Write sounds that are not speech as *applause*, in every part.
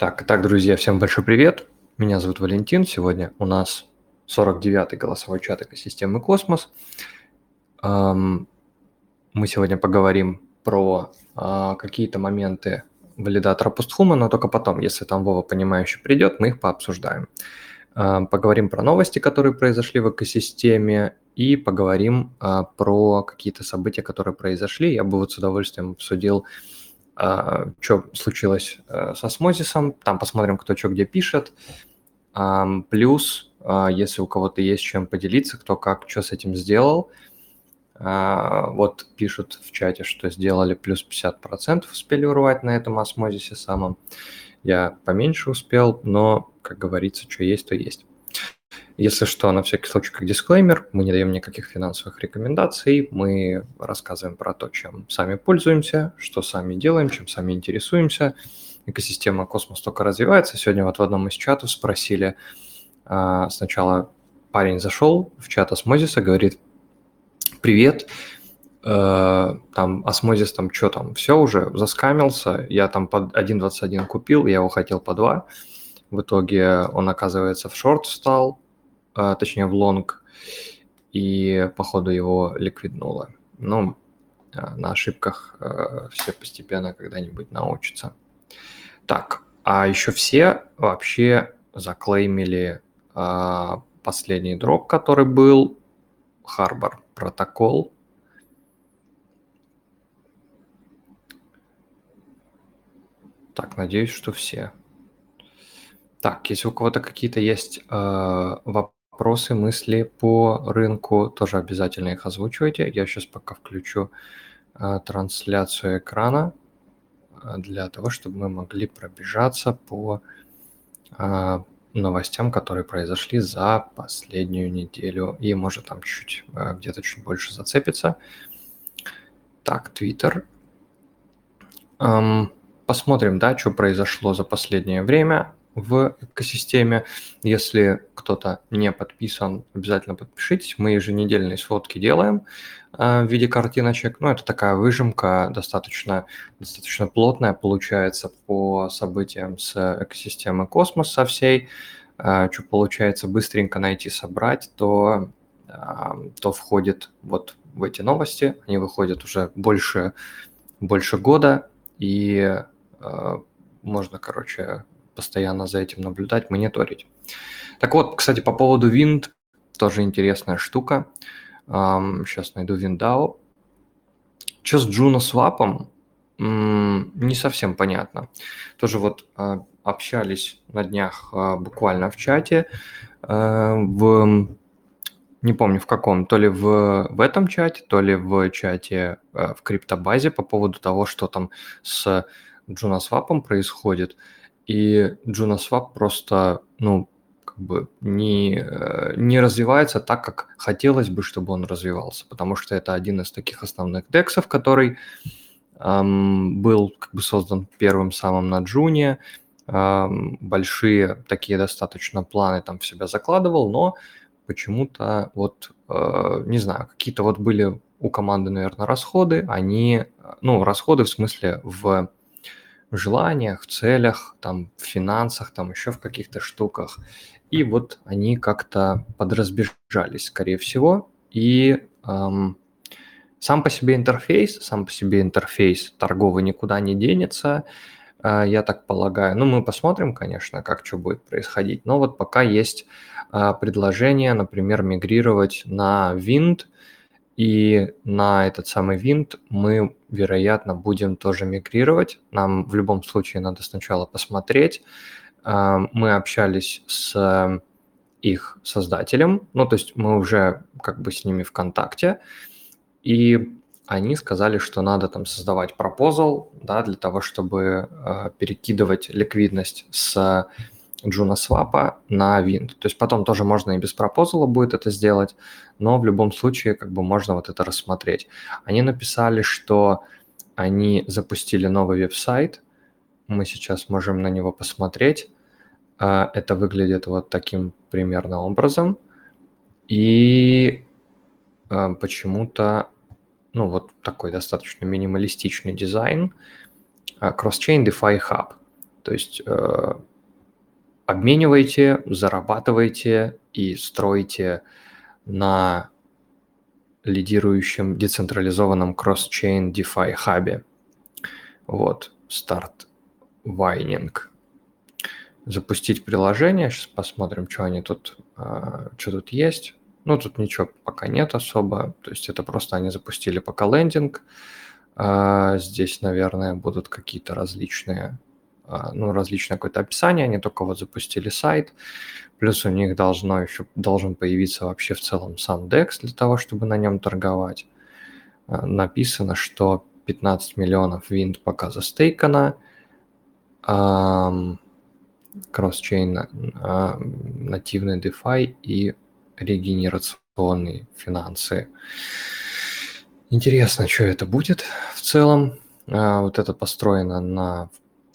Так, итак, друзья, всем большой привет. Меня зовут Валентин. Сегодня у нас 49-й голосовой чат экосистемы «Космос». Мы сегодня поговорим про а, какие-то моменты валидатора постхума, но только потом, если там Вова понимающий придет, мы их пообсуждаем. Поговорим про новости, которые произошли в экосистеме, и поговорим а, про какие-то события, которые произошли. Я бы вот с удовольствием обсудил что случилось э, с осмозисом, там посмотрим, кто что где пишет. Плюс, а, если у кого-то есть чем поделиться, кто как, что с этим сделал. А, вот пишут в чате, что сделали плюс 50% успели урвать на этом осмозисе самом. Я поменьше успел, но, как говорится, что есть, то есть. Если что, на всякий случай, как дисклеймер, мы не даем никаких финансовых рекомендаций, мы рассказываем про то, чем сами пользуемся, что сами делаем, чем сами интересуемся. Экосистема Космос только развивается. Сегодня вот в одном из чатов спросили, а, сначала парень зашел в чат Осмозиса, говорит, привет, э, там Осмозис там что там, все уже, заскамился, я там под 1.21 купил, я его хотел по 2, в итоге он, оказывается, в шорт встал, а, точнее в лонг, и походу его ликвиднуло. Ну, а, на ошибках а, все постепенно когда-нибудь научатся. Так, а еще все вообще заклеймили последний дроп, который был, Harbor протокол. Так, надеюсь, что все. Так, если у кого-то какие-то есть э, вопросы, вопросы, мысли по рынку, тоже обязательно их озвучивайте. Я сейчас пока включу а, трансляцию экрана а, для того, чтобы мы могли пробежаться по а, новостям, которые произошли за последнюю неделю. И может там чуть где-то чуть больше зацепиться. Так, Twitter. Посмотрим, да, что произошло за последнее время в экосистеме. Если кто-то не подписан, обязательно подпишитесь. Мы еженедельные сводки делаем э, в виде картиночек. Ну, это такая выжимка достаточно, достаточно плотная получается по событиям с экосистемы Космос со всей. Э, что получается быстренько найти, собрать, то, э, то входит вот в эти новости. Они выходят уже больше, больше года, и можно, короче, постоянно за этим наблюдать, мониторить. Так вот, кстати, по поводу винд, тоже интересная штука. Сейчас найду виндау. Что с Juno Swap? Не совсем понятно. Тоже вот а, общались на днях а, буквально в чате, а, в не помню в каком, то ли в, в этом чате, то ли в чате в криптобазе по поводу того, что там с Juno происходит. И JunoSwap просто, ну, как бы не, э, не развивается так, как хотелось бы, чтобы он развивался, потому что это один из таких основных дексов, который эм, был как бы создан первым самым на Джуне, эм, большие такие достаточно планы там в себя закладывал, но почему-то вот, э, не знаю, какие-то вот были у команды, наверное, расходы, они, ну, расходы в смысле в в желаниях, в целях, там, в финансах, там еще в каких-то штуках. И вот они как-то подразбежались, скорее всего. И эм, сам по себе интерфейс, сам по себе интерфейс торговый никуда не денется, э, я так полагаю. Ну, мы посмотрим, конечно, как что будет происходить. Но вот пока есть э, предложение, например, мигрировать на Wind – и на этот самый винт мы, вероятно, будем тоже мигрировать. Нам в любом случае надо сначала посмотреть. А, мы общались с их создателем, ну, то есть мы уже как бы с ними в контакте, и они сказали, что надо там создавать пропозал, да, для того, чтобы э, перекидывать ликвидность с JunoSwap на Wind. То есть потом тоже можно и без пропозала будет это сделать, но в любом случае как бы можно вот это рассмотреть. Они написали, что они запустили новый веб-сайт, мы сейчас можем на него посмотреть. А, это выглядит вот таким примерно образом. И а, почему-то, ну вот такой достаточно минималистичный дизайн. А, Cross-Chain DeFi Hub. То есть обменивайте, зарабатывайте и стройте на лидирующем децентрализованном кросс-чейн DeFi хабе. Вот, старт Вайнинг. Запустить приложение. Сейчас посмотрим, что они тут, а, что тут есть. Ну, тут ничего пока нет особо. То есть это просто они запустили пока лендинг. А, здесь, наверное, будут какие-то различные, ну, различное какое-то описание. Они только вот запустили сайт. Плюс у них должно еще, должен появиться вообще в целом сам DEX для того, чтобы на нем торговать. Написано, что 15 миллионов винт пока застейкано – кросс-чейн, а, нативный DeFi и регенерационные финансы. Интересно, что это будет в целом. А, вот это построено на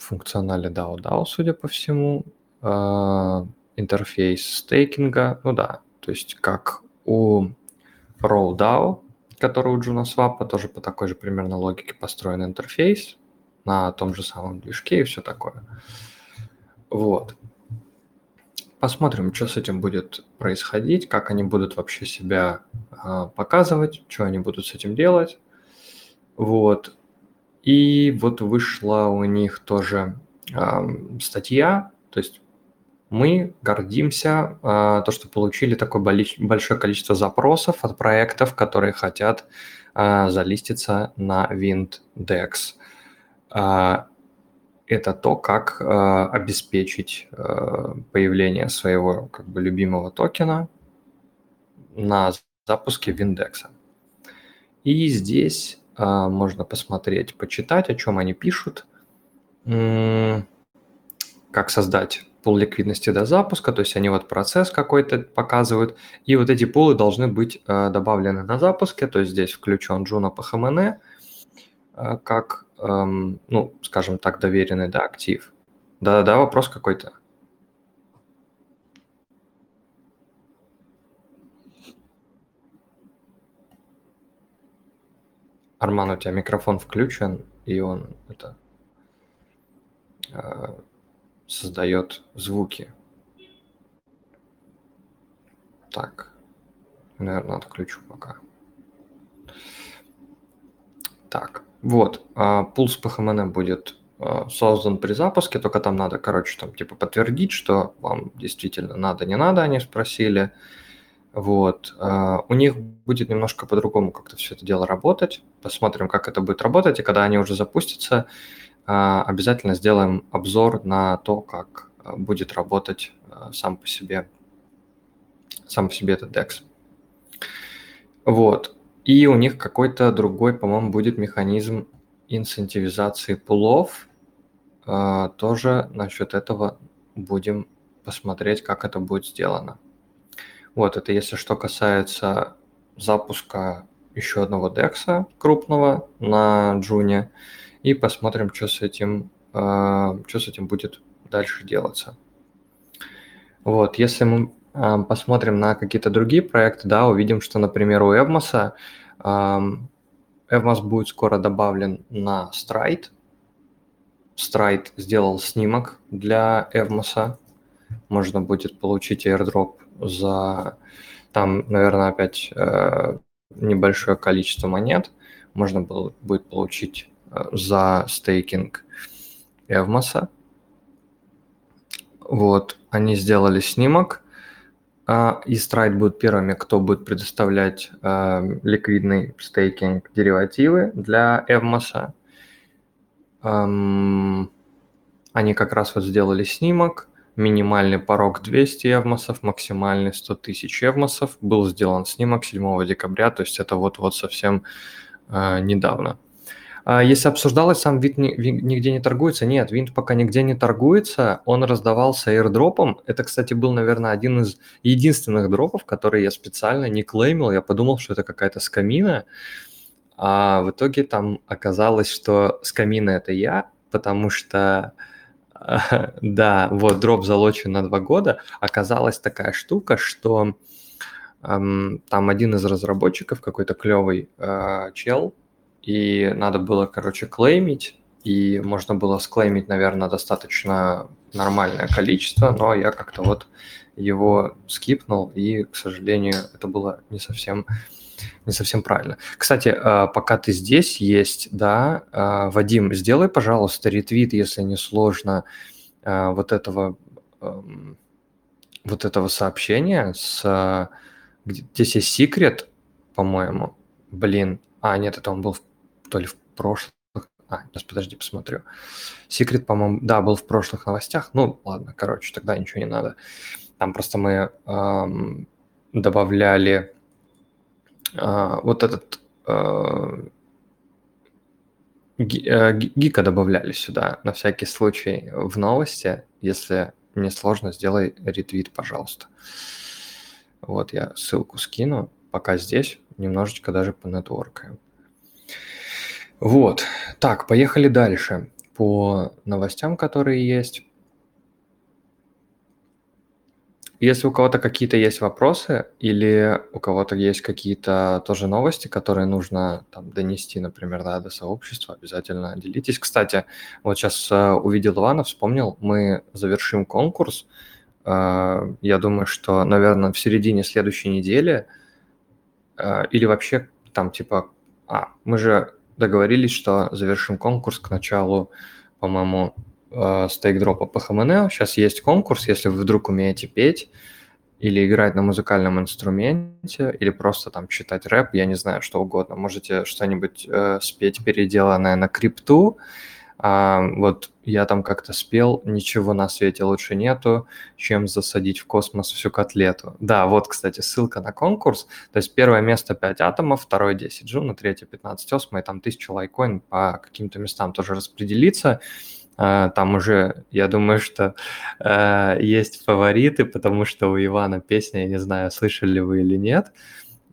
функционале DAO-DAO, судя по всему. А, интерфейс стейкинга, ну да, то есть как у RowDAO, который у JunoSwap, тоже по такой же примерно логике построен интерфейс на том же самом движке и все такое. Вот. Посмотрим, что с этим будет происходить, как они будут вообще себя э, показывать, что они будут с этим делать. Вот. И вот вышла у них тоже э, статья, то есть мы гордимся, э, то, что получили такое большое количество запросов от проектов, которые хотят э, залиститься на Windex. А, это то, как а, обеспечить а, появление своего как бы любимого токена на запуске Виндекса. И здесь можно посмотреть, почитать, о чем они пишут, как создать пул ликвидности до запуска, то есть они вот процесс какой-то показывают, и вот эти пулы должны быть добавлены на запуске, то есть здесь включен Juno по ХМН, как эм, ну, скажем так, доверенный, да, актив. Да-да-да, вопрос какой-то. Арман, у тебя микрофон включен, и он это э, создает звуки. Так, наверное, отключу пока. Так. Вот, а, пул с PHMN будет а, создан при запуске, только там надо, короче, там типа подтвердить, что вам действительно надо, не надо, они спросили. Вот. А, у них будет немножко по-другому как-то все это дело работать. Посмотрим, как это будет работать. И когда они уже запустятся, обязательно сделаем обзор на то, как будет работать сам по себе, сам по себе этот DEX. Вот. И у них какой-то другой, по-моему, будет механизм инцентивизации пулов. А, тоже насчет этого будем посмотреть, как это будет сделано. Вот, это если что касается запуска еще одного DEX крупного на Джуне. И посмотрим, что с этим, а, что с этим будет дальше делаться. Вот, если мы посмотрим на какие-то другие проекты, да, увидим, что, например, у Evmos Evmos будет скоро добавлен на Stride. Stride сделал снимок для Evmos. Можно будет получить airdrop за там, наверное, опять э, небольшое количество монет. Можно было, будет получить э, за стейкинг Evmos. Вот, они сделали снимок. А, и Stride будут первыми, кто будет предоставлять э, ликвидный стейкинг деривативы для Evmos. Эм, они как раз вот сделали снимок. Минимальный порог 200 евмосов, максимальный 100 тысяч евмосов. Был сделан снимок 7 декабря, то есть это вот-вот совсем э, недавно. А если обсуждалось, сам вид нигде не торгуется. Нет, винт пока нигде не торгуется. Он раздавался airdropом. Это, кстати, был, наверное, один из единственных дропов, которые я специально не клеймил. Я подумал, что это какая-то скамина. А в итоге там оказалось, что скамина – это я, потому что *laughs* да, вот дроп залочен на два года. Оказалась такая штука, что эм, там один из разработчиков, какой-то клевый э, чел, и надо было, короче, клеймить, и можно было склеймить, наверное, достаточно нормальное количество, но я как-то вот его скипнул, и, к сожалению, это было не совсем не совсем правильно. Кстати, а, пока ты здесь есть, да, а, Вадим, сделай, пожалуйста, ретвит, если не сложно, а, вот этого вот этого сообщения с... Здесь есть секрет, по-моему. Блин. А, нет, это он был то ли в прошлых... А, сейчас подожди, посмотрю. Секрет, по-моему, да, был в прошлых новостях. Ну, ладно, короче, тогда ничего не надо. Там просто мы эм, добавляли вот этот э, гика добавляли сюда на всякий случай в новости. Если не сложно, сделай ретвит, пожалуйста. Вот я ссылку скину. Пока здесь немножечко даже понетворкаем. Вот. Так, поехали дальше по новостям, которые есть. Если у кого-то какие-то есть вопросы или у кого-то есть какие-то тоже новости, которые нужно там донести, например, да, до сообщества, обязательно делитесь. Кстати, вот сейчас э, увидел Ивана, вспомнил, мы завершим конкурс. Э, я думаю, что, наверное, в середине следующей недели э, или вообще там типа... А, мы же договорились, что завершим конкурс к началу, по-моему, стейк-дропа по HMNL. Сейчас есть конкурс, если вы вдруг умеете петь или играть на музыкальном инструменте, или просто там читать рэп, я не знаю, что угодно. Можете что-нибудь э, спеть, переделанное на крипту. А, вот я там как-то спел, ничего на свете лучше нету, чем засадить в космос всю котлету. Да, вот, кстати, ссылка на конкурс. То есть первое место 5 атомов, второе 10 джуна, третье 15 осмо, и там 1000 лайкоин по каким-то местам тоже распределиться. А, там уже, я думаю, что э, есть фавориты, потому что у Ивана песня, я не знаю, слышали ли вы или нет.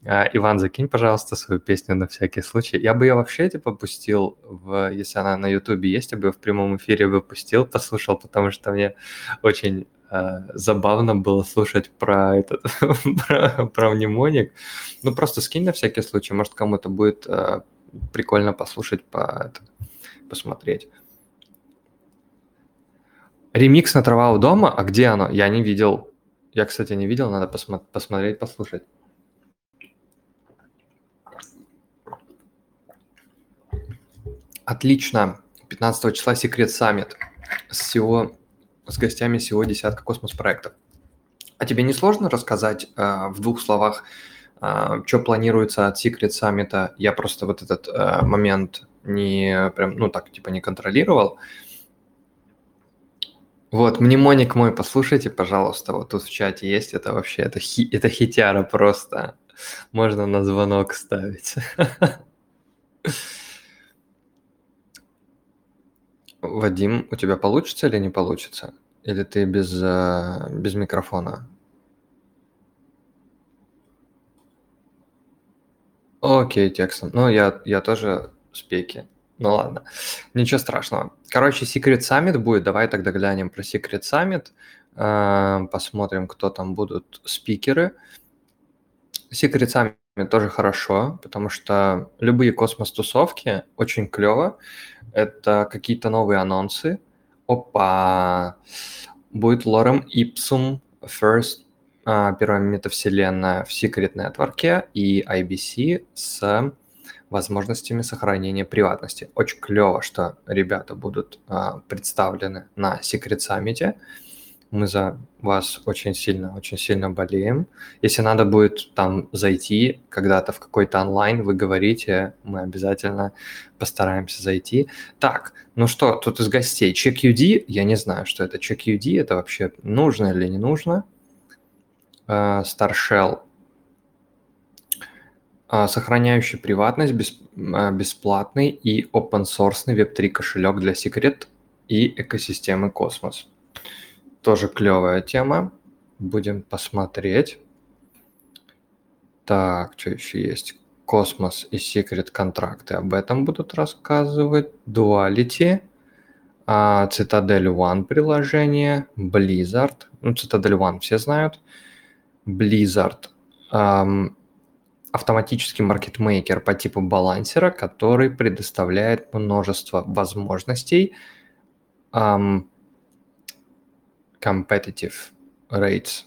Э, Иван, закинь, пожалуйста, свою песню на всякий случай. Я бы ее вообще типа пустил, в, если она на Ютубе есть, я бы ее в прямом эфире выпустил, послушал, потому что мне очень э, забавно было слушать про этот, *laughs* про, мнемоник. Ну, просто скинь на всякий случай, может, кому-то будет э, прикольно послушать, посмотреть. Ремикс на трава у дома, а где оно? Я не видел. Я, кстати, не видел, надо посмо- посмотреть, послушать. Отлично. 15 числа Секрет Саммит с, всего, с гостями всего десятка космос-проектов. А тебе не сложно рассказать э, в двух словах, э, что планируется от Secret Саммита? Я просто вот этот э, момент не прям, ну так, типа не контролировал. Э, вот, мнемоник мой, послушайте, пожалуйста, вот тут в чате есть, это вообще, это, хи, это хитяра просто. Можно на звонок ставить. *laughs* Вадим, у тебя получится или не получится? Или ты без, э, без микрофона? Окей, текстом. Ну, я, я тоже спеки. Ну ладно, ничего страшного. Короче, Secret Summit будет. Давай тогда глянем про Secret Summit. Э, посмотрим, кто там будут спикеры. Secret Summit тоже хорошо, потому что любые космос-тусовки очень клево. Это какие-то новые анонсы. Опа! Будет Лорем Ipsum First, э, первая метавселенная в Secret Network и IBC с возможностями сохранения приватности. Очень клево, что ребята будут а, представлены на Secret Summit. Мы за вас очень сильно, очень сильно болеем. Если надо будет там зайти когда-то в какой-то онлайн, вы говорите, мы обязательно постараемся зайти. Так, ну что, тут из гостей. Check UD, я не знаю, что это. Check UD, это вообще нужно или не нужно. А, сохраняющий приватность, а, бесплатный и open-source Web3 кошелек для секрет и экосистемы Космос. Тоже клевая тема. Будем посмотреть. Так, что еще есть? Космос и секрет контракты. Об этом будут рассказывать. Duality, а, Citadel One приложение, Blizzard. Ну, Citadel One все знают. Blizzard автоматический маркетмейкер по типу балансера, который предоставляет множество возможностей um, competitive rates.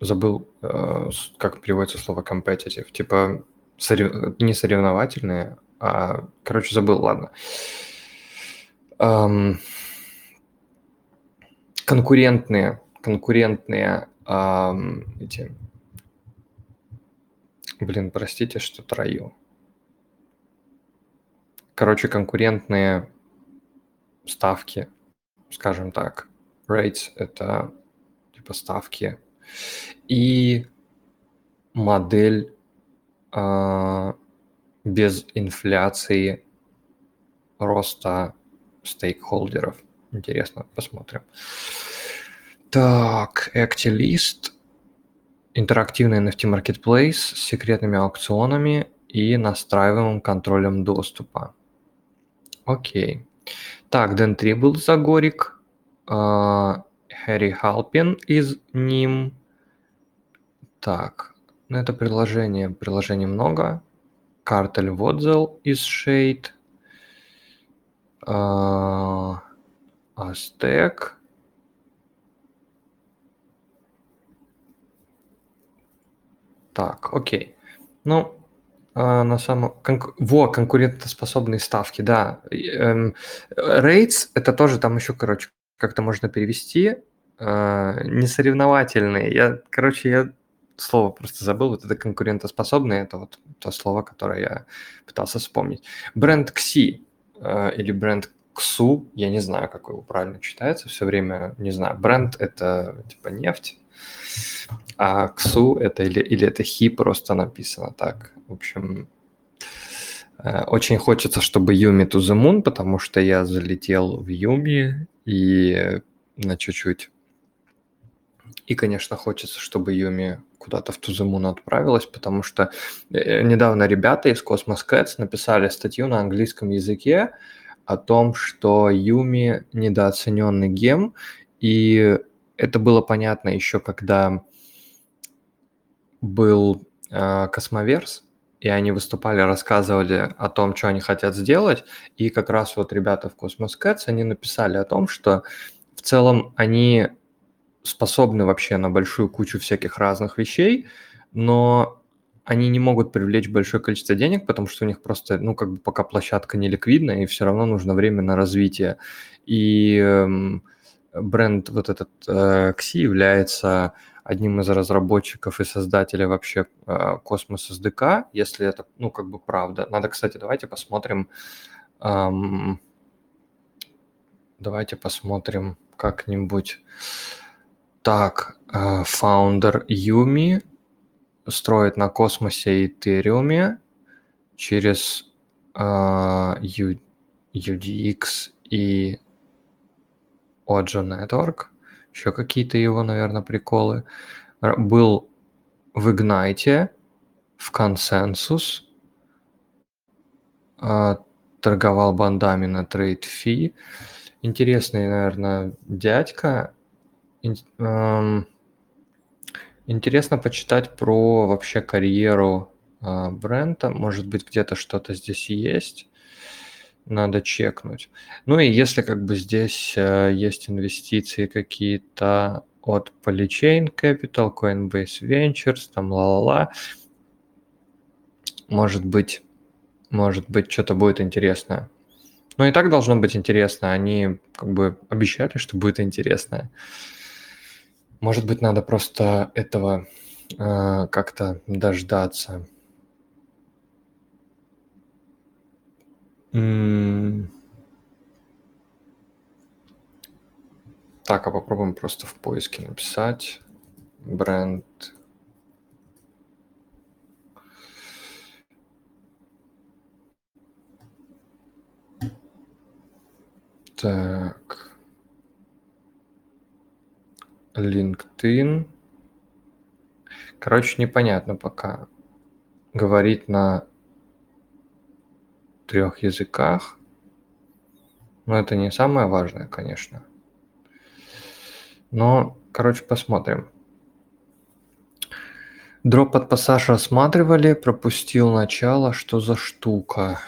Забыл, uh, как переводится слово competitive. Типа сорев... не соревновательные, а, короче, забыл, ладно. Um, конкурентные, конкурентные um, эти Блин, простите, что трою. Короче, конкурентные ставки, скажем так. Rates – это типа ставки. И модель э, без инфляции роста стейкхолдеров. Интересно, посмотрим. Так, ActiList интерактивный NFT Marketplace с секретными аукционами и настраиваемым контролем доступа. Окей. Так, Дэн Трибл Загорик, Хэри Халпин из ним. Так, ну это приложение, приложений много. Картель Водзел из Shade. Астек. Так, окей. Ну, а, на самом... Конку... Во, конкурентоспособные ставки, да. Эм, Рейдс, это тоже там еще, короче, как-то можно перевести. Э, несоревновательные. Я, короче, я слово просто забыл. Вот это конкурентоспособные, это вот то слово, которое я пытался вспомнить. Бренд Кси э, или бренд Ксу, я не знаю, как его правильно читается, все время не знаю. Бренд – это типа нефть, а КСУ это или, или это хи просто написано так. В общем, э, очень хочется, чтобы Юми to the Moon, потому что я залетел в Юми и на чуть-чуть. И, конечно, хочется, чтобы Umee куда-то в to the moon отправилась, потому что э, недавно ребята из Cosmos Cats написали статью на английском языке о том, что Umee недооцененный gem, и это было понятно еще, когда был э, Cosmoverse, и они выступали, рассказывали о том, что они хотят сделать, и как раз вот ребята в Cosmos Cats, они написали о том, что в целом они способны вообще на большую кучу всяких разных вещей, но они не могут привлечь большое количество денег, потому что у них просто, ну, как бы пока площадка не ликвидна, и все равно нужно время на развитие. И эм, бренд вот этот э, Xi является одним из разработчиков и создателей вообще э, Cosmos SDK, если это, ну, как бы правда. Надо, кстати, давайте посмотрим, эм, давайте посмотрим как-нибудь. Так, э, Юми строит на космосе и Ethereum через э, UDX и Ojo Network, еще какие-то его, наверное, приколы. Был в Ignite, в консенсус, а, торговал бандами на трейд фи. Интересный, наверное, дядька. Интересно почитать про вообще карьеру а, бренда. Может быть, где-то что-то здесь есть надо чекнуть. Ну и если как бы здесь э, есть инвестиции какие-то от Polychain Capital, Coinbase Ventures, там ла-ла-ла, может быть, может быть, что-то будет интересное. Ну и так должно быть интересно. Они как бы обещали, что будет интересное. Может быть, надо просто этого э, как-то дождаться. Так, а попробуем просто в поиске написать бренд. Так. LinkedIn. Короче, непонятно пока. Говорить на трех языках. Но это не самое важное, конечно. Но, короче, посмотрим. Дроп под пассаж рассматривали, пропустил начало. Что за штука?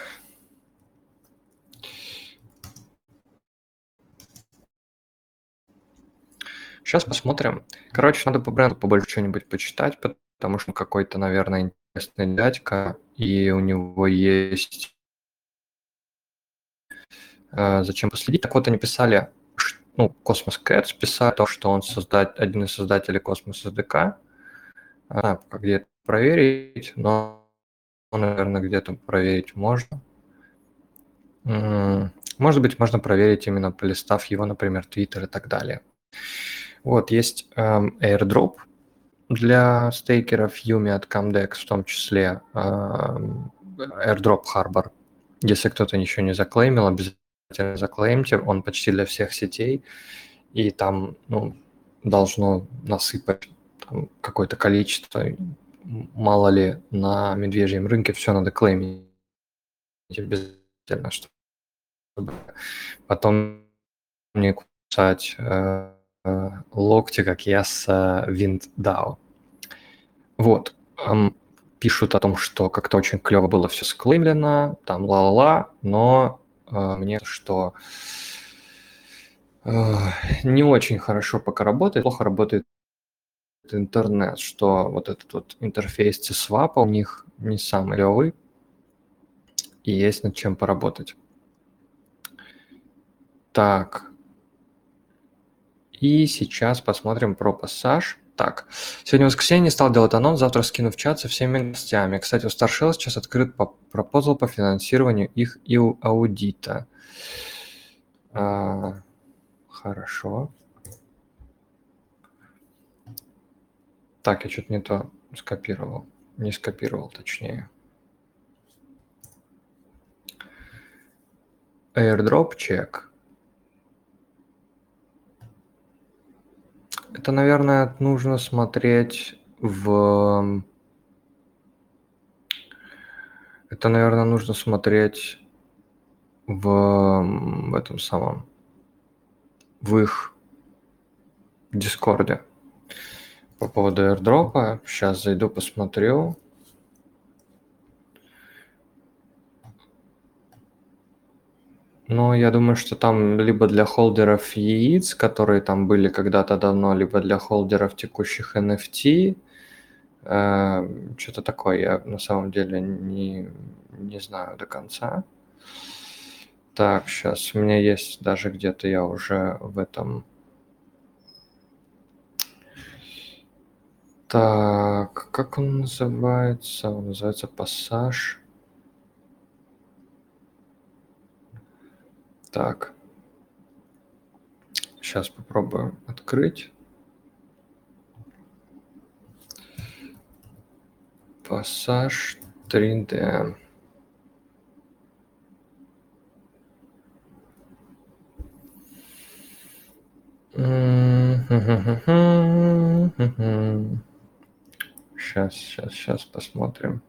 Сейчас посмотрим. Короче, надо по бренду побольше что-нибудь почитать, потому что какой-то, наверное, интересный дядька, и у него есть... Э, зачем последить? Так вот, они писали, ну, Cosmos Cats писали то, что он создать, один из создателей Cosmos SDK. А, где это проверить, но, наверное, где-то проверить можно. Может быть, можно проверить именно полистав его, например, Twitter и так далее. Вот, есть эм, airdrop для стейкеров Umee от Comdex, в том числе эм, airdrop Harbor. Если кто-то ничего не заклеймил, обязательно заклеймте, он почти для всех сетей, и там ну, должно насыпать какое-то количество, мало ли на медвежьем рынке все надо клеймить обязательно, чтобы потом не кусать э, Э, локти, как я с WindDAO. Вот. Пишут о том, что как-то очень клево было все склеймлено, там ла-ла-ла, но э, мне что э, не очень хорошо пока работает, плохо работает интернет, что вот этот вот интерфейс CSWAP у них не самый левый, и есть над чем поработать. Так, и сейчас посмотрим про пассаж. Так, сегодня воскресенье стал делать анонс, завтра скину в чат со всеми гостями. Кстати, у Starshell сейчас открыт пропозал по финансированию их и аудита. А, хорошо. Так, я что-то не то скопировал. Не скопировал, точнее. Airdrop check. Это, наверное, нужно смотреть в... Это, наверное, нужно смотреть в, в этом самом, в их Дискорде по поводу airdropа. Сейчас зайду, посмотрю. Ну, я думаю, что там либо для холдеров яиц, которые там были когда-то давно, либо для холдеров текущих NFT. Э, что-то такое я на самом деле не, не знаю до конца. Так, сейчас у меня есть даже где-то я уже в этом... Так, как он называется? Он называется пассаж. Так. Сейчас попробую открыть. Пассаж 3D. Сейчас, сейчас, сейчас посмотрим.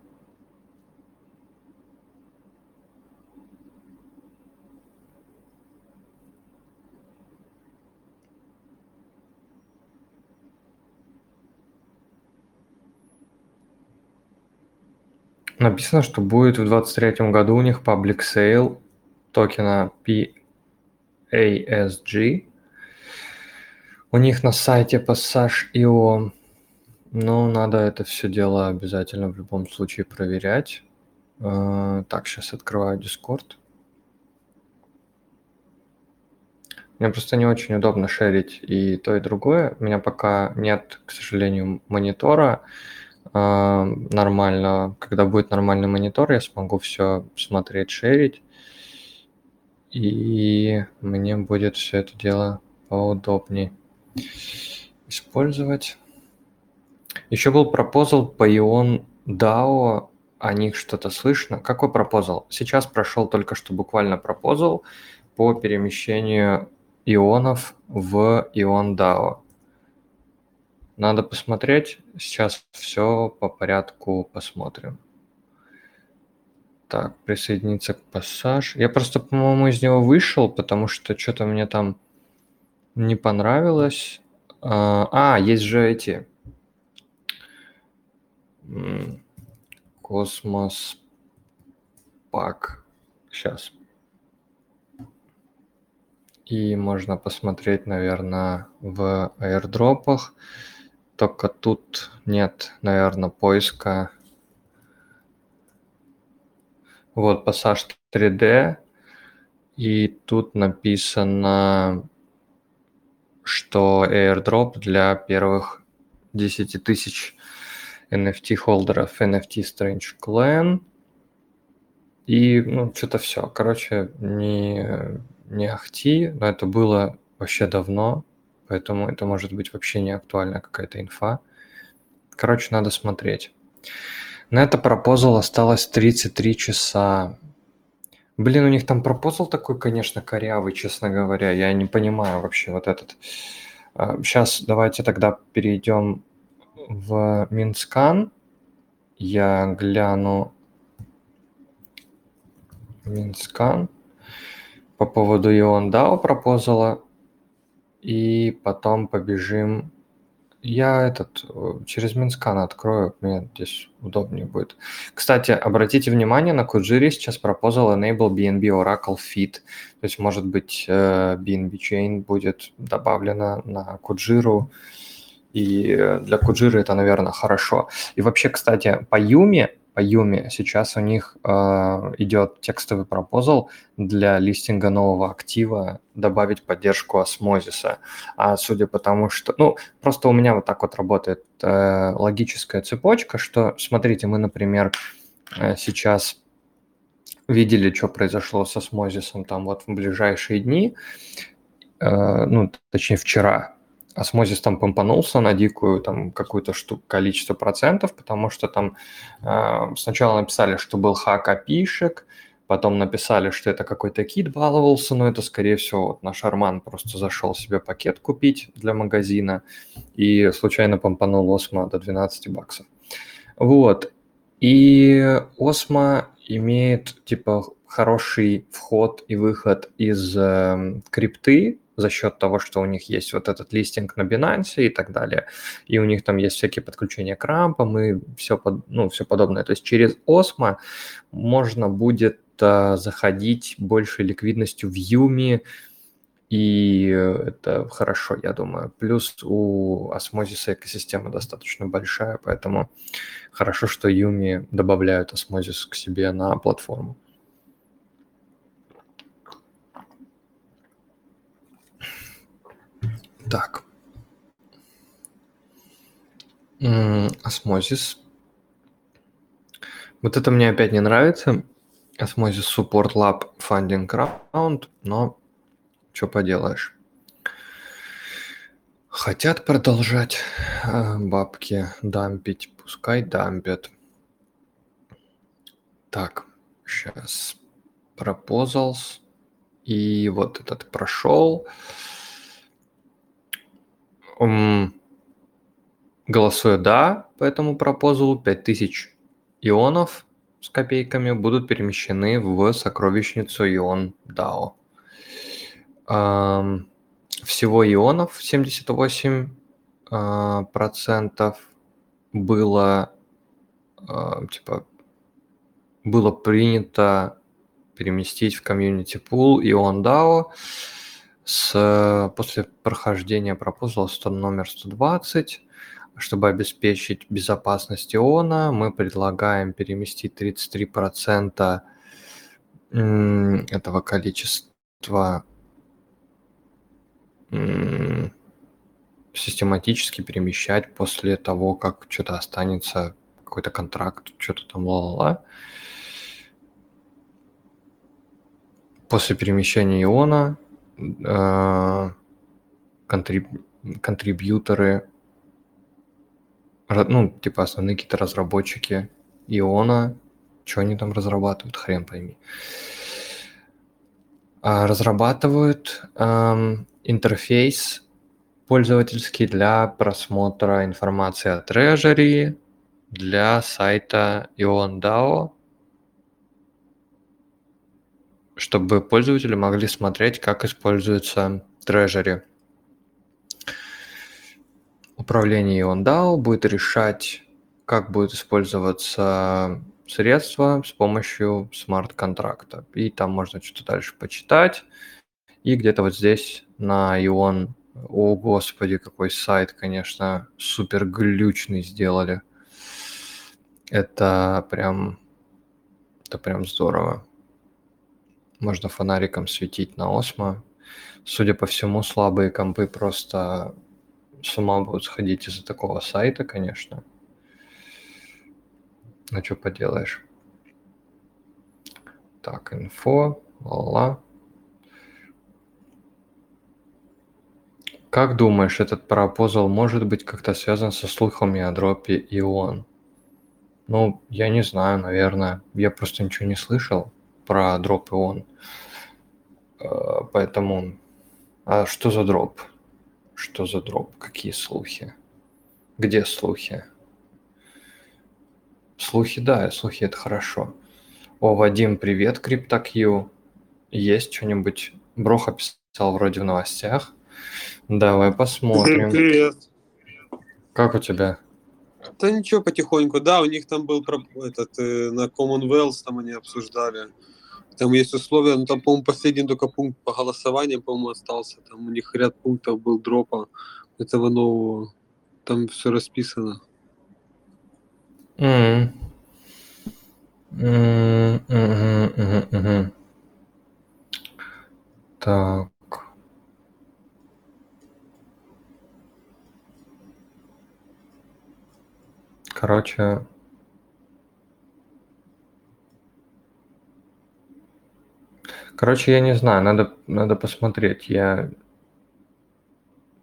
Написано, что будет в 2023 году у них public sale токена PASG. У них на сайте Passage.io. Но надо это все дело обязательно в любом случае проверять. А, так, сейчас открываю Discord. Мне просто не очень удобно шерить и то, и другое. У меня пока нет, к сожалению, монитора. А, нормально. Когда будет нормальный монитор, я смогу все смотреть, шерить. И мне будет все это дело поудобнее использовать. Еще был пропозал по Ion DAO. О них что-то слышно. Какой пропозал? Сейчас прошел только что буквально пропозал по перемещению ионов в Ion DAO. Надо посмотреть. Сейчас все по порядку посмотрим. Так, присоединиться к пассаж. Я просто, по-моему, из него вышел, потому что что-то мне там не понравилось. А, а, есть же эти. Космос пак. Сейчас. И можно посмотреть, наверное, в аирдропах. Только тут нет, наверное, поиска. Вот, пассаж 3D. И тут написано, что airdrop для первых 10 тысяч NFT-холдеров NFT Strange Clan. И, ну, что-то все. Короче, не, не ахти, но это было вообще давно, поэтому это может быть вообще не актуальная какая-то инфа. Короче, надо смотреть. На это proposal осталось 33 часа. Блин, у них там proposal такой, конечно, корявый, честно говоря. Я не понимаю вообще вот этот. Сейчас а, давайте тогда перейдем в Mintscan. Я гляну Mintscan по поводу ION DAO proposal а. И потом побежим я этот э, через Mintscan открою, мне здесь удобнее будет. Кстати, обратите внимание, на Куджире сейчас proposal Enable BNB Oracle Feed. То есть, может быть, BNB э, Chain будет добавлена на Куджиру, и э, для Куджиры это, наверное, хорошо. И вообще, кстати, по Юме по Юме. Сейчас у них э, идет текстовый пропозал для листинга нового актива добавить поддержку осмозиса. А судя по тому, что... Ну, просто у меня вот так вот работает э, логическая цепочка, что, смотрите, мы, например, э, сейчас видели, что произошло с осмозисом там вот в ближайшие дни, э, ну, точнее, вчера, осмозис там помпанулся на дикую там какую-то штуку, количество процентов, потому что там э, сначала написали, что был хак опишек, потом написали, что это какой-то кит баловался, но это, скорее всего, вот наш Арман просто зашел себе пакет купить для магазина и случайно помпанул Осмо до 12 баксов. Вот. И Осмо имеет, типа, хороший вход и выход из э, крипты, за счет того, что у них есть вот этот листинг на Binance и так далее. И у них там есть всякие подключения к рампам и все, под, ну, все подобное. То есть через Osmo можно будет а, заходить большей ликвидностью в Юми, и это хорошо, я думаю. Плюс у осмозиса экосистема достаточно большая, поэтому хорошо, что Юми добавляют осмозис к себе на платформу. Так. Osmosis. Вот это мне опять не нравится. Osmosis Support Lab Funding Round, но что поделаешь. Хотят продолжать э, бабки дампить, пускай дампят. Так, сейчас proposals. И вот этот прошел голосуя «да» по этому пропозалу, 5000 ионов с копейками будут перемещены в сокровищницу ион DAO. Всего ионов 78 а, процентов было а, типа было принято переместить в комьюнити пул ион DAO с, после прохождения пропозала номер 120, чтобы обеспечить безопасность иона, мы предлагаем переместить 33% этого количества систематически перемещать после того, как что-то останется, какой-то контракт, что-то там ла-ла-ла. После перемещения иона Э, контриб, контрибьюторы, ну, типа основные какие-то разработчики Иона, что они там разрабатывают, хрен пойми. А, разрабатывают эм, интерфейс пользовательский для просмотра информации о трежери для сайта IonDAO чтобы пользователи могли смотреть, как используется Treasury. Управление OnDAO будет решать, как будет использоваться средства с помощью смарт-контракта. И там можно что-то дальше почитать. И где-то вот здесь на Ион, о господи, какой сайт, конечно, супер глючный сделали. Это прям, это прям здорово. Можно фонариком светить на Осмо. Судя по всему, слабые компы просто с ума будут сходить из-за такого сайта, конечно. Ну, что поделаешь. Так, инфо, ла Как думаешь, этот пропозал может быть как-то связан со слухами о дропе Ион? Ну, я не знаю, наверное. Я просто ничего не слышал про дроп Ион. Э, поэтому... А что за дроп? Что за дроп? Какие слухи? Где слухи? Слухи, да, слухи это хорошо. О, Вадим, привет, CryptoQ. Есть что-нибудь? Броха писал вроде в новостях. Давай посмотрим. Привет. Как у тебя? Да ничего, потихоньку. Да, у них там был этот, э, на Commonwealth, там они обсуждали. Там есть условия, ну там, по-моему, последний только пункт по голосованию, по-моему, остался. Там у них ряд пунктов был дропа этого нового. Там все расписано. Mm. Mm, mm, mm, mm. Так. Короче, короче, я не знаю, надо, надо посмотреть. Я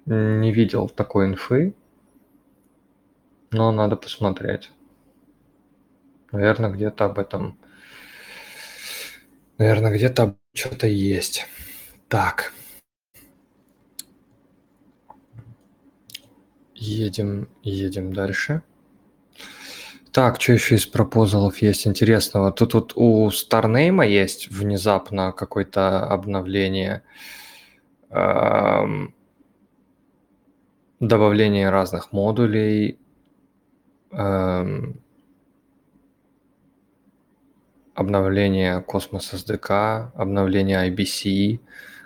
не видел такой инфы, но надо посмотреть. Наверное, где-то об этом, наверное, где-то что-то есть. Так. Едем, едем дальше. Так, что еще из пропозалов есть интересного? Тут вот у Старнейма есть внезапно какое-то обновление, эм, добавление разных модулей, эм, обновление Cosmos SDK, обновление IBC.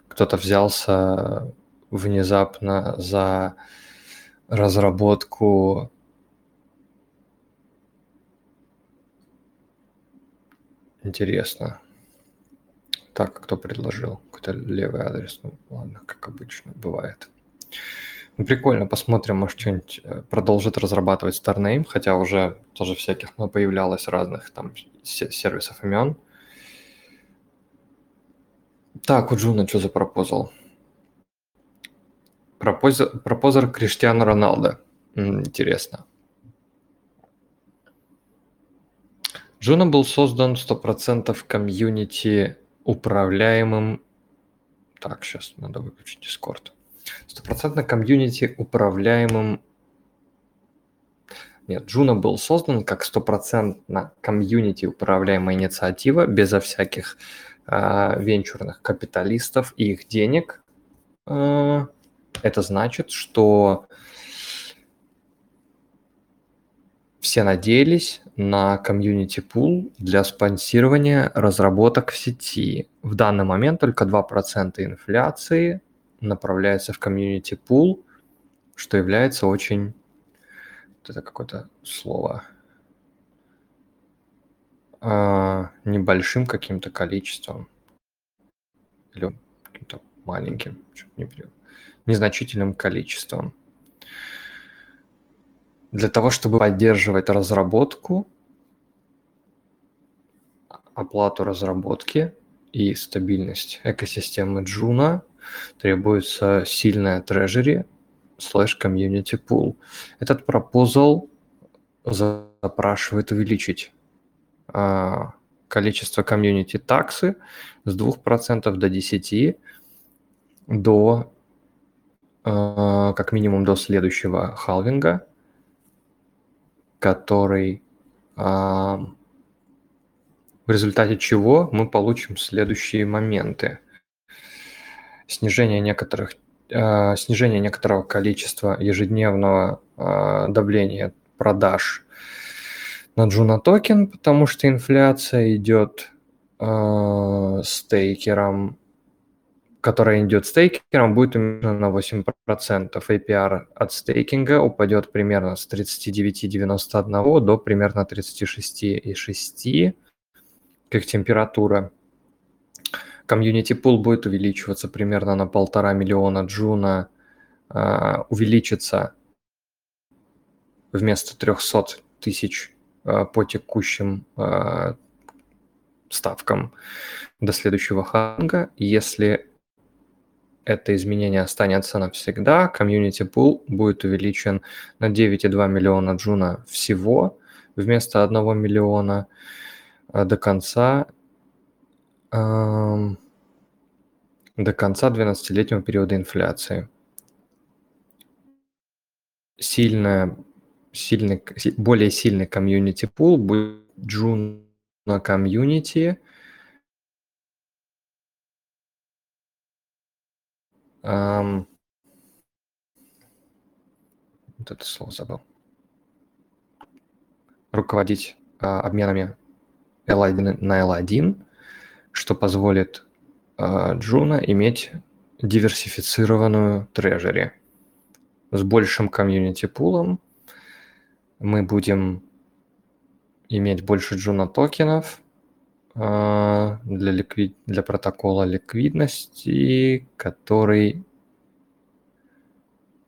Кто-то взялся внезапно за разработку Интересно. Так, кто предложил? Какой-то левый адрес. Ну, ладно, как обычно бывает. Ну, прикольно, посмотрим, может, что-нибудь э, продолжит разрабатывать StarName, хотя уже тоже всяких ну, появлялось разных там сервисов имен. Так, у Джуна что за proposal? Proposer, proposer Криштиану Роналдо. Интересно. Juno был создан 100% комьюнити управляемым... Так, сейчас надо выключить Discord. Стопроцентно комьюнити управляемым... Нет, Juno был создан как стопроцентно комьюнити управляемая инициатива, безо всяких э, венчурных капиталистов и их денег. Э, это значит, что все надеялись на комьюнити пул для спонсирования разработок в сети. В данный момент только 2% инфляции направляется в комьюнити пул, что является очень... Это какое-то слово а, небольшим каким-то количеством или каким-то маленьким, незначительным количеством. Для того, чтобы поддерживать разработку, оплату разработки и стабильность экосистемы Juno, требуется сильная treasury слэш community pool. Этот proposal запрашивает увеличить а, количество community tax ы с 2% до 10% до а, как минимум до следующего халвинга который, а, в результате чего мы получим следующие моменты. Снижение некоторых а, снижение некоторого количества ежедневного а, давления продаж на Juno токен, потому что инфляция идет э, стейкером, которая идет staker ам, будет уменьшена на 8%. APR от стейкинга упадет примерно с 39,91 до примерно 36,6, как температура. Community pool будет увеличиваться примерно на полтора миллиона джуна, э, увеличится вместо 300 тысяч э, по текущим э, ставкам до следующего ханга. Если это изменение останется навсегда, комьюнити пул будет увеличен на 9,2 миллиона джуна всего вместо 1 миллиона до конца до конца 12-летнего периода инфляции. Сильная, сильный, более сильный community pool будет Juno community. Эм, вот это слово забыл. Руководить э, обменами L1 на L1 что позволит Juno иметь диверсифицированную treasury с большим community pool ом. Мы будем иметь больше Juno токенов для, ликвид... для протокола ликвидности, который,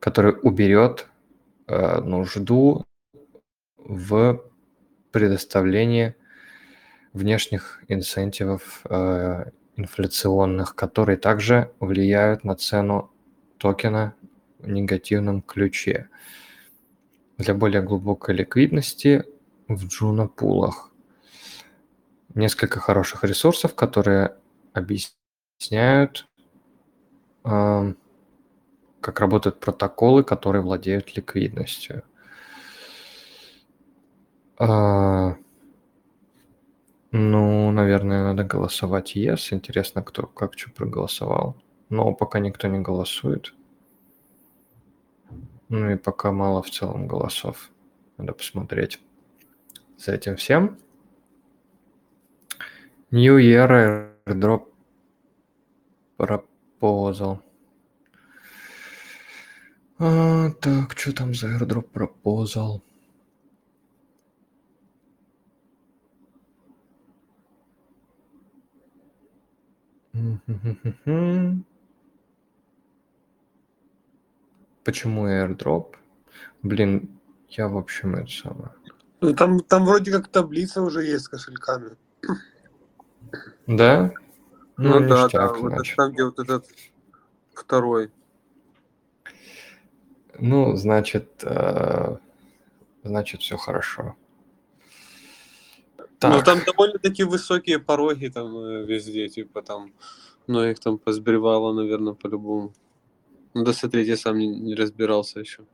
который уберет нужду в предоставлении внешних incentive ов э, инфляционных, которые также влияют на цену токена в негативном ключе. Для более глубокой ликвидности в Juno пулах. Несколько хороших ресурсов, которые объясняют, как работают протоколы, которые владеют ликвидностью. Э, ну, наверное, надо голосовать yes. Интересно, кто как что проголосовал. Но пока никто не голосует. Ну и пока мало в целом голосов. Надо посмотреть за этим всем. New Year airdrop proposal. А, так, что там за airdrop proposal? Почему airdrop? Блин, я в общем это самое. Ну, там, там вроде как таблица уже есть с кошельками. Да? Ну, ну да, да. Вот это там, где вот этот второй. Ну, значит, э, значит, все хорошо. Так. Ну, там довольно-таки высокие пороги там э, везде, типа там, ну, их там позбривало, наверное, по-любому. Надо смотреть, я сам не, не разбирался еще.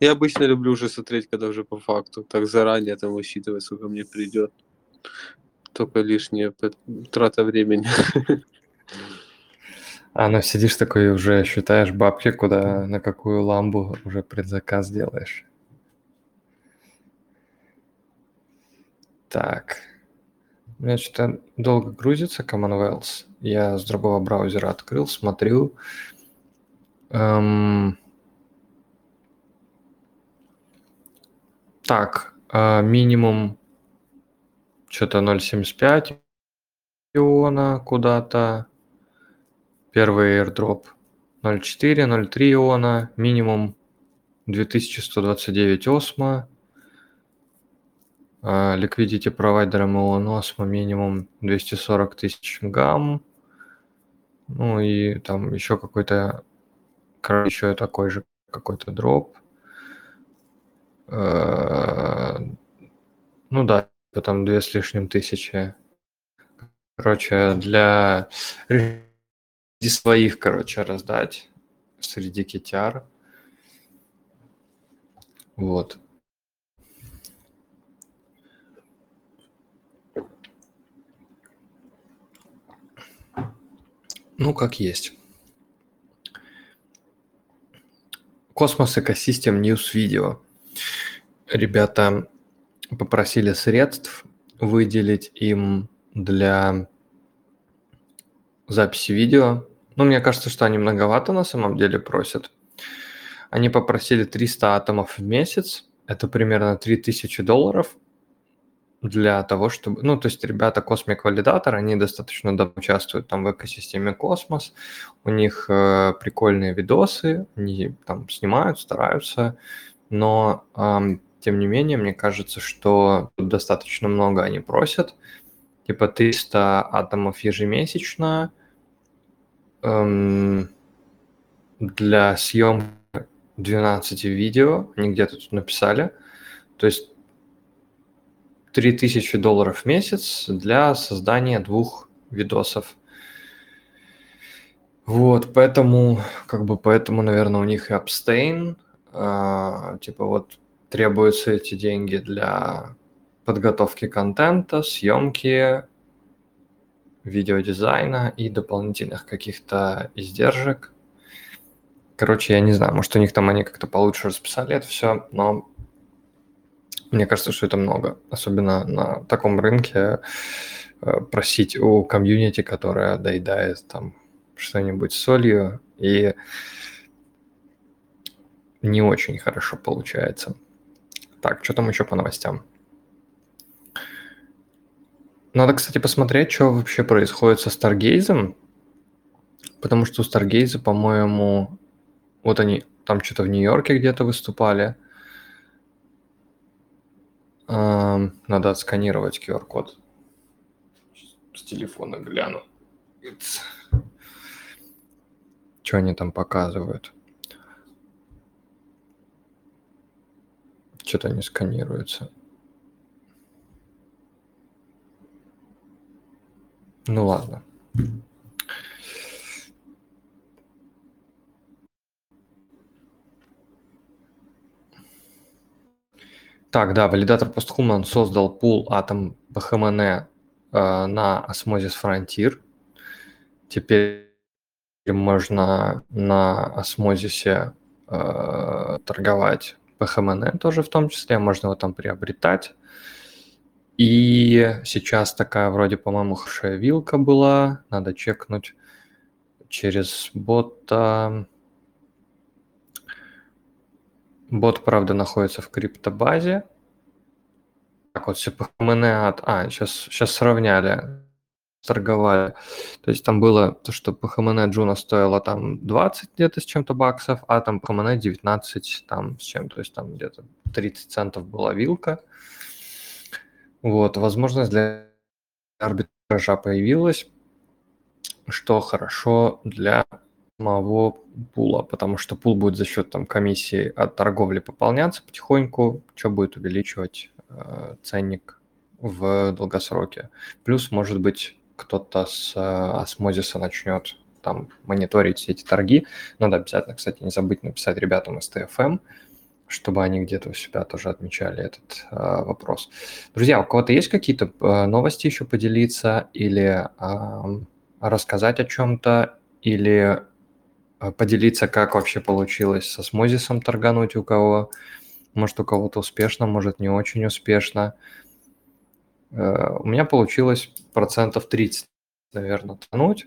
Я обычно люблю уже смотреть, когда уже по факту, так заранее там высчитывать, сколько мне придет. Только лишняя трата времени. *laughs* А, ну сидишь такой уже считаешь бабки, куда, на какую ламбу уже предзаказ делаешь. Так. У меня что-то долго грузится Commonwealth. Я с другого браузера открыл, смотрю. Эм... Так, э, минимум что-то 0.75 иона куда-то. Первый airdrop 0.4, 0.3 иона, минимум 2129 осмо. Liquidity провайдером Ионосмо минимум 240 тысяч гамм. Ну и там еще какой-то, еще такой же какой-то дроп. Э, ну да, потом две с лишним тысячи. Короче, для своих, короче, раздать среди китяр. Вот. Ну, как есть. Космос Экосистем News Видео. Ребята попросили средств выделить им для записи видео. Ну, мне кажется, что они многовато на самом деле просят. Они попросили 300 атомов в месяц. Это примерно 3000 долларов для того, чтобы... Ну, то есть ребята Cosmic Validator, они достаточно давно участвуют там в экосистеме Космос. У них э, прикольные видосы, они там снимают, стараются. Но, э, тем не менее, мне кажется, что тут достаточно много они просят. Типа 300 атомов ежемесячно эм, для съемки 12 видео. Они где-то тут написали. То есть 3000 долларов в месяц для создания двух видосов. Вот, поэтому, как бы, поэтому, наверное, у них и абстейн, э, типа вот требуются эти деньги для подготовки контента, съемки, видеодизайна и дополнительных каких-то издержек. Короче, я не знаю, может, у них там они как-то получше расписали это все, но мне кажется, что это много, особенно на таком рынке э, просить у комьюнити, которая доедает там что-нибудь солью, и не очень хорошо получается. Так, что там еще по новостям? Надо, кстати, посмотреть, что вообще происходит со Старгейзом, потому что у Старгейза, по-моему, вот они там что-то в Нью-Йорке где-то выступали – надо отсканировать QR-код. С телефона гляну. Что они там показывают? Что-то не сканируется. Ну ладно. Так, да, валидатор PostHuman создал пул Atom BHMN э, на Osmosis Frontier. Теперь можно на Osmosis э, торговать BHMN тоже в том числе, можно его там приобретать. И сейчас такая вроде, по-моему, хорошая вилка была, надо чекнуть через бота. Бот, правда, находится в криптобазе. Так вот, все PHMN от... А, сейчас, сейчас сравняли, торговали. То есть там было то, что PHMN Juno стоило там 20 где-то с чем-то баксов, а там PHMN 19 там с чем, то есть там где-то 30 центов была вилка. Вот, возможность для арбитража появилась, что хорошо для самого пула, потому что пул будет за счет там, комиссии от торговли пополняться потихоньку, что будет увеличивать э, ценник в долгосроке. Плюс, может быть, кто-то с э, осмозиса начнет там мониторить эти торги. Надо обязательно, кстати, не забыть написать ребятам из TFM, чтобы они где-то у себя тоже отмечали этот э, вопрос. Друзья, у кого-то есть какие-то э, новости еще поделиться или э, рассказать о чем-то, или а, поделиться, как вообще получилось с осмозисом торгануть у кого. Может, у кого-то успешно, может, не очень успешно. Э, у меня получилось процентов 30, наверное, тонуть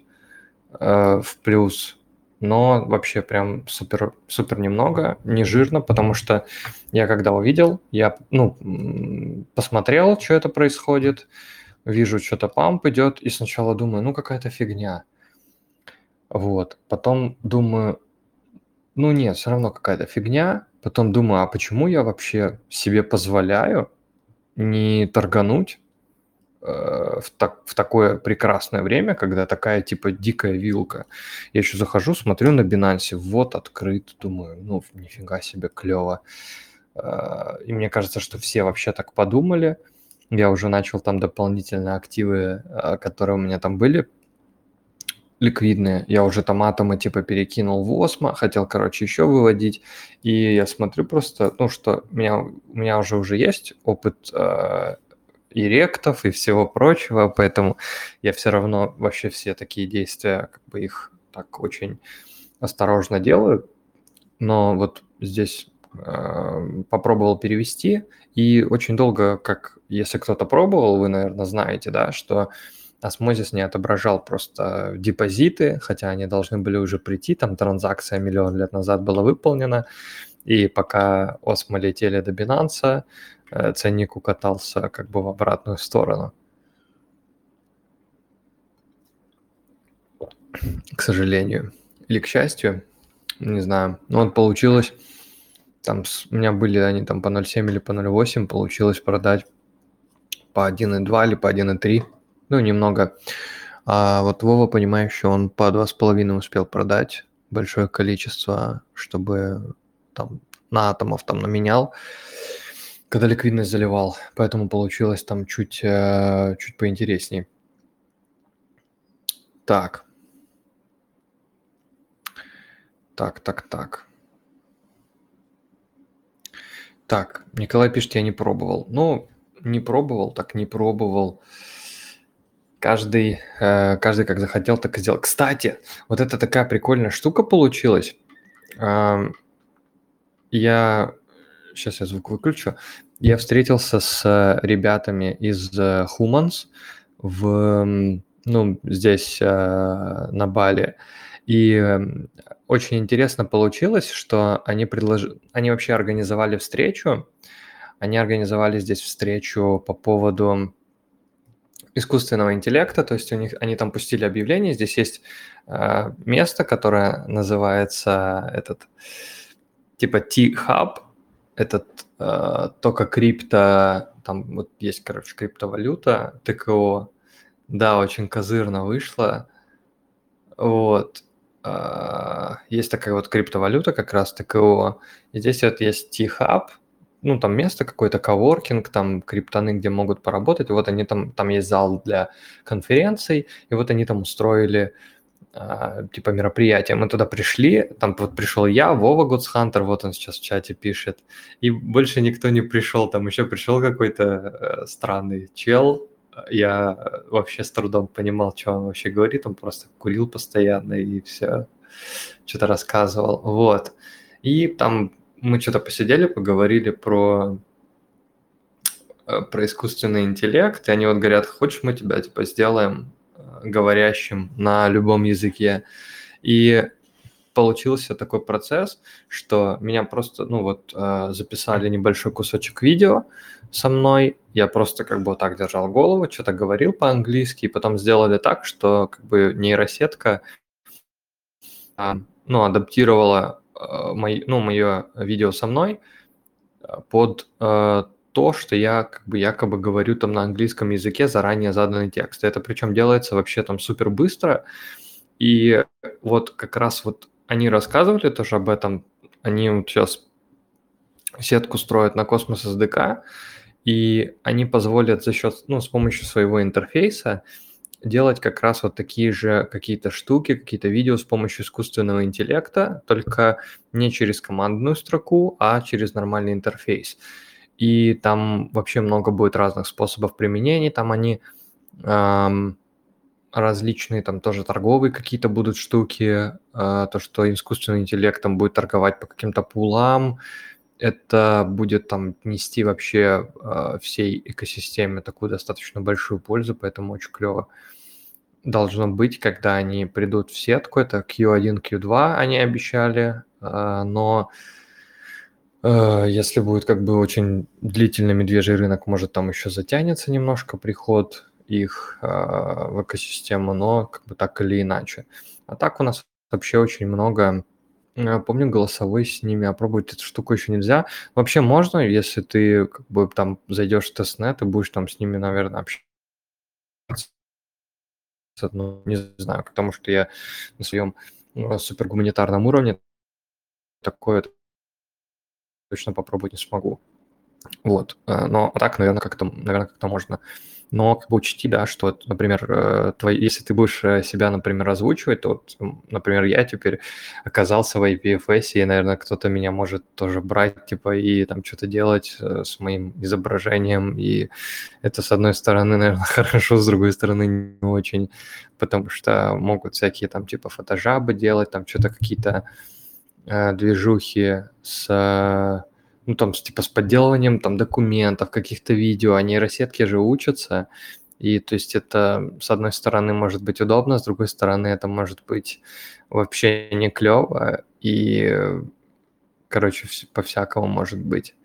э, в плюс, но вообще прям супер, супер немного, не жирно, потому что я когда увидел, я ну, посмотрел, что это происходит, вижу, что-то памп идет, и сначала думаю, ну какая-то фигня – вот. Потом думаю, ну нет, все равно какая-то фигня. Потом думаю, а почему я вообще себе позволяю не торгануть э, в, так, в такое прекрасное время, когда такая типа дикая вилка. Я еще захожу, смотрю на Binance, вот открыт, думаю, ну нифига себе клево. Э, и мне кажется, что все вообще так подумали. Я уже начал там дополнительные активы, э, которые у меня там были, ликвидные. Я уже там атомы типа перекинул в Осмо, хотел, короче, еще выводить. И я смотрю просто, ну, что у меня, у меня уже уже есть опыт э, и ректов, и всего прочего, поэтому я все равно вообще все такие действия, как бы их так очень осторожно делаю. Но вот здесь э, попробовал перевести, и очень долго, как если кто-то пробовал, вы, наверное, знаете, да, что Osmosis не отображал просто депозиты, хотя они должны были уже прийти, там транзакция миллион лет назад была выполнена, и пока Осмо летели до Binance, ценник укатался как бы в обратную сторону. К сожалению. Или к счастью, не знаю. Ну вот получилось, там у меня были они там по 0,7 или по 0,8, получилось продать по 1,2 или по 1,3 ну, немного. А вот Вова, понимающий, он по два с половиной успел продать большое количество, чтобы там на атомов там наменял, когда ликвидность заливал. Поэтому получилось там чуть, э, чуть поинтересней. Так. Так, так, так. Так, Николай пишет, я не пробовал. Ну, не пробовал, так не пробовал. Каждый, э, каждый как захотел, так и сделал. Кстати, вот это такая прикольная штука получилась. Я сейчас я звук выключу. Я встретился с ребятами из э, Humans в, ну, здесь э, на Бали. И очень интересно получилось, что они предложили, они вообще организовали встречу. Они организовали здесь встречу по поводу искусственного интеллекта, то есть у них они там пустили объявление, здесь есть э, место, которое называется этот типа T-Hub, этот э, только крипто, там вот есть, короче, криптовалюта, ТКО, да, очень козырно вышло, вот, э, есть такая вот криптовалюта как раз ТКО, и здесь вот есть T-Hub, ну, там место какой-то, коворкинг, там криптоны, где могут поработать. вот они там, там есть зал для конференций, и вот они там устроили а, типа мероприятие. Мы туда пришли, там вот пришел я, Вова Гудсхантер, вот он сейчас в чате пишет, и больше никто не пришел, там еще пришел какой-то э, странный чел, я вообще с трудом понимал, что он вообще говорит, он просто курил постоянно и все, что-то рассказывал, вот. И там мы что-то посидели, поговорили про э, про искусственный интеллект, и они вот говорят, хочешь мы тебя типа сделаем говорящим на любом языке. И получился такой процесс, что меня просто, ну вот, э, записали небольшой кусочек видео со мной, я просто как бы вот так держал голову, что-то говорил по-английски, и потом сделали так, что как бы нейросетка, а, ну, адаптировала Э, мой, ну, мое видео со мной э, под то, что я как бы якобы говорю там на английском языке заранее заданный текст. Это причем делается вообще там супер быстро. И вот как раз вот они рассказывали тоже об этом. Они вот сейчас сетку строят на Космос SDK, и они позволят за счет, ну, с помощью своего интерфейса делать как раз вот такие же какие-то штуки, какие-то видео с помощью искусственного интеллекта, только не через командную строку, а через нормальный интерфейс. И там вообще много будет разных способов применения. Там они эм, различные, там тоже торговые какие-то будут штуки, э, то, что искусственный интеллект там будет торговать по каким-то пулам, это будет там нести вообще э, всей экосистеме такую достаточно большую пользу, поэтому очень клево должно быть, когда они придут в сетку. Это Q1, Q2 они обещали, э, но если будет как бы очень длительный медвежий рынок, может там еще затянется немножко приход их э, в экосистему, но как бы так или иначе. А так у нас вообще очень много Помню, голосовой с ними опробовать эту штуку еще нельзя. Вообще можно, если ты как бы там зайдешь в тестнет и будешь там с ними, наверное, общаться ну, не знаю, потому что я на своем ну, супергуманитарном уровне такое точно попробовать не смогу. Вот. Э, но так, наверное, как-то, наверное, как-то можно. Но как бы учти, да, что, например, э, твои, если ты будешь э, себя, например, озвучивать, то, вот, например, я теперь оказался в IPFS, и, наверное, кто-то меня может тоже брать, типа, и там что-то делать с моим изображением, и это, с одной стороны, *laughs* наверное, хорошо, с другой стороны, не очень, потому что могут всякие там, типа, фотожабы делать, там что-то какие-то движухи с ну, там, типа, с подделыванием там документов, каких-то видео, а нейросетки же учатся, и то есть это, с одной стороны, может быть удобно, с другой стороны, это может быть вообще не клево, и, короче, по-всякому может быть.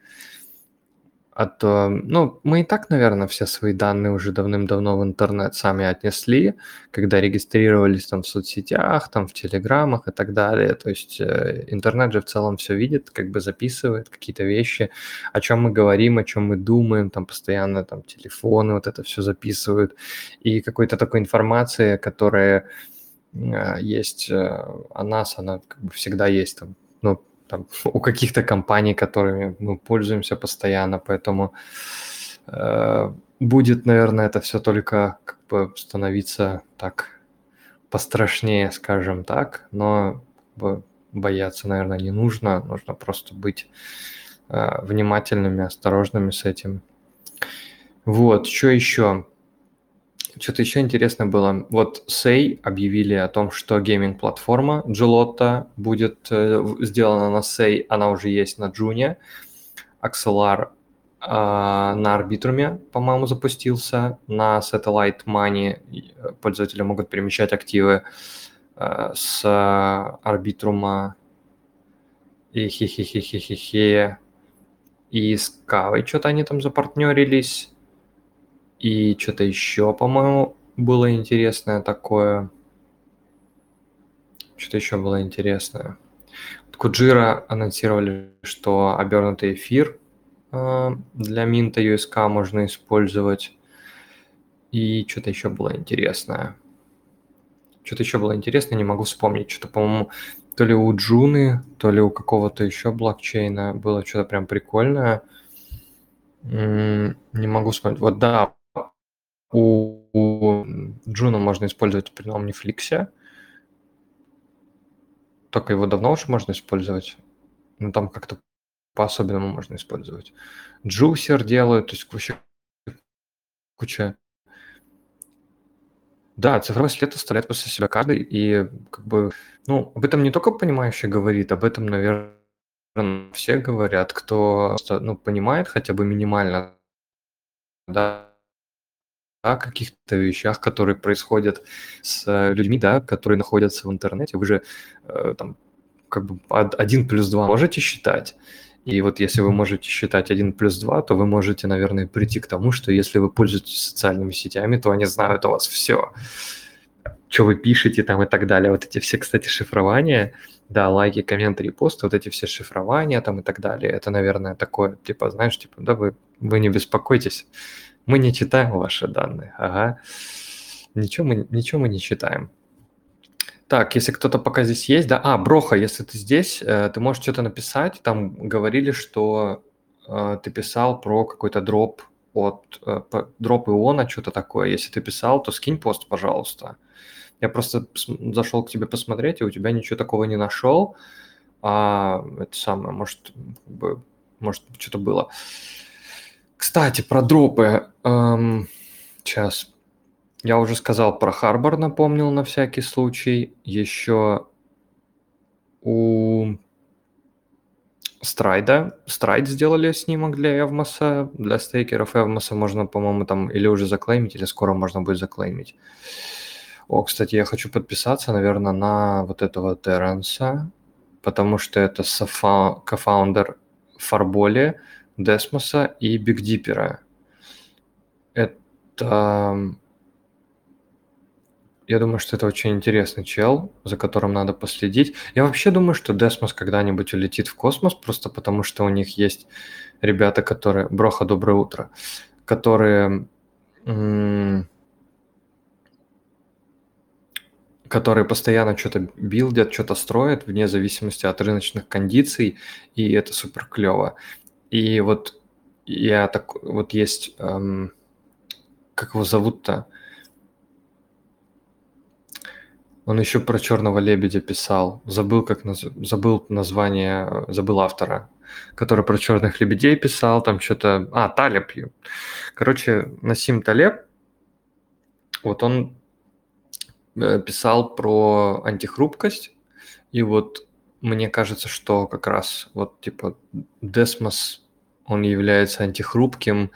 А то, ну, мы и так, наверное, все свои данные уже давным-давно в интернет сами отнесли, когда регистрировались там в соцсетях, там в телеграмах и так далее. То есть э, интернет же в целом все видит, как бы записывает какие-то вещи, о чем мы говорим, о чем мы думаем, там постоянно там телефоны вот это все записывают. И какой-то такой информации, которая э, есть э, о нас, она как бы всегда есть там, ну, там, *laughs* у каких-то компаний, которыми мы пользуемся постоянно, поэтому э, будет, наверное, это все только как бы становиться так пострашнее, скажем так, но бояться, наверное, не нужно, нужно просто быть э, внимательными, осторожными с этим. Вот, что еще? Что-то еще интересное было. Вот Say объявили о том, что гейминг-платформа Gelato будет э, сделана на Say, она уже есть на Джуне. Axelar э, на Арбитруме, по-моему, запустился. На Satellite Money э, пользователи могут перемещать активы э, с Арбитрума и хи-хи-хи-хи-хи-хи. И с Кавой что-то они там запартнерились. И что-то еще, по-моему, было интересное такое. Что-то еще было интересное. Куджира анонсировали, что обернутый эфир э, для Минта USK можно использовать. И что-то еще было интересное. Что-то еще было интересное, не могу вспомнить. Что-то, по-моему, то ли у Джуны, то ли у какого-то еще блокчейна было что-то прям прикольное. Не могу вспомнить. Вот да, у, у Juno можно использовать при Omniflix. Только его давно уже можно использовать. Но там как-то по-особенному можно использовать. Juicer делают, то есть вообще куча... Да, цифровой след оставляет после себя каждый, и как бы, ну, об этом не только понимающий говорит, об этом, наверное, все говорят, кто, ну, понимает хотя бы минимально, да, о каких-то вещах, которые происходят с э, людьми, да, которые находятся в интернете. Вы же э, там как бы один плюс два можете считать. И вот если вы можете считать 1 плюс 2, то вы можете, наверное, прийти к тому, что если вы пользуетесь социальными сетями, то они знают о вас все. Что вы пишете там и так далее. Вот эти все, кстати, шифрования, да, лайки, комменты, репосты, вот эти все шифрования там и так далее, это, наверное, такое, типа, знаешь, типа, да, вы, вы не беспокойтесь, мы не читаем ваши данные. Ага. Ничего мы, ничего мы не читаем. Так, если кто-то пока здесь есть, да. А, Броха, если ты здесь, э, ты можешь что-то написать. Там говорили, что э, ты писал про какой-то дроп от э, дроп иона, что-то такое. Если ты писал, то скинь пост, пожалуйста. Я просто зашел к тебе посмотреть, и у тебя ничего такого не нашел. А, это самое, может, может что-то было. Кстати, про дропы. Эм, сейчас. Я уже сказал про Харбор, напомнил на всякий случай. Еще у Страйда. Страйд сделали снимок для Эвмоса. Для стейкеров Эвмоса можно, по-моему, там или уже заклеймить, или скоро можно будет заклеймить. О, кстати, я хочу подписаться, наверное, на вот этого Терренса, потому что это кофаундер Фарболи, Десмоса и Биг Диппера. Это... Я думаю, что это очень интересный чел, за которым надо последить. Я вообще думаю, что Десмос когда-нибудь улетит в космос, просто потому что у них есть ребята, которые... Броха, доброе утро. Которые... которые постоянно что-то билдят, что-то строят, вне зависимости от рыночных кондиций, и это супер клево. И вот я так вот есть, эм, как его зовут-то? Он еще про черного лебедя писал. Забыл, как наз... забыл название, забыл автора, который про черных лебедей писал, там что-то. А, Талеб. Короче, Насим Талеб, вот он э, писал про антихрупкость, и вот мне кажется, что как раз вот типа Desmos, он является антихрупким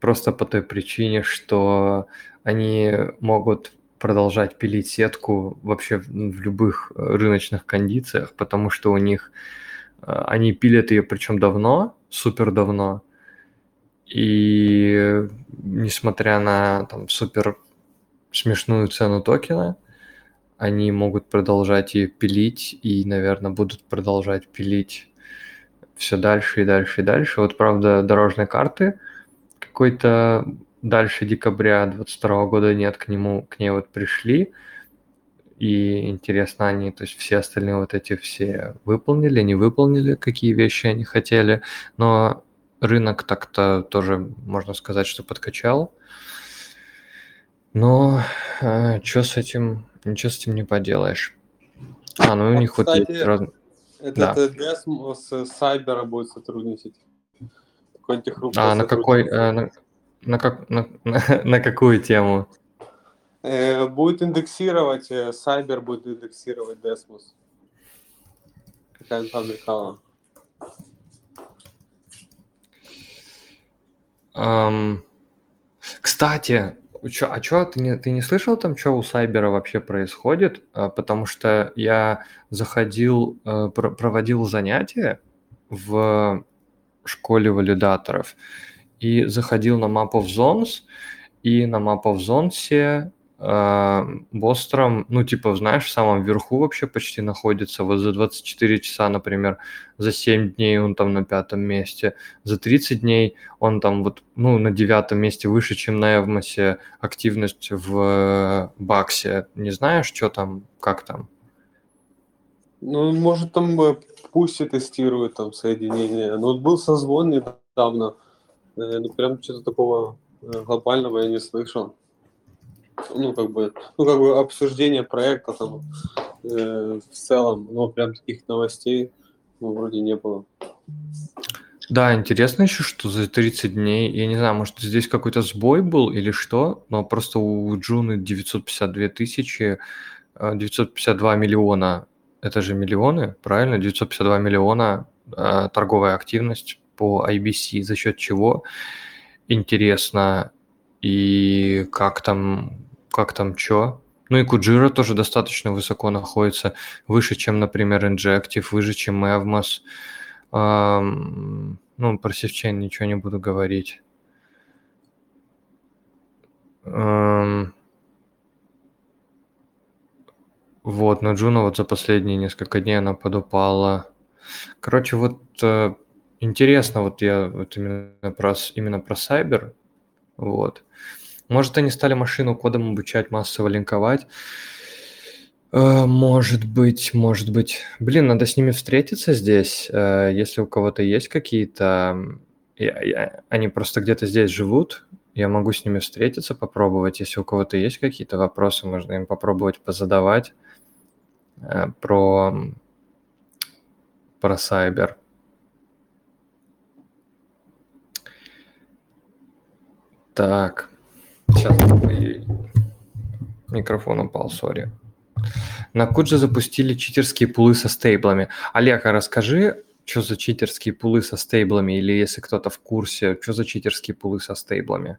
просто по той причине, что они могут продолжать пилить сетку вообще в, любых рыночных кондициях, потому что у них а, они пилят ее причем давно, супер давно, и несмотря на там супер смешную цену токена, они могут продолжать ее пилить и, наверное, будут продолжать пилить все дальше и дальше и дальше. Вот, правда, дорожной карты какой-то дальше декабря 22 года нет, к нему, к ней вот пришли, и интересно, они, то есть все остальные вот эти все выполнили, не выполнили, какие вещи они хотели, но рынок так-то тоже, можно сказать, что подкачал. Но э, что с этим, ничего с этим не поделаешь. А, ну у а, них кстати, вот есть раз... Этот да. с Cyber будет сотрудничать. А, на какой, э, на, на, как, на, на, *laughs* на какую тему? Э, будет индексировать, э, Cyber будет индексировать Desmos. Какая инфа мелькала. Um, кстати, чё, а что, ты не, ты не слышал там, что у Сайбера вообще происходит? А, потому что я заходил, э, проводил занятия в школе валидаторов и заходил на Map of Zones, и на Map of Zones Бостром, ну, типа, знаешь, в самом верху вообще почти находится. Вот за 24 часа, например, за 7 дней он там на пятом месте. За 30 дней он там вот, ну, на девятом месте выше, чем на Эвмосе. Активность в Баксе. Не знаешь, что там, как там? Ну, может, там э, пусть тестирует там соединение. Ну, вот был созвон недавно. Э, ну, прям что-то такого э, глобального я не слышал ну, как бы, ну, как бы обсуждение проекта там э, в целом, но прям таких новостей ну, вроде не было. Да, интересно еще, что за 30 дней, я не знаю, может, здесь какой-то сбой был или что, но просто у Джуны 952 тысячи, 952 э, миллиона, это же миллионы, правильно? 952 миллиона э, торговая активность по IBC, за счет чего, интересно, и как там как там чё. Ну и Куджира тоже достаточно высоко находится, выше, чем, например, Injective, выше, чем Evmos. Эм, ну, про Севчейн ничего не буду говорить. Эм, вот, но Juno вот за последние несколько дней она подупала. Короче, вот э, интересно, вот я вот именно про, именно про Cyber, вот. Может, они стали машину кодом обучать, массово линковать. Э, может быть, может быть. Блин, надо с ними встретиться здесь. Э, если у кого-то есть какие-то... Они просто где-то здесь живут. Я могу с ними встретиться, попробовать. Если у кого-то есть какие-то вопросы, можно им попробовать позадавать э, про, про сайбер. Так. Сейчас микрофон упал, сори. На Кудже запустили читерские пулы со стейблами. Олег, а расскажи, что за читерские пулы со стейблами, или если кто-то в курсе, что за читерские пулы со стейблами?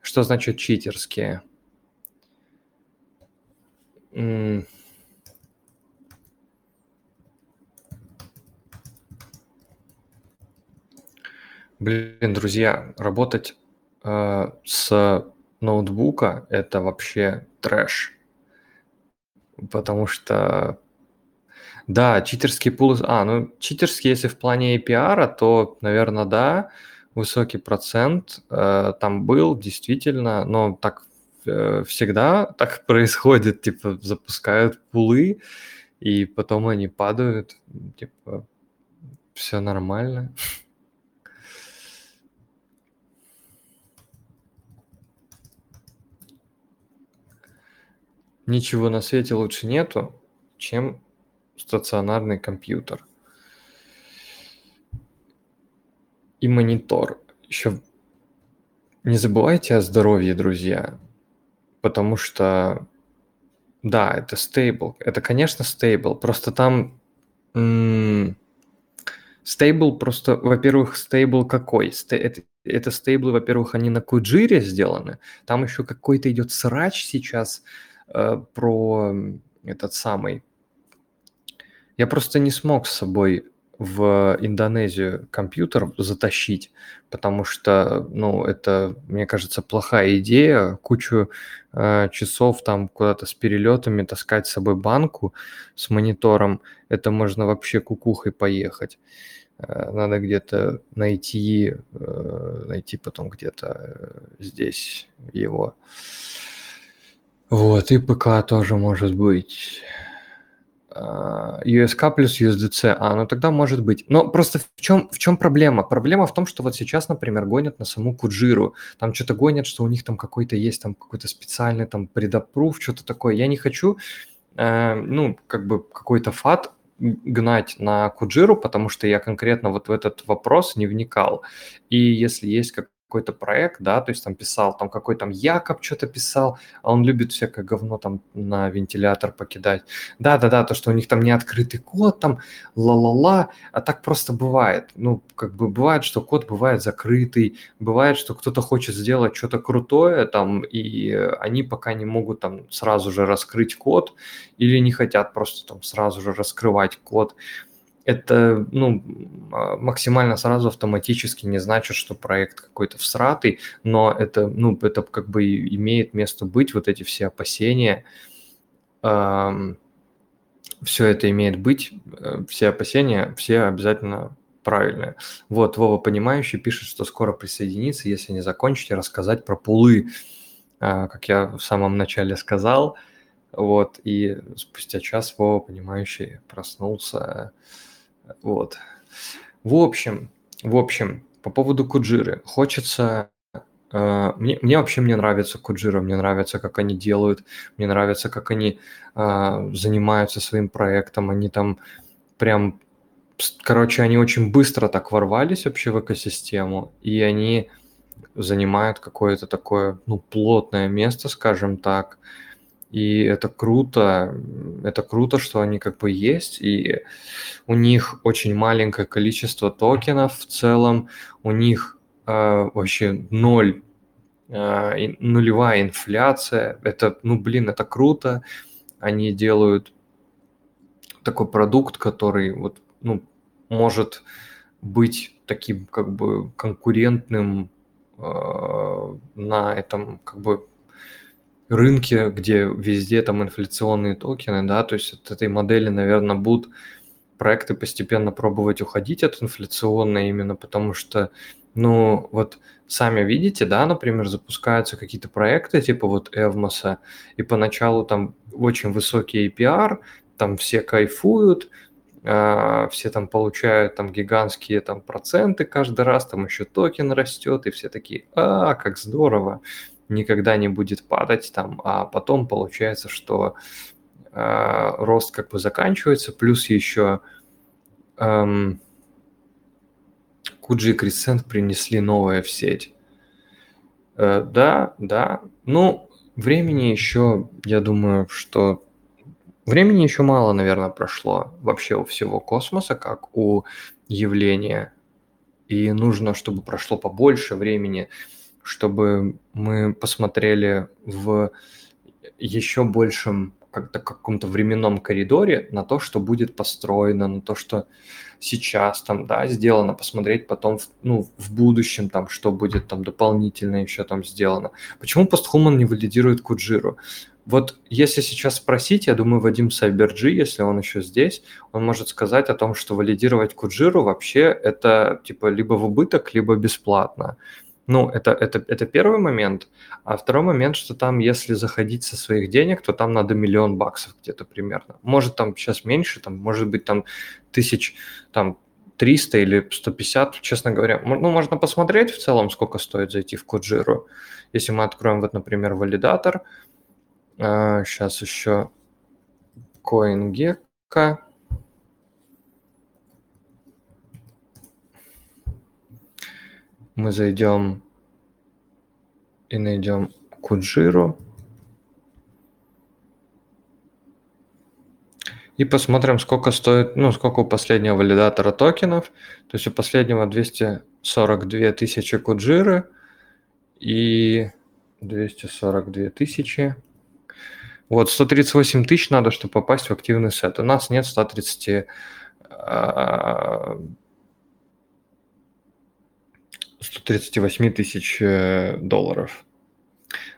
Что значит читерские? Блин, друзья, работать э, с ноутбука это вообще трэш. Потому что, да, читерские пулы... А, ну, читерские, если в плане APR, то, наверное, да, высокий процент э, там был, действительно, но так э, всегда *laughs* так происходит, типа, запускают пулы, и потом они падают, типа, все нормально. *laughs* Ничего на свете лучше нету, чем стационарный компьютер. И монитор. Еще не забывайте о здоровье, друзья, потому что, да, это стейбл. Это, конечно, стейбл, просто там Стейбл просто, во-первых, стейбл какой? Это, это стейблы, во-первых, они на Куджире сделаны. Там еще какой-то идет срач сейчас про этот самый. Я просто не смог с собой в Индонезию компьютер затащить, потому что, ну, это, мне кажется, плохая идея. Кучу э, часов там куда-то с перелетами таскать с собой банку с монитором. Это можно вообще кукухой поехать. Э, надо где-то найти, э, найти потом где-то э, здесь его. Вот, и ПК тоже может быть. USK плюс USDC. А, ну тогда может быть. Но просто в чем, в чем проблема? Проблема в том, что вот сейчас, например, гонят на саму Куджиру. Там что-то гонят, что у них там какой-то есть там какой-то специальный там предапрув, что-то такое. Я не хочу, э, ну, как бы какой-то фат гнать на Куджиру, потому что я конкретно вот в этот вопрос не вникал. И если есть как какой-то проект, да, то есть там писал, там какой там Якоб что-то писал, а он любит всякое говно там на вентилятор покидать. Да-да-да, то, что у них там не открытый код, там ла-ла-ла, а так просто бывает. Ну, как бы бывает, что код бывает закрытый, бывает, что кто-то хочет сделать что-то крутое там, и они пока не могут там сразу же раскрыть код или не хотят просто там сразу же раскрывать код это ну, а, максимально сразу автоматически не значит, что проект какой-то всратый, но это, ну, это как бы имеет место быть, вот эти все опасения, э, все это имеет быть, э, все опасения, все обязательно правильные. Вот, Вова Понимающий пишет, что скоро присоединится, если не закончите, рассказать про пулы, э, как я в самом начале сказал, вот, и спустя час Вова Понимающий проснулся, вот. В общем, в общем, по поводу Куджиры. Хочется Uh, мне, мне вообще мне нравится Куджира, мне нравится, как они делают, мне нравится, как они uh, занимаются своим проектом, они там прям, короче, они очень быстро так ворвались вообще в экосистему, и они занимают какое-то такое, ну, плотное место, скажем так, и это круто, это круто, что они как бы есть, и у них очень маленькое количество токенов в целом, у них э, вообще ноль, э, нулевая инфляция, это, ну, блин, это круто, они делают такой продукт, который вот, ну, может быть таким как бы конкурентным э, на этом как бы рынке, где везде там инфляционные токены, да, то есть от этой модели, наверное, будут проекты постепенно пробовать уходить от инфляционной именно потому что, ну, вот сами видите, да, например, запускаются какие-то проекты типа вот Эвмоса, и поначалу там очень высокий APR, там все кайфуют, а, все там получают там гигантские там проценты каждый раз, там еще токен растет, и все такие, а, как здорово никогда не будет падать там, а потом получается, что э, рост как бы заканчивается, плюс еще эм, Куджи и Крисцент принесли новое в сеть. Э, да, да. Ну, времени еще, я думаю, что времени еще мало, наверное, прошло вообще у всего космоса, как у явления. И нужно, чтобы прошло побольше времени, чтобы мы посмотрели в еще большем как-то каком-то временном коридоре на то, что будет построено, на то, что сейчас там, да, сделано, посмотреть потом, в, ну, в будущем там, что будет там дополнительно еще там сделано. Почему Постхуман не валидирует Куджиру? Вот если сейчас спросить, я думаю, Вадим Сайберджи, если он еще здесь, он может сказать о том, что валидировать Куджиру вообще это типа либо в убыток, либо бесплатно. Ну, это, это, это первый момент. А второй момент, что там, если заходить со своих денег, то там надо миллион баксов где-то примерно. Может, там сейчас меньше, там, может быть, там тысяч, там, 300 или 150, честно говоря. Ну, можно посмотреть в целом, сколько стоит зайти в Коджиру. Если мы откроем, вот, например, валидатор, сейчас еще CoinGecko, мы зайдем и найдем Куджиру. и посмотрим, сколько стоит, ну, сколько у последнего валидатора токенов. То есть у последнего 242 тысячи куджиры и 242 тысячи. Вот, 138 тысяч надо, чтобы попасть в активный сет. У нас нет 130 138 тысяч э, долларов.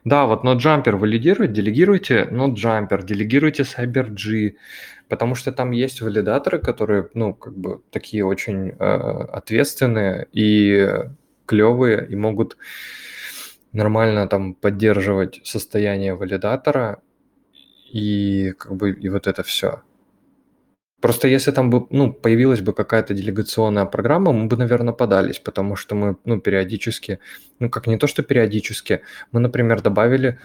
Да, вот NodeJumper валидирует, делегируйте NodeJumper, делегируйте CyberG, потому что там есть валидаторы, которые, ну, как бы такие очень э, ответственные и клевые, и могут нормально там поддерживать состояние валидатора, и как бы и вот это все. Просто если там бы, ну, появилась бы какая-то делегационная программа, мы бы, наверное, подались, потому что мы, ну, периодически, ну, как не то, что периодически, мы, например, добавили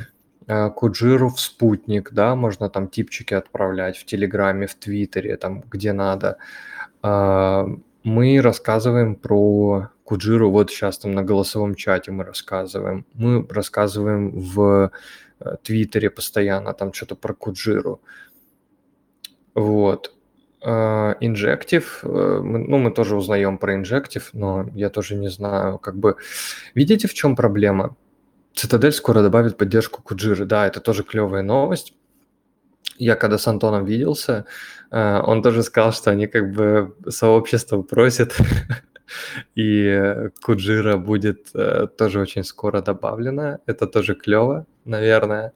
э, Куджиру в спутник, да, можно там типчики отправлять в Телеграме, в Твиттере, там, где надо. Э, мы рассказываем про Куджиру, вот сейчас там на голосовом чате мы рассказываем, мы рассказываем в э, Твиттере постоянно там что-то про Куджиру. Вот. Injective, э, ну, мы тоже узнаем про Injective, но я тоже не знаю, как бы... Видите, в чем проблема? Цитадель скоро добавит поддержку Куджиры. Да, это тоже клевая новость. Я когда с Антоном виделся, э, он тоже сказал, что они как бы сообщество просят, *laughs* и Куджира будет э, тоже очень скоро добавлена. Это тоже клево, наверное.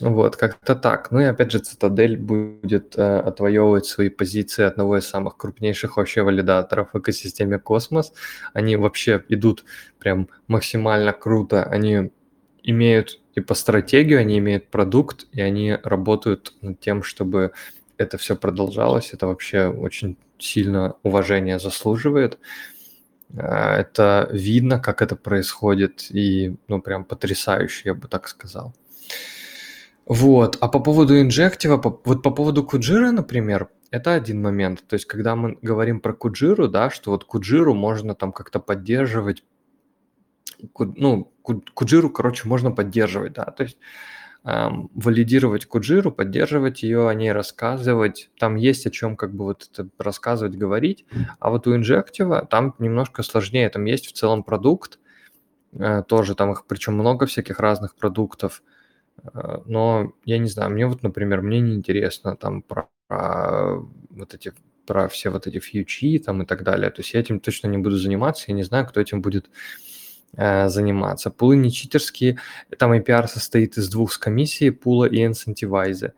Вот, как-то так. Ну и опять же, Цитадель будет э, отвоевывать свои позиции одного из самых крупнейших вообще валидаторов в экосистеме Космос. Они вообще идут прям максимально круто. Они имеют типа стратегию, они имеют продукт, и они работают над тем, чтобы это все продолжалось. Это вообще очень сильно уважение заслуживает. Э, это видно, как это происходит, и ну прям потрясающе, я бы так сказал. Вот. А по поводу инжектива, по, вот по поводу Куджира, например, это один момент. То есть, когда мы говорим про Куджиру, да, что вот Куджиру можно там как-то поддерживать, ну, Куджиру, короче, можно поддерживать, да, то есть эм, валидировать Куджиру, поддерживать ее, о ней рассказывать. Там есть о чем как бы вот это рассказывать, говорить. А вот у инжектива там немножко сложнее. Там есть в целом продукт, э, тоже там их, причем много всяких разных продуктов – но я не знаю, мне вот, например, мне не интересно там про, про вот эти про все вот эти фьючи там и так далее. То есть я этим точно не буду заниматься, я не знаю, кто этим будет э, заниматься. Пулы не читерские, там APR состоит из двух с комиссии, пула и инцентивайза.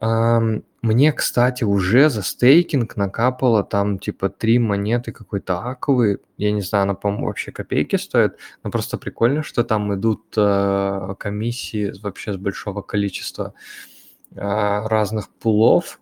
Мне, кстати, уже за стейкинг накапало там типа три монеты какой-то аковый. Я не знаю, она, по-моему, вообще копейки стоит. Но просто прикольно, что там идут э, комиссии вообще с большого количества э, разных пулов.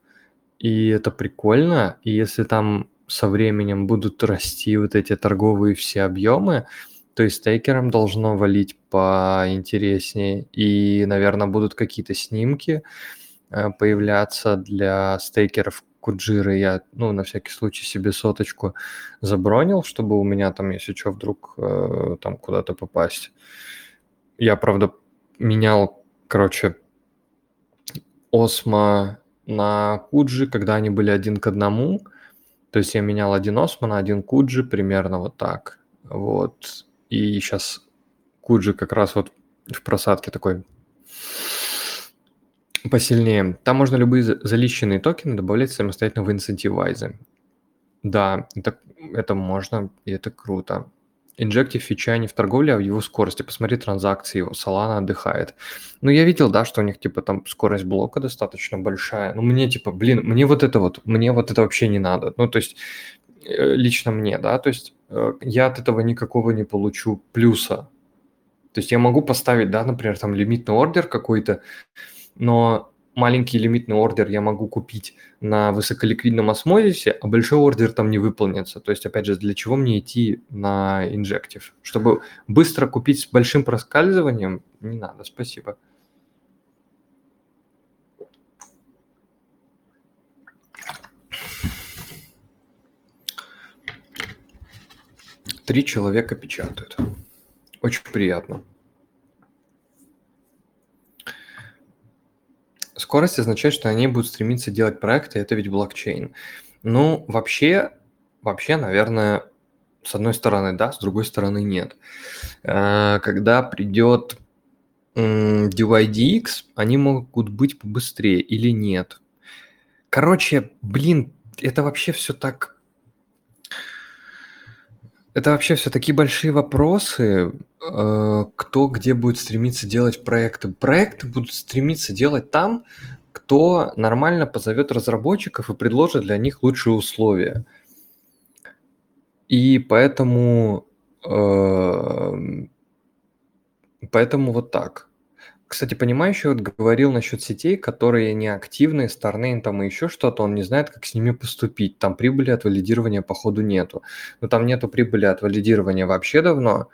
И это прикольно. И если там со временем будут расти вот эти торговые все объемы, то есть стейкерам должно валить поинтереснее. И, наверное, будут какие-то снимки, Э, появляться для стейкеров Куджиры. Я, ну, на всякий случай себе соточку забронил, чтобы у меня там, если что, вдруг э, там куда-то попасть. Я, правда, менял, короче, Осмо на Куджи, когда они были один к одному. То есть я менял один Осмо на один Куджи, примерно вот так. Вот. И сейчас Куджи как раз вот в просадке такой посильнее. Там можно любые залищенные токены добавлять самостоятельно в инцентивайзы. Да, это, это можно, и это круто. Инжектив фича не в торговле, а в его скорости. Посмотри транзакции, его Solana отдыхает. Ну, я видел, да, что у них, типа, там скорость блока достаточно большая. Ну, мне, типа, блин, мне вот это вот, мне вот это вообще не надо. Ну, то есть, э, лично мне, да, то есть, э, я от этого никакого не получу плюса. То есть, я могу поставить, да, например, там лимитный ордер какой-то, но маленький лимитный ордер я могу купить на высоколиквидном осмозисе, а большой ордер там не выполнится. То есть, опять же, для чего мне идти на инжектив? Чтобы быстро купить с большим проскальзыванием, не надо, спасибо. Три человека печатают. Очень приятно. Скорость означает, что они будут стремиться делать проекты, это ведь блокчейн. Ну, вообще, вообще, наверное, с одной стороны да, с другой стороны нет. Э, когда придет DYDX, они могут быть побыстрее или нет. Короче, блин, это вообще все так... Это вообще все такие большие вопросы, э, кто где будет стремиться делать проекты. Проекты будут стремиться делать там, кто нормально позовет разработчиков и предложит для них лучшие условия. И поэтому, эм, поэтому вот так. Кстати, понимающий вот говорил насчет сетей, которые неактивны, Starname там и еще что-то, он не знает, как с ними поступить. Там прибыли от валидирования, походу, нету. Но там нету прибыли от валидирования вообще давно.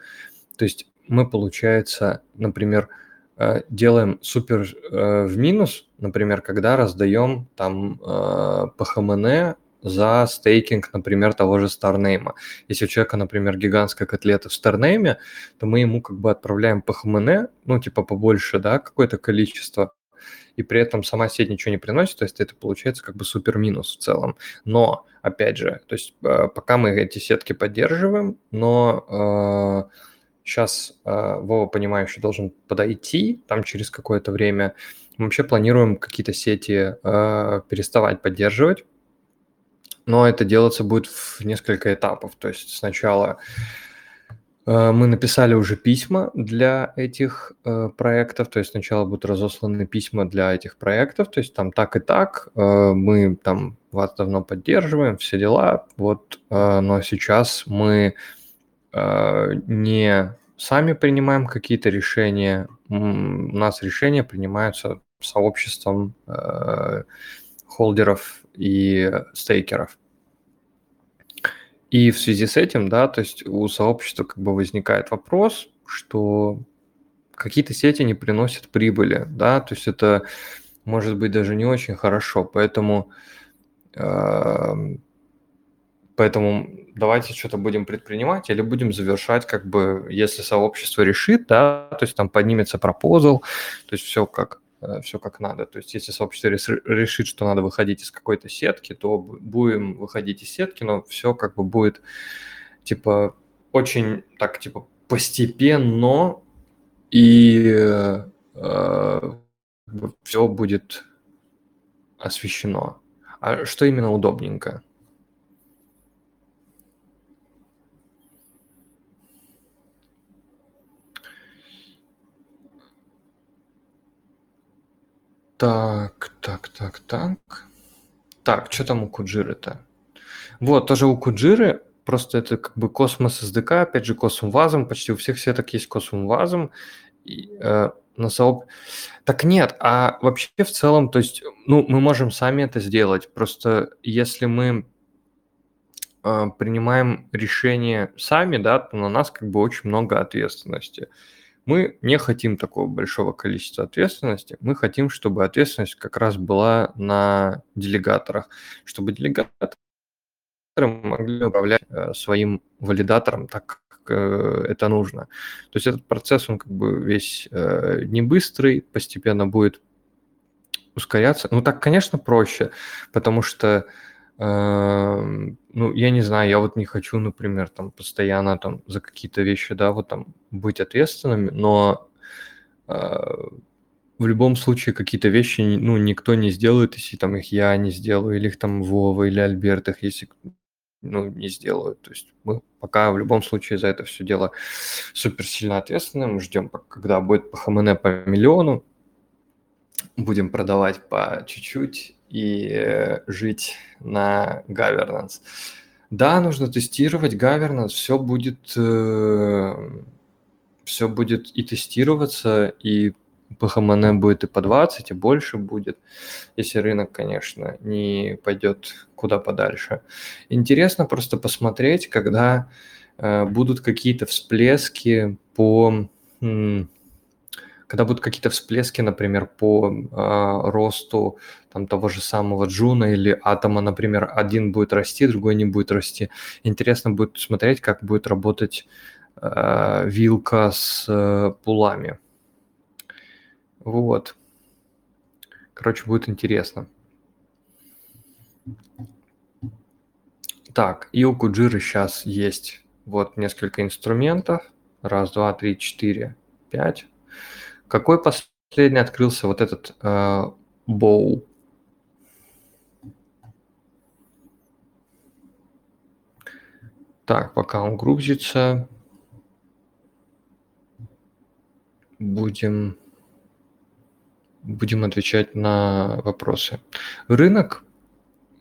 То есть мы, получается, например, э, делаем супер э, в минус, например, когда раздаем там э, по ХМН за стейкинг, например, того же Старнейма. Если у человека, например, гигантская котлета в Старнейме, то мы ему как бы отправляем по ХМН, ну, типа побольше, да, какое-то количество, и при этом сама сеть ничего не приносит, то есть это получается как бы супер минус в целом. Но, опять же, то есть э, пока мы эти сетки поддерживаем, но э, сейчас э, Вова, понимающий, должен подойти там через какое-то время, мы вообще планируем какие-то сети э, переставать поддерживать, но это делаться будет в несколько этапов. То есть сначала э, мы написали уже письма для этих э, проектов, то есть сначала будут разосланы письма для этих проектов, то есть там так и так, э, мы там вас давно поддерживаем, все дела, вот, э, но сейчас мы э, не сами принимаем какие-то решения, у нас решения принимаются сообществом э, холдеров и стейкеров. И в связи с этим, да, то есть у сообщества как бы возникает вопрос, что какие-то сети не приносят прибыли, да, то есть это может быть даже не очень хорошо, поэтому, э, поэтому давайте что-то будем предпринимать или будем завершать, как бы, если сообщество решит, да, то есть там поднимется пропозал, то есть все как все как надо. То есть если сообщество решит, что надо выходить из какой-то сетки, то будем выходить из сетки, но все как бы будет типа очень так типа постепенно и э, э все будет освещено. А что именно удобненько? Так, так, так, так. Так, что там у Куджиры-то? Вот, тоже у Куджиры, просто это как бы космос SDK, опять же, космом вазом, почти у всех сеток есть космом вазом. И, э, на сооб... Так нет, а вообще в целом, то есть, ну, мы можем сами это сделать, просто если мы э, принимаем решение сами, да, то на нас как бы очень много ответственности. Мы не хотим такого большого количества ответственности. Мы хотим, чтобы ответственность как раз была на делегаторах, чтобы делегаторы могли управлять э, своим валидатором так, как э, это нужно. То есть этот процесс, он как бы весь э, не быстрый, постепенно будет ускоряться. Ну так, конечно, проще, потому что ну, я не знаю, я вот не хочу, например, там постоянно там за какие-то вещи, да, вот там быть ответственными, но э, в любом случае какие-то вещи, ну, никто не сделает, если там их я не сделаю, или их там Вова, или Альберт их, если ну, не сделают. То есть мы пока в любом случае за это все дело супер сильно ответственны. Мы ждем, когда будет по ХМН по миллиону, будем продавать по чуть-чуть и э, жить на governance. Да, нужно тестировать governance, все будет, э, все будет и тестироваться, и ПХМН будет и по 20, и больше будет, если рынок, конечно, не пойдет куда подальше. Интересно просто посмотреть, когда э, будут какие-то всплески по когда будут какие-то всплески, например, по э, росту там, того же самого Джуна или Атома, например, один будет расти, другой не будет расти. Интересно будет смотреть, как будет работать э, вилка с э, пулами. Вот. Короче, будет интересно. Так, и у Куджиры сейчас есть вот несколько инструментов. Раз, два, три, четыре, пять. Какой последний открылся вот этот э? Так, пока он грузится, будем, будем отвечать на вопросы. Рынок,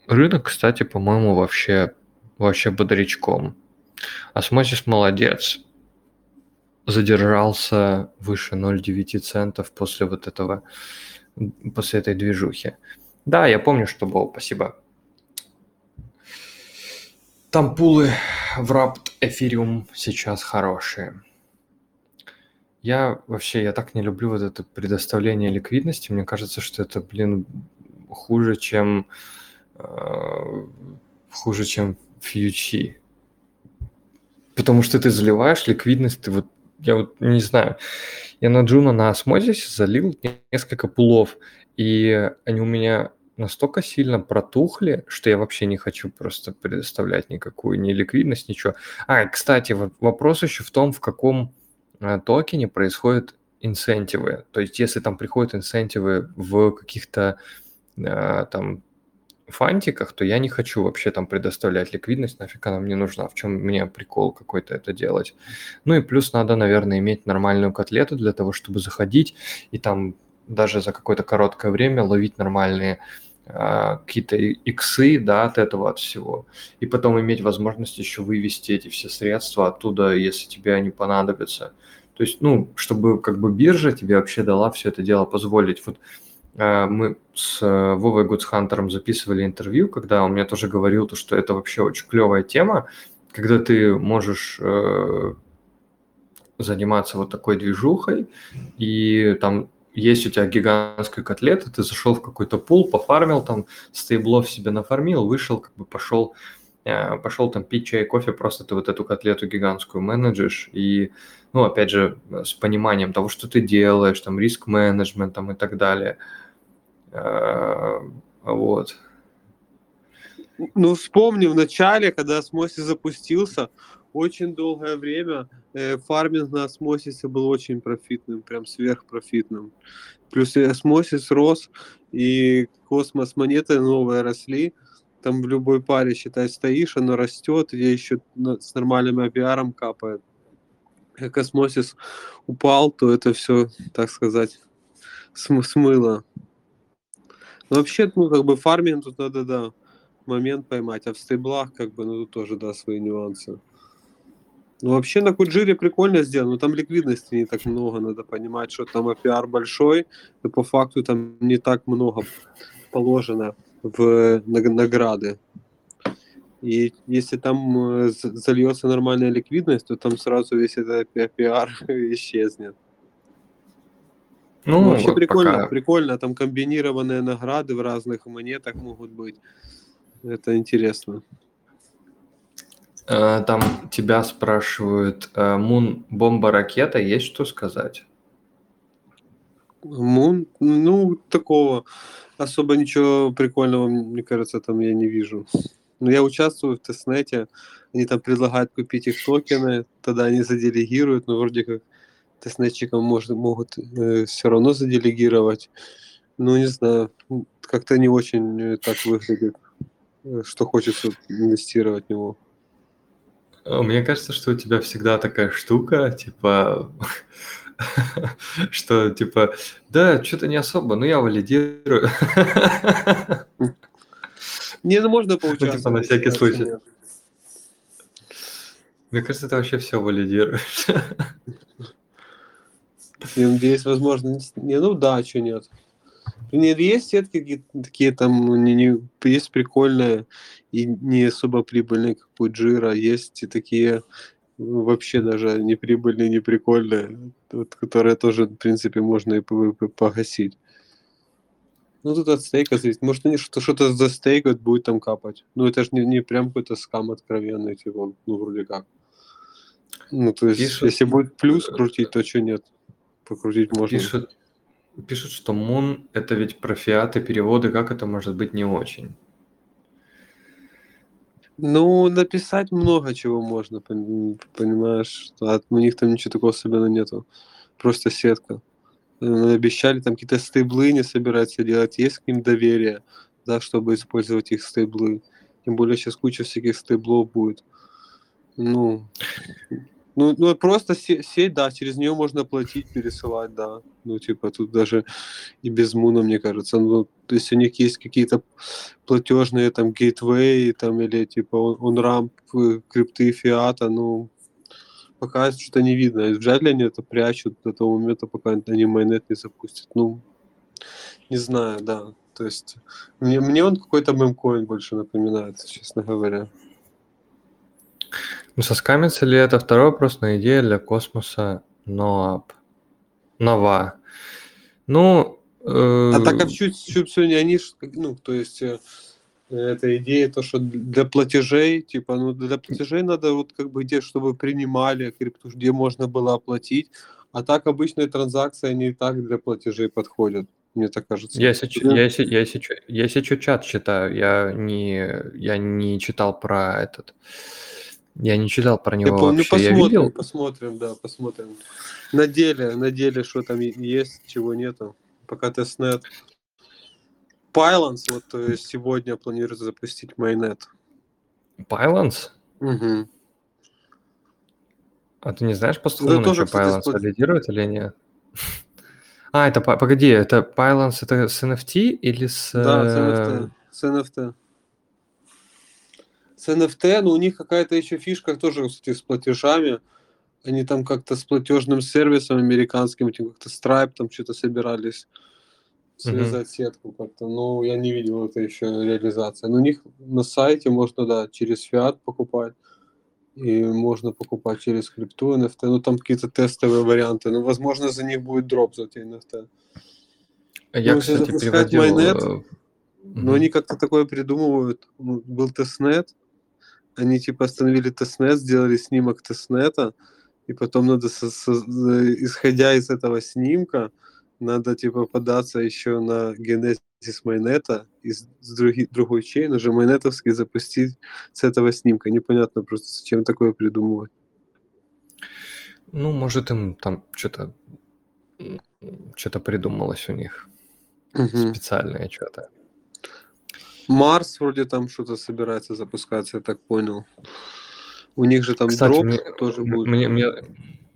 рынок, кстати, по-моему, вообще, вообще бодрячком. Осмосис молодец. Задержался выше 0,9 центов после вот этого, после этой движухи. Да, я помню, что был, спасибо. Там пулы в Rapt Ethereum сейчас хорошие. Я вообще, я так не люблю вот это предоставление ликвидности. Мне кажется, что это, блин, хуже, чем э, хуже, чем фьючи. Потому что ты заливаешь ликвидность, ты вот, я вот не знаю, я на Джуна на осмозисе залил несколько пулов, и они у меня настолько сильно протухли, что я вообще не хочу просто предоставлять никакую ни ликвидность, ничего. А, кстати, вопрос еще в том, в каком Э, токене происходят инсентивы. То есть если там приходят инсентивы в каких-то э, там фантиках, то я не хочу вообще там предоставлять ликвидность, нафиг она мне нужна, в чем мне прикол какой-то это делать. Ну и плюс надо, наверное, иметь нормальную котлету для того, чтобы заходить и там даже за какое-то короткое время ловить нормальные а, какие-то иксы, да, от этого, от всего. И потом иметь возможность еще вывести эти все средства оттуда, если тебе они понадобятся. То есть, ну, чтобы как бы биржа тебе вообще дала все это дело позволить. Вот мы с э, Вовой Гудсхантером записывали интервью, когда он мне тоже говорил, то, что это вообще очень клевая тема, когда ты можешь э, заниматься вот такой движухой, и там есть у тебя гигантская котлета, ты зашел в какой-то пул, пофармил там, стейблов себе нафармил, вышел, как бы пошел, э, пошел там пить чай, кофе, просто ты вот эту котлету гигантскую менеджишь, и, ну, опять же, с пониманием того, что ты делаешь, там, риск-менеджментом и так далее. Э, вот. Ну, вспомни, в начале, когда Osmosis запустился, очень долгое время э, фарминг на осмосисе был очень профитным, прям сверхпрофитным. Плюс и осмосис рос, и космос монеты новые росли. Там в любой паре, считай, стоишь, оно растет, и еще с нормальным APR капает. Как осмосис упал, то это все, так сказать, см смыло. Но вообще, ну, как бы фарминг тут надо, да, момент поймать, а в стейблах, как бы, ну, тут тоже, да, свои нюансы. Ну, вообще на Куджире прикольно сделано, но там ликвидности не так много, надо понимать, что там APR большой, и по факту там не так много положено в награды. И если там э, зальется нормальная ликвидность, то там сразу весь этот APR *laughs* исчезнет. Ну, вообще прикольно, пока... прикольно, там комбинированные награды в разных монетах могут быть. Это интересно. Э, там тебя спрашивают, э, Мун бомба ракета, есть что сказать? Мун, ну, такого особо ничего прикольного, мне кажется, там я не вижу. Но я участвую в тестнете, они там предлагают купить их токены, тогда они заделегируют, но вроде как тестнетчикам может, могут э, все равно заделегировать. Ну, не знаю, как-то не очень э, так выглядит, что хочется инвестировать в него. А, мне кажется, что у тебя всегда такая штука, типа, *laughs* что, типа, да, что-то не особо, но я валидирую. *laughs* Не, ну можно. Ну, типа, на всякий случай. Мне кажется, ты вообще все валидируешь. *laughs* Я надеюсь, возможно, не, ну да, что нет. Нет, есть сетки какие такие там, не, не, есть прикольные и не особо прибыльные, как Пуджира, есть и такие ну, вообще даже не прибыльные, не прикольные, вот, которые тоже, в принципе, можно и погасить. Ну, тут от стейка зависит. Может, они что-то, что-то за стейкают, будет там капать. Ну, это же не, не прям какой-то скам откровенный, типа, ну, вроде как. Ну, то есть, Пишут... если будет плюс крутить, то что нет? Покрутить можно. Пишут, Пишут, что Мун – это ведь про фиаты переводы, как это может быть не очень? Ну, написать много чего можно, пон- понимаешь? А у них там ничего такого особенно нету. Просто сетка. Э, Обещали там какие-то стейблы не собираются делать. Есть к ним доверие, да, чтобы использовать их стейблы. Тем более сейчас куча всяких стейблов будет. Ну, ну, ну просто се- сеть, да, через нее можно платить, пересылать, да. Ну, типа, тут даже и без Муна, мне кажется. Ну, то есть у них есть какие-то платежные там гейтвей, там, или типа он, рамп крипты фиата, ну, пока что-то не видно. И Вряд ли они это прячут до того момента, пока они майнет не запустят. Ну, не знаю, да. То есть мне, мне он какой-то мемкоин больше напоминает, честно говоря. Ну, соскамится ли это второй вопрос на идея для космоса НОАП? Нова. Ну, э, А так а чуть, чуть сегодня они, ну, то есть э, эта идея, то, что для платежей, типа, ну, для платежей надо вот как бы где, чтобы принимали крипту, где можно было оплатить, а так обычные транзакции, они и так для платежей подходят, мне так кажется. я, сеч- я, се- я, сечу- я сейчас чат читаю, я не, я не читал про этот, я не читал про Я него помню, вообще, я посмотрим, видел, посмотрим, да, посмотрим. На деле, на деле, что там есть, чего нету. Пока тестнет. Pylons вот э, сегодня планируется запустить майнет. Pylons? Угу. А ты не знаешь, по Да слухам, тоже, Pylons сплот- валидирует или нет? *laughs* А, это, погоди, это Pylons это с NFT или с... Да, с э, NFT. С NFT. С NFT, но у них какая-то еще фишка тоже, кстати, с платежами. Они там как-то с платежным сервисом американским, этим как-то Stripe там что-то собирались связать сетку как-то. Ну, я не видел это еще реализация. Но у них на сайте можно, да, через фиат покупать. И можно покупать через крипту NFT. Ну, там какие-то тестовые варианты. Ну, возможно, за них будет дроп за эти NFT. Я, Ну, кстати, приводил... майнет, э, Но они как-то такое придумывают. Был testnet, они типа остановили testnet, сделали снимок testnet а, и потом надо, со- со- исходя из этого снимка, надо типа податься еще на генезис mainnet а из с други- другой chain, уже mainnet овский запустить с этого снимка. Непонятно просто, зачем такое придумывать. Ну, может, им там что-то что-то придумалось у них Мгм. специальное что-то. Марс вроде там что-то собирается запускаться, я так понял. У них же там Кстати, дроп мне, тоже будет. мне, мне,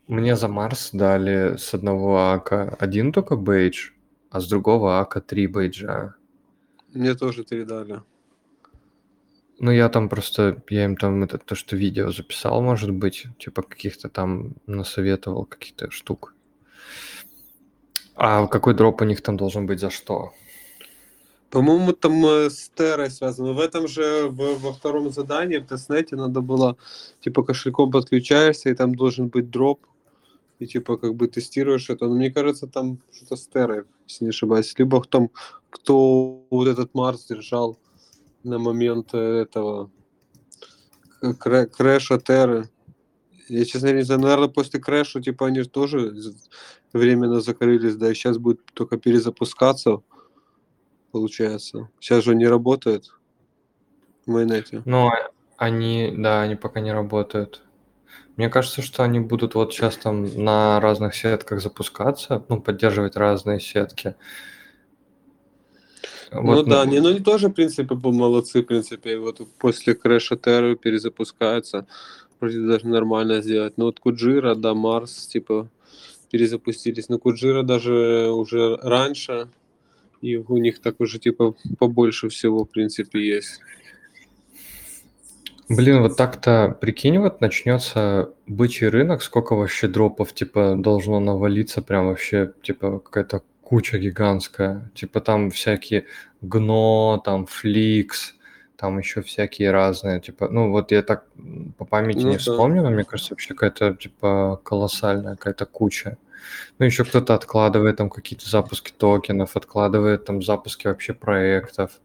мне за Марс дали с одного ака один только бейдж, а с другого ака три бейджа. Мне тоже передали. Ну, я там просто, я им там это, то, что видео записал, может быть, типа каких-то там насоветовал каких-то штук. А какой дроп у них там должен быть за что? По-моему, там э, с Террой связано. В этом же, в- во втором задании, в тестнете, надо было, типа, кошельком подключаешься, и там должен быть дроп, и, типа, как бы тестируешь это. Но мне кажется, там что-то с Террой, если не ошибаюсь. Либо там, кто вот этот Марс держал на момент э, этого крэ- крэша Терры. Я, честно не знаю, наверное, после крэша, типа, они же тоже временно закрылись, да, и сейчас будет только перезапускаться, получается. Сейчас же не работает в майонете. Ну, а- они, да, они пока не работают. Мне кажется, что они будут вот сейчас там на разных сетках запускаться, ну, поддерживать разные сетки. ну Вот, да, ну, не, ну они тоже, в принципе, молодцы, в принципе, и вот после крэша Терры перезапускаются, вроде даже нормально сделать. Ну вот Куджира, да, Марс, типа, перезапустились. Но Куджира даже уже раньше, и у них так уже, типа, побольше всего, в принципе, есть. Блин, вот так-то, прикинь, вот начнется бычий рынок, сколько вообще дропов, типа, должно навалиться, прям вообще, типа, какая-то куча гигантская. Типа, там всякие гно, там фликс, там еще всякие разные, типа, ну, вот я так по памяти Ну не да. вспомню, но мне кажется, вообще какая-то, типа, колоссальная какая-то куча. Ну, еще кто-то откладывает там какие-то запуски токенов, откладывает там запуски вообще проектов.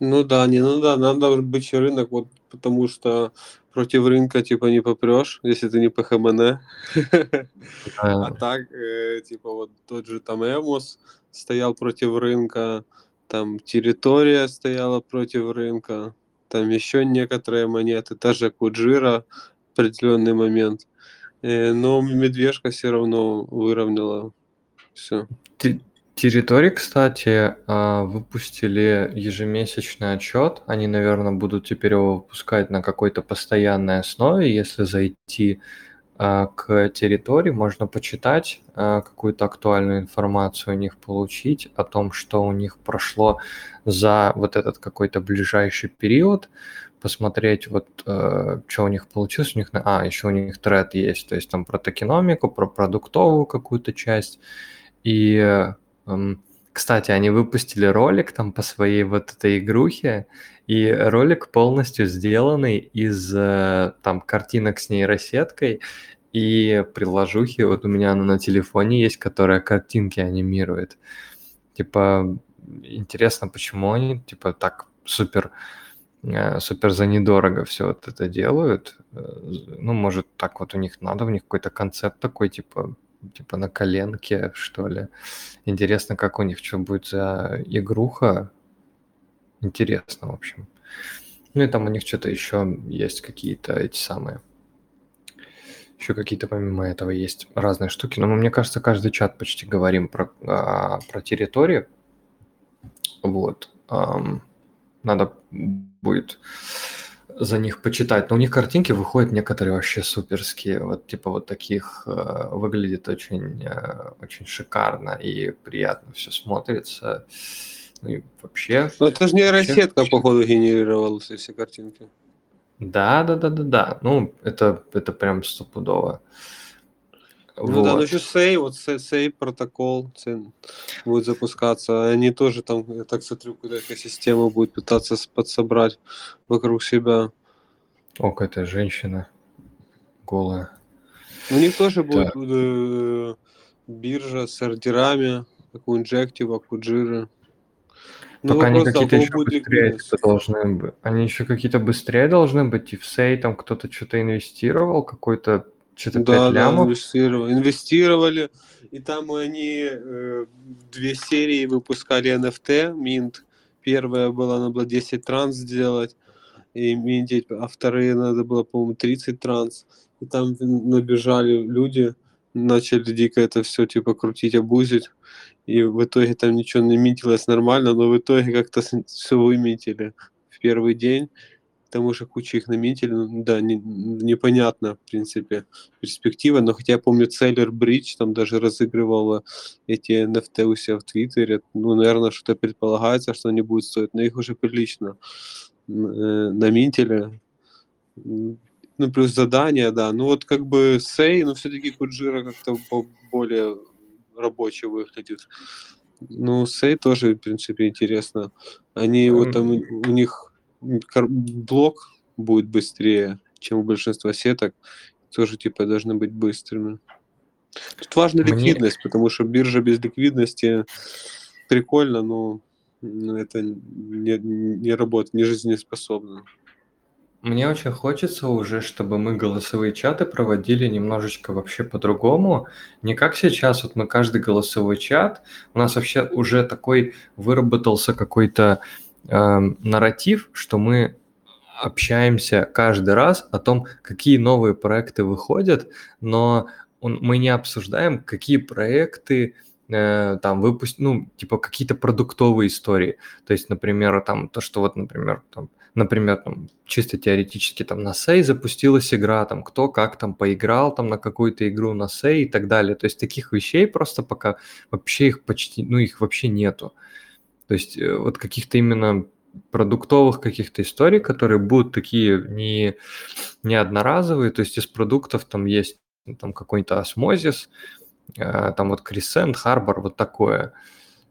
Ну да, не, ну да, надо быть рынок, вот потому что против рынка типа не попрешь, если ты не ПХМН. *laughs* А так, э, типа вот тот же там Эмус стоял против рынка, там территория стояла против рынка, там еще некоторые монеты, та же Куджира в определенный момент. Э, но медвежка все равно выровняла все. Территории, кстати, а, выпустили ежемесячный отчет. Они, наверное, будут теперь его выпускать на какой-то постоянной основе. Если зайти а, к территории, можно почитать а, какую-то актуальную информацию у них получить о том, что у них прошло за вот этот какой-то ближайший период, посмотреть вот э, что у них получилось. У них, а, еще у них тред есть, то есть там про токеномику, про продуктовую какую-то часть. И кстати, они выпустили ролик там по своей вот этой игрухе, и ролик полностью сделанный из э, там картинок с нейросеткой и приложухи. Вот у меня она на телефоне есть, которая картинки анимирует. Типа, интересно, почему они типа так супер э, супер за недорого все вот это делают. Э, ну, может, так вот у них надо, у них какой-то концепт такой, типа, типа на коленке, что ли. Интересно, как у них что будет за игруха. Интересно, в общем. Ну и там у них что-то еще есть какие-то эти самые. Еще какие-то помимо этого есть разные штуки. Но мне кажется, каждый чат почти говорим про, а, про территорию. Вот. Ам, надо будет за них почитать. Но у них картинки выходят некоторые вообще суперские. Вот типа вот таких э, выглядит очень, э, очень шикарно и приятно все смотрится. Ну и вообще... Ну это же нейросетка, походу, генерировала все картинки. Да, да, да, да, да. Ну, это, это прям стопудово. Ну вот. да, ну еще Сей, вот Сей протокол будет запускаться. Они тоже там, я так смотрю, какая-то система будет пытаться подсобрать вокруг себя. О, какая-то женщина голая. У них тоже будет э, биржа с ордерами, как у Injective, Акуджира. Ну, Только они какие-то еще быстрее типа, должны быть. Они еще какие-то быстрее должны быть, и в Сей там кто-то что-то инвестировал, какой-то что-то да, 5 лямов? Да, инвестировали. инвестировали. И там они э, две серии выпускали NFT, Mint. Первая была, надо было 10 транс сделать, и минтить, а вторые надо было, по-моему, 30 транс. И там набежали люди, начали дико это все типа крутить, обузить. И в итоге там ничего не минтилось нормально, но в итоге как-то все выметили в первый день тому же куча их наметили, ну, да, не, непонятно, в принципе, перспектива, но хотя я помню, Целлер Бридж там даже разыгрывала эти NFT у себя в Твиттере, ну, наверное, что-то предполагается, что они будут стоить, но их уже прилично э, наметили, ну, плюс задания, да, ну, вот как бы Сей, но все-таки Куджира как-то более рабочий выглядит. Ну, Сей тоже, в принципе, интересно. Они вот там, у них блок будет быстрее, чем у большинства сеток, тоже типа должны быть быстрыми. Тут важна Мне... ликвидность, потому что биржа без ликвидности прикольно, но это не, не работает, не жизнеспособно. Мне очень хочется уже, чтобы мы голосовые чаты проводили немножечко вообще по-другому. Не как сейчас, вот мы каждый голосовой чат, у нас вообще уже такой выработался какой-то э, нарратив, что мы общаемся каждый раз о том, какие новые проекты выходят, но он, мы не обсуждаем, какие проекты э, там выпустить, ну, типа какие-то продуктовые истории. То есть, например, там то, что вот, например, там, например, там, чисто теоретически там на Сей запустилась игра, там кто как там поиграл там на какую-то игру на Сей и так далее. То есть таких вещей просто пока вообще их почти, ну, их вообще нету. То есть э, вот каких-то именно продуктовых каких-то историй, которые будут такие не, не одноразовые, то есть из продуктов там есть ну, там какой-то осмозис, э, там вот Крисент, Харбор, вот такое.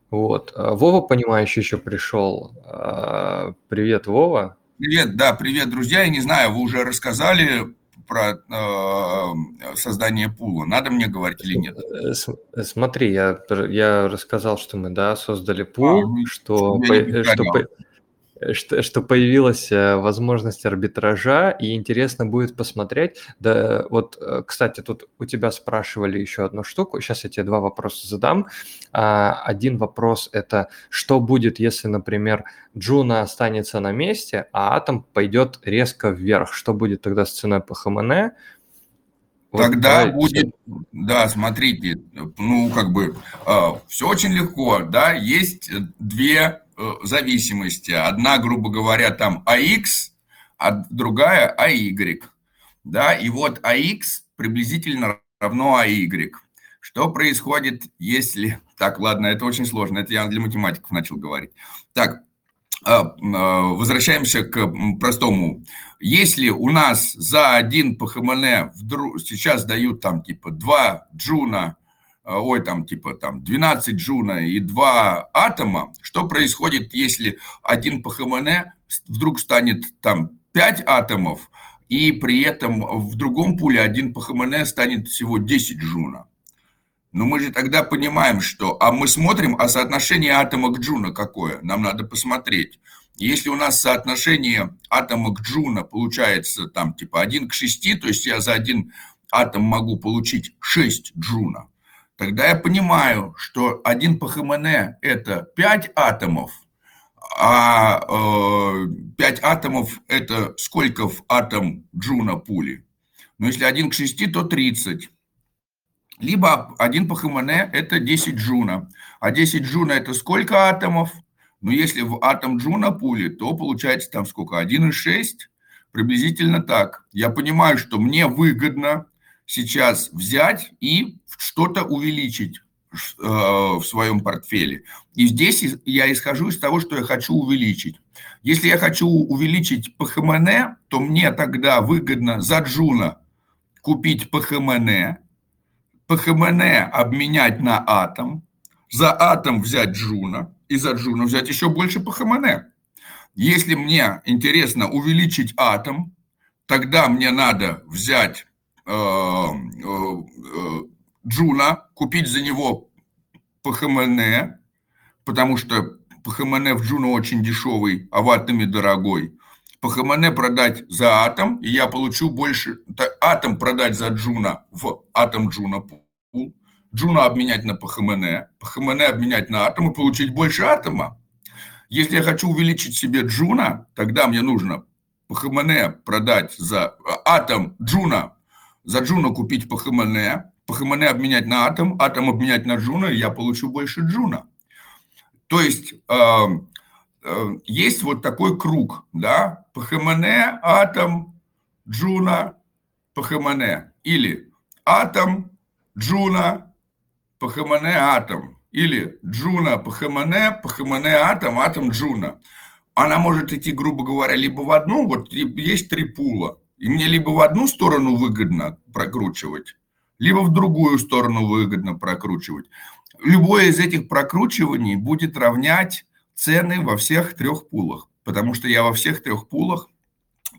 Вот. А Вова, понимающий, еще пришел. А, привет, Вова. Привет, да, привет, друзья. Я не знаю, вы уже рассказали про э, создание пула. Надо мне говорить или нет? Э, смотри, я, я рассказал, что мы, да, создали пул, а, что, по, что, по, что, что появилась э, возможность арбитража, и интересно будет посмотреть. Да, вот, э, кстати, тут у тебя спрашивали еще одну штуку. Сейчас я тебе два вопроса задам. А, один вопрос – это что будет, если, например, Джуна останется на месте, а атом пойдет резко вверх? Что будет тогда с ценой по ХМН? Вот Тогда будет, все. да, смотрите, ну, как бы, э, все очень легко, да, есть две э, зависимости. Одна, грубо говоря, там AX, а другая AY, да, и вот AX приблизительно равно AY. Что происходит, если... *laughs* Так, ладно, это очень сложно, это я для математиков начал говорить. Так, а, а, возвращаемся к простому. Если у нас за один ПХМН вдруг, сейчас дают там типа 2 джуна, ой, там типа там 12 Juno и 2 атома, что происходит, если один PHMN вдруг станет там 5 атомов, и при этом в другом пуле один PHMN станет всего 10 Juno? Но мы же тогда понимаем, что... А мы смотрим, а соотношение атома к Juno какое? Нам надо посмотреть. Если у нас соотношение атома к Juno получается там типа 1 к 6, то есть я за один атом могу получить 6 Juno, тогда я понимаю, что один PHMN это 5 атомов, а э, 5 атомов это сколько в атом Juno пули? Ну, если 1 к 6, то 30. Либо один PHMN – это 10 Juno. А 10 Juno – это сколько атомов? Ну, если в атом Juno пули, то получается там сколько? 1,6? Приблизительно так. Я понимаю, что мне выгодно сейчас взять и что-то увеличить э, в своем портфеле. И здесь я исхожу из того, что я хочу увеличить. Если я хочу увеличить PHMN, то мне тогда выгодно за Juno купить PHMN, PHMN обменять на атом, за атом взять Juno и за Juno взять еще больше PHMN. Если мне интересно увеличить атом, тогда мне надо взять Juno, купить за него PHMN, потому что PHMN в Juno очень дешевый, а в атоме дорогой. PHMN продать за атом, и я получу больше, атом продать за Juno в атом Juno пул, Juno обменять на PHMN, PHMN обменять на атом и получить больше атома. Если я хочу увеличить себе Juno, тогда мне нужно PHMN продать за атом Juno, за Juno купить PHMN, PHMN обменять на атом, атом обменять на Juno, и я получу больше Juno. То есть эм, Э, есть вот такой круг, да, PHMN, атом, Juno, PHMN, или атом, Juno, PHMN, атом, или Juno, PHMN, PHMN, атом, атом, Juno. Она может идти, грубо говоря, либо в одну, вот есть три пула, и мне либо в одну сторону выгодно прокручивать, либо в другую сторону выгодно прокручивать. Любое из этих прокручиваний будет равнять цены во всех трех пулах, потому что я во всех трех пулах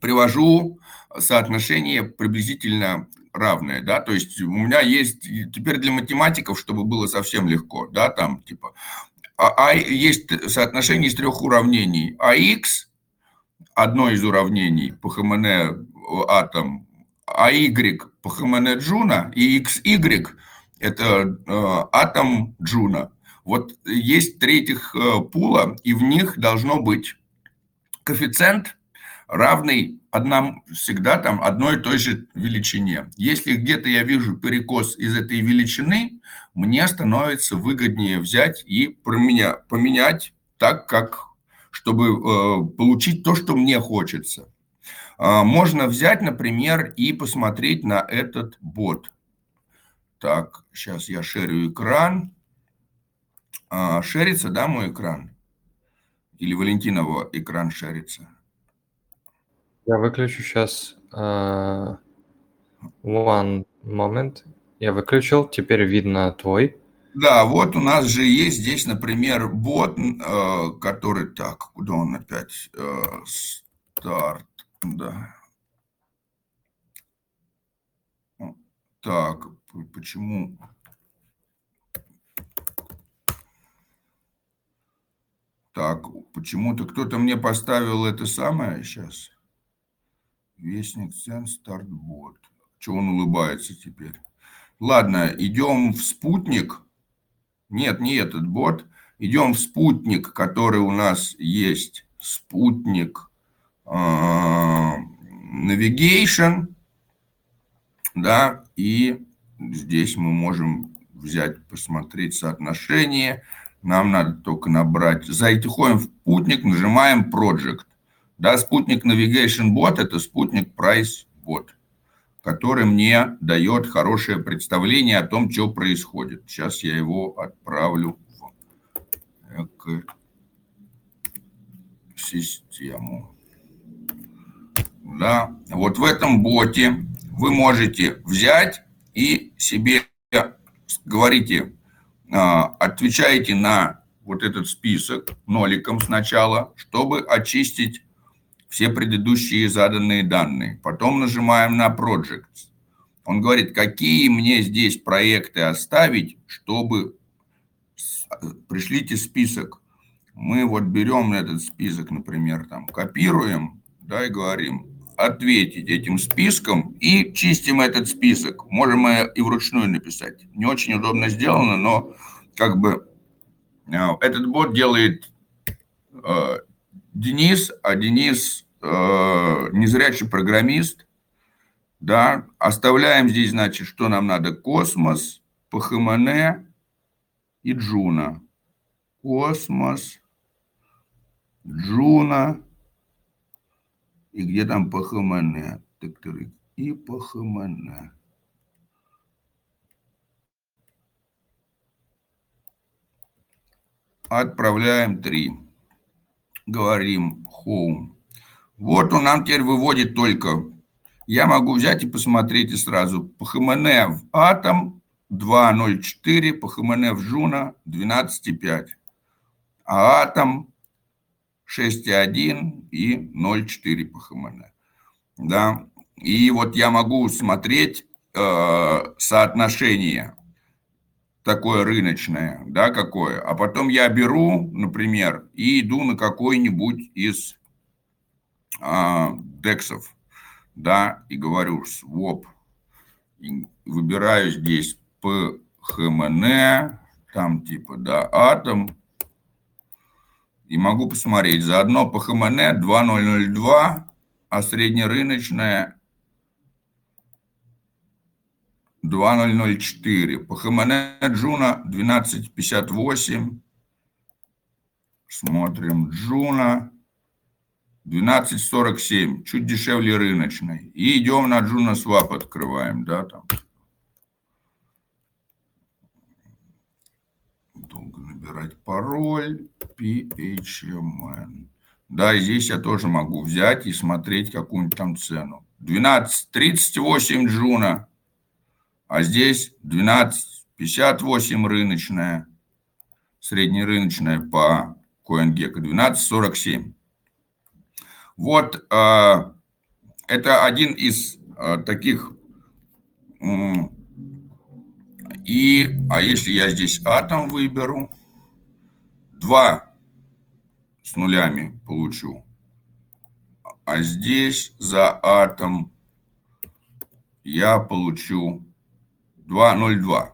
привожу соотношение приблизительно равное, да, то есть у меня есть теперь для математиков, чтобы было совсем легко, да, там типа, а, а есть соотношение из трех уравнений, а x одно из уравнений PHMN атом, а y PHMN Juno и xy это э, атом Juno. Вот есть третьих э, пула, и в них должно быть коэффициент равный одному, всегда там одной и той же величине. Если где-то я вижу перекос из этой величины, мне становится выгоднее взять и поменять, поменять так, как чтобы э, получить то, что мне хочется. Э, можно взять, например, и посмотреть на этот бот. Так, сейчас я шерю экран. А, шерится, да, мой экран? Или Валентинова экран шерится? Я выключу сейчас. Uh, one moment. Я выключил, теперь видно твой. Да, вот у нас же есть здесь, например, бот, э, который... Так, куда он опять? Э, старт, да. Так, почему... Так, почему-то кто-то мне поставил это самое сейчас. Вестник цен, стартбот. Чего он улыбается теперь? Ладно, идем в спутник. Нет, не этот бот. Идем в спутник, который у нас есть. Спутник Navigation. Да, и здесь мы можем взять, посмотреть соотношение. Нам надо только набрать. Заходим в спутник, нажимаем Project. Да, спутник Navigation Bot – это спутник Price Bot который мне дает хорошее представление о том, что происходит. Сейчас я его отправлю в систему. Да, вот в этом боте вы можете взять и себе говорите, а, отвечаете на вот этот список ноликом сначала, чтобы очистить все предыдущие заданные данные. Потом нажимаем на Projects. Он говорит, какие мне здесь проекты оставить, чтобы пришлите список. Мы вот берем этот список, например, там копируем, да, и говорим, ответить этим списком и чистим этот список. Можем и вручную написать. Не очень удобно сделано, но как бы э, этот бот делает э, Денис, а Денис э, незрячий программист, да, оставляем здесь, значит, что нам надо, космос, ПХМН и Джуна. Космос, Джуна и где там ПХМН, и ПХМН. Отправляем 3 говорим home. Вот он нам теперь выводит только. Я могу взять и посмотреть и сразу. ПХМН в атом 2.04, ПХМН в жуна 12.5. А атом 6.1 и 0.4 ПХМН. Да. И вот я могу смотреть э, соотношение такое рыночное, да, какое. А потом я беру, например, и иду на какой-нибудь из а, дексов, да, и говорю своп, и выбираю здесь PHMN, там типа, да, атом, и могу посмотреть, заодно PHMN 2002, а среднерыночная 2004. По Хамане Джуна 1258. Смотрим Juno 1247. Чуть дешевле рыночной. И идем на JunoSwap открываем. Да, там. Набирать пароль. PHMN. Да, здесь я тоже могу взять и смотреть какую-нибудь там цену. 12.38 Juno а здесь 12,58 рыночная, среднерыночная по CoinGecko 12,47. Вот э, это один из э, таких. И, а если я здесь атом выберу, два с нулями получу. А здесь за атом я получу 2,02.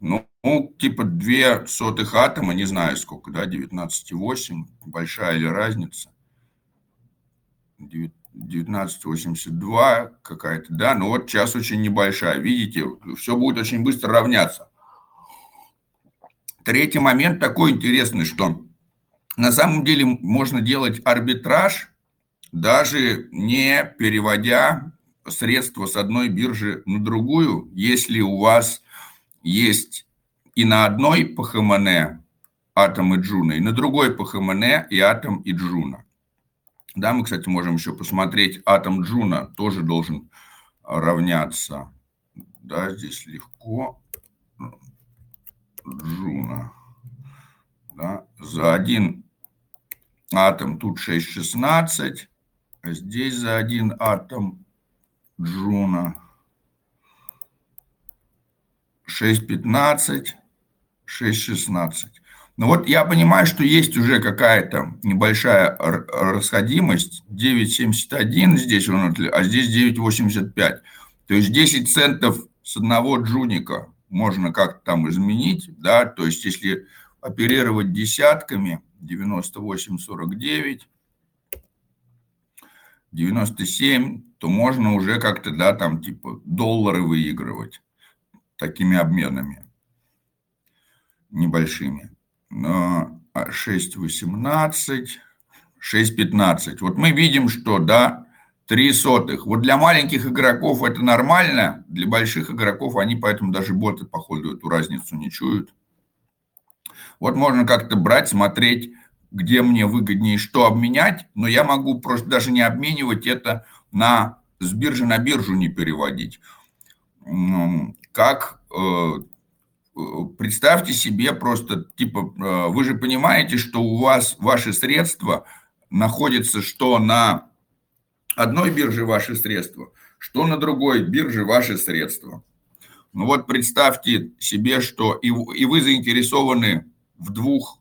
Ну, ну, типа 2 сотых атома, не знаю сколько, да, 19,8, большая ли разница. 19,82 какая-то, да, но вот сейчас очень небольшая. Видите, все будет очень быстро равняться. Третий момент такой интересный, что на самом деле можно делать арбитраж, даже не переводя средства с одной биржи на другую, если у вас есть и на одной PHMN атом и Juno, и на другой PHMN и атом и Juno. Да, мы, кстати, можем еще посмотреть, атом Juno тоже должен равняться. Да, здесь легко. Juno. Да, за один атом тут 6,16, а здесь за один атом Джуна. 6.15, 6.16. Но вот я понимаю, что есть уже какая-то небольшая расходимость. 9,71 здесь, а здесь 9,85. То есть 10 центов с одного джуника можно как-то там изменить, да, то есть если оперировать десятками, 98,49, 97, то можно уже как-то, да, там типа доллары выигрывать такими обменами небольшими. 6,18, 6,15. Вот мы видим, что, да, 3 сотых. Вот для маленьких игроков это нормально, для больших игроков они поэтому даже боты, походу, эту разницу не чуют. Вот можно как-то брать, смотреть, где мне выгоднее что обменять, но я могу просто даже не обменивать это на с биржи на биржу не переводить. Как э, представьте себе просто, типа, э, вы же понимаете, что у вас ваши средства находятся что на одной бирже ваши средства, что на другой бирже ваши средства. Ну вот представьте себе, что и, и вы заинтересованы в двух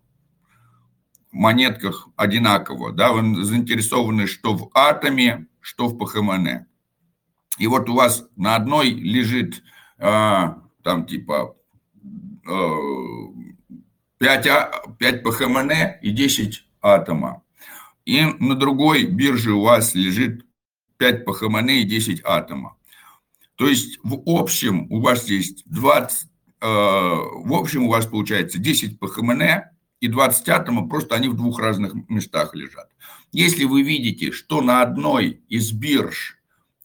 монетках одинаково, да, вы заинтересованы что в атоме, что в ПХМН. И вот у вас на одной лежит а, там типа 5, 5 ПХМН и 10 атома. И на другой бирже у вас лежит 5 ПХМН и 10 атома. То есть в общем у вас есть 20, э, в общем у вас получается 10 ПХМН и 20 атома, просто они в двух разных местах лежат. Если вы видите, что на одной из бирж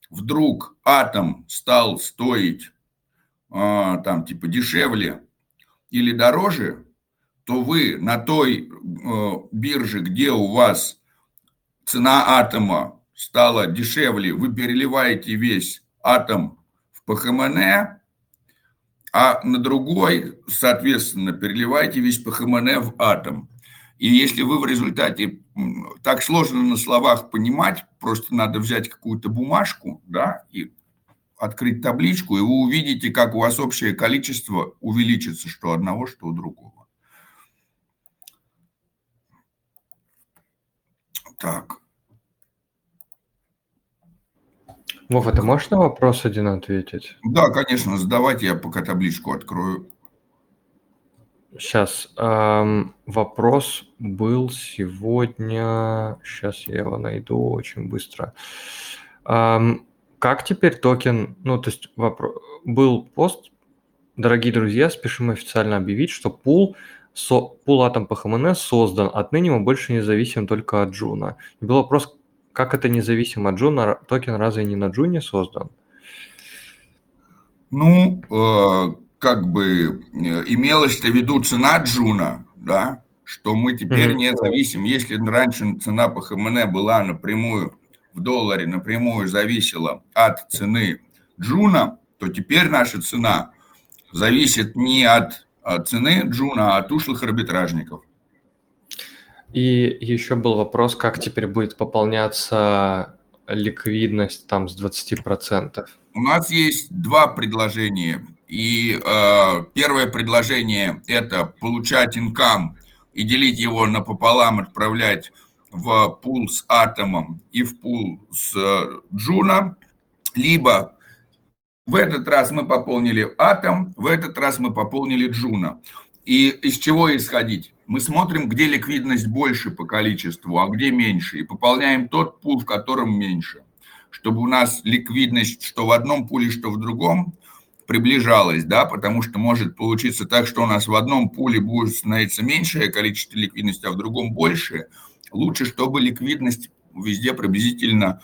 вдруг атом стал стоить э, там типа дешевле или дороже, то вы на той э, бирже, где у вас цена атома стала дешевле, вы переливаете весь атом в ПХМН, а на другой, соответственно, переливаете весь ПХМН в атом. И если вы в результате, так сложно на словах понимать, просто надо взять какую-то бумажку, да, и открыть табличку, и вы увидите, как у вас общее количество увеличится, что одного, что у другого. Так. Вова, ты можешь на вопрос один ответить? Да, конечно, задавайте, я пока табличку открою. Сейчас. Эм, вопрос был сегодня. Сейчас я его найду очень быстро. Эм, как теперь токен, ну, то есть вопрос, был пост, дорогие друзья, спешим официально объявить, что пул, со, пул атом PHMN создан, отныне мы больше не зависим только от Juno. И был вопрос, как это независимо от Juno, токен разве не на Juno создан? Ну, э, как бы э, имелось в виду цена Juno, да, что мы теперь mm-hmm. не зависим. Если раньше цена PHMN была напрямую в долларе напрямую зависела от цены Juno, то теперь наша цена зависит не от, от цены Джуна, а от ушлых арбитражников. И еще был вопрос, как теперь будет пополняться ликвидность там с 20%? У нас есть два предложения. И э, первое предложение – это получать income и делить его напополам, отправлять в пул с атомом и в пул с э, Джуна, либо в этот раз мы пополнили атом, в этот раз мы пополнили Джуна. И из чего исходить? Мы смотрим, где ликвидность больше по количеству, а где меньше, и пополняем тот пул, в котором меньше, чтобы у нас ликвидность что в одном пуле, что в другом приближалась, да, потому что может получиться так, что у нас в одном пуле будет становиться меньшее количество ликвидности, а в другом большее – лучше, чтобы ликвидность везде приблизительно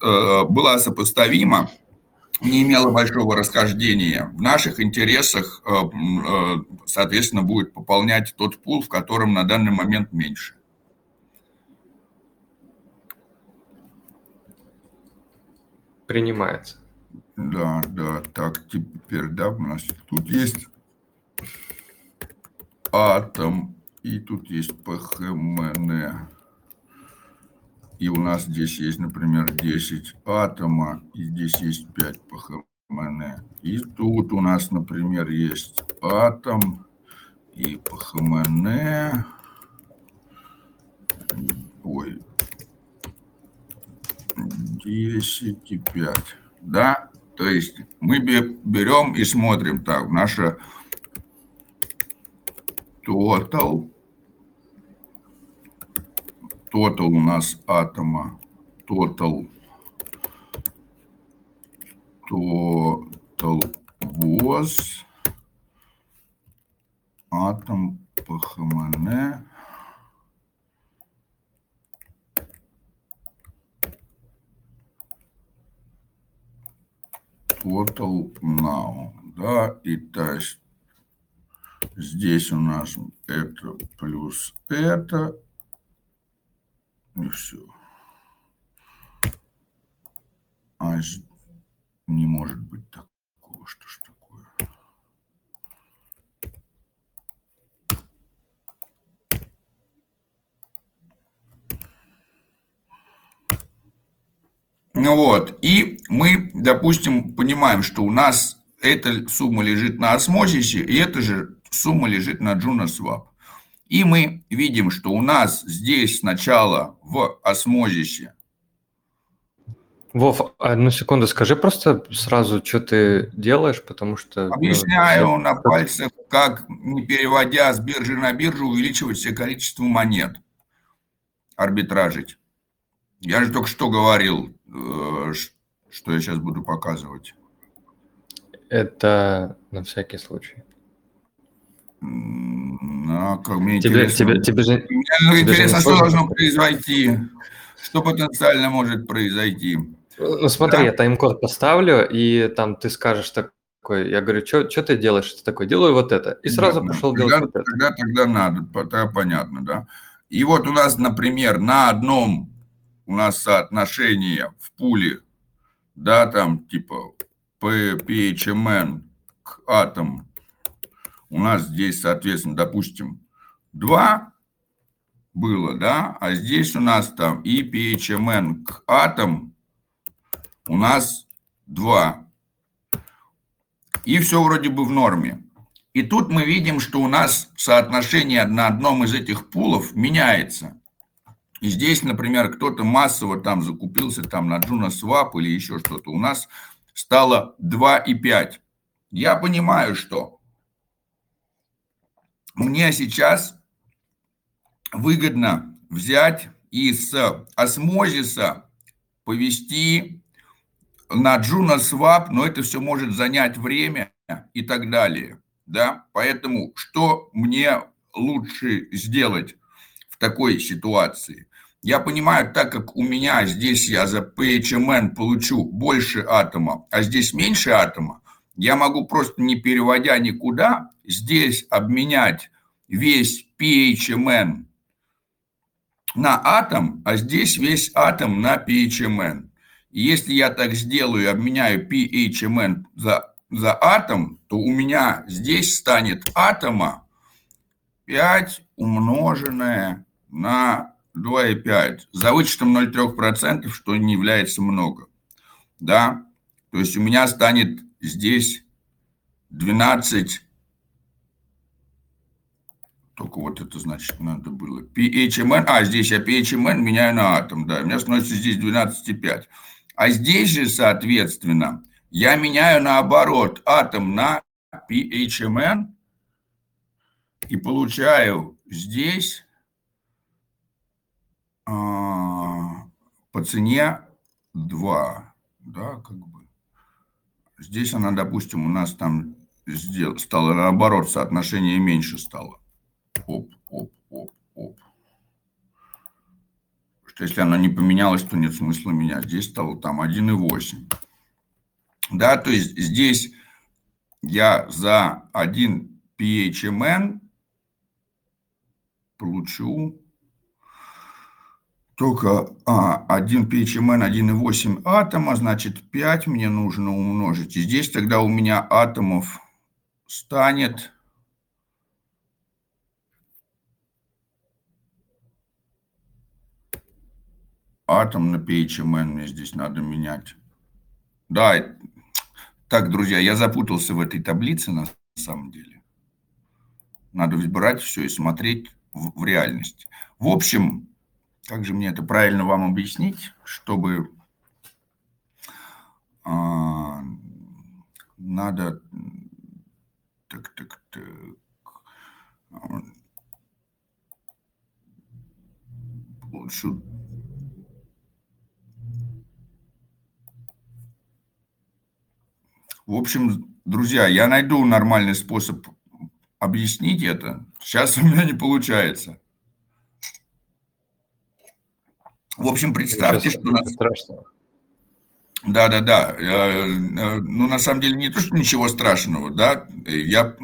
э, была сопоставима, не имела большого расхождения. В наших интересах, э, э, соответственно, будет пополнять тот пул, в котором на данный момент меньше. Принимается. Да, да, так, теперь, да, у нас тут есть атом и тут есть ПХМН. И у нас здесь есть, например, 10 атома, и здесь есть 5 ПХМН. И тут у нас, например, есть атом, и по ХМН, ой, 10 и 5, да? То есть мы берем и смотрим так, наша total, total у нас атома, total, total was, атом ПХМН, total now, да, и то есть здесь у нас это плюс это, и все. А не может быть такого, что ж такое. Ну вот, и мы, допустим, понимаем, что у нас эта сумма лежит на осмозисе, и эта же сумма лежит на JunoSwap. И мы видим, что у нас здесь сначала в осмозисе Вов, одну секунду, скажи просто сразу, что ты делаешь, потому что... Ну, Объясняю на пальцах, как, не переводя с биржи на биржу, увеличивать все количество монет, арбитражить. Я же только что говорил, э, что я сейчас буду показывать. Это на всякий случай. Ну, как мне тебе, интересно, тебе, тебе же, мне тебе интересно, же что должно произойти, что потенциально может произойти. Ну смотри, да. я тайм-код поставлю, и там ты скажешь такой, я говорю, что ты делаешь? Ты такой, делаю вот это. И сразу да, пошел тогда, делать вот это. Тогда, тогда надо, тогда понятно, да. И вот у нас, например, на одном у нас соотношение в пуле, да, там типа PHMN к атом, у нас здесь, соответственно, допустим, 2 было, да, а здесь у нас там и PHMN к атом у нас 2. И все вроде бы в норме. И тут мы видим, что у нас соотношение на одном из этих пулов меняется. И здесь, например, кто-то массово там закупился там на Juno Swap или еще что-то. У нас стало 2,5. Я понимаю, что мне сейчас выгодно взять и с осмозиса повести на Juno Swap, но это все может занять время и так далее. Да? Поэтому что мне лучше сделать в такой ситуации? Я понимаю, так как у меня здесь я за PHMN получу больше атома, а здесь меньше атома, я могу просто не переводя никуда, здесь обменять весь PHMN на атом, а здесь весь атом на PHMN если я так сделаю, обменяю PHMN за, за атом, то у меня здесь станет атома 5 умноженное на 2,5 за вычетом 0,3%, что не является много. Да? То есть у меня станет здесь 12 только вот это значит надо было. PHMN, а здесь я PHMN меняю на атом, да, у меня становится здесь 12,5. А здесь же, соответственно, я меняю наоборот атом на PHMN и получаю здесь а, по цене 2. Да, как. Здесь она, допустим, у нас там сдел, стало наоборот, соотношение меньше стало. Оп, оп, оп, оп что если оно не поменялось, то нет смысла менять. Здесь стало там 1,8. Да, то есть здесь я за 1 PHMN получу только а, 1 PHMN 1,8 атома, значит 5 мне нужно умножить. И здесь тогда у меня атомов станет атом на PHMN мне здесь надо менять. Да, так, друзья, я запутался в этой таблице на самом деле. Надо брать все и смотреть в, в реальности. В общем, как же мне это правильно вам объяснить, чтобы а, надо так, так, так. Лучше В общем, друзья, я найду нормальный способ объяснить это. Сейчас у меня не получается. В общем, представьте, что... Нас... Страшного. Да, да, да. Ну, на самом деле, не то, что ничего страшного, да. Я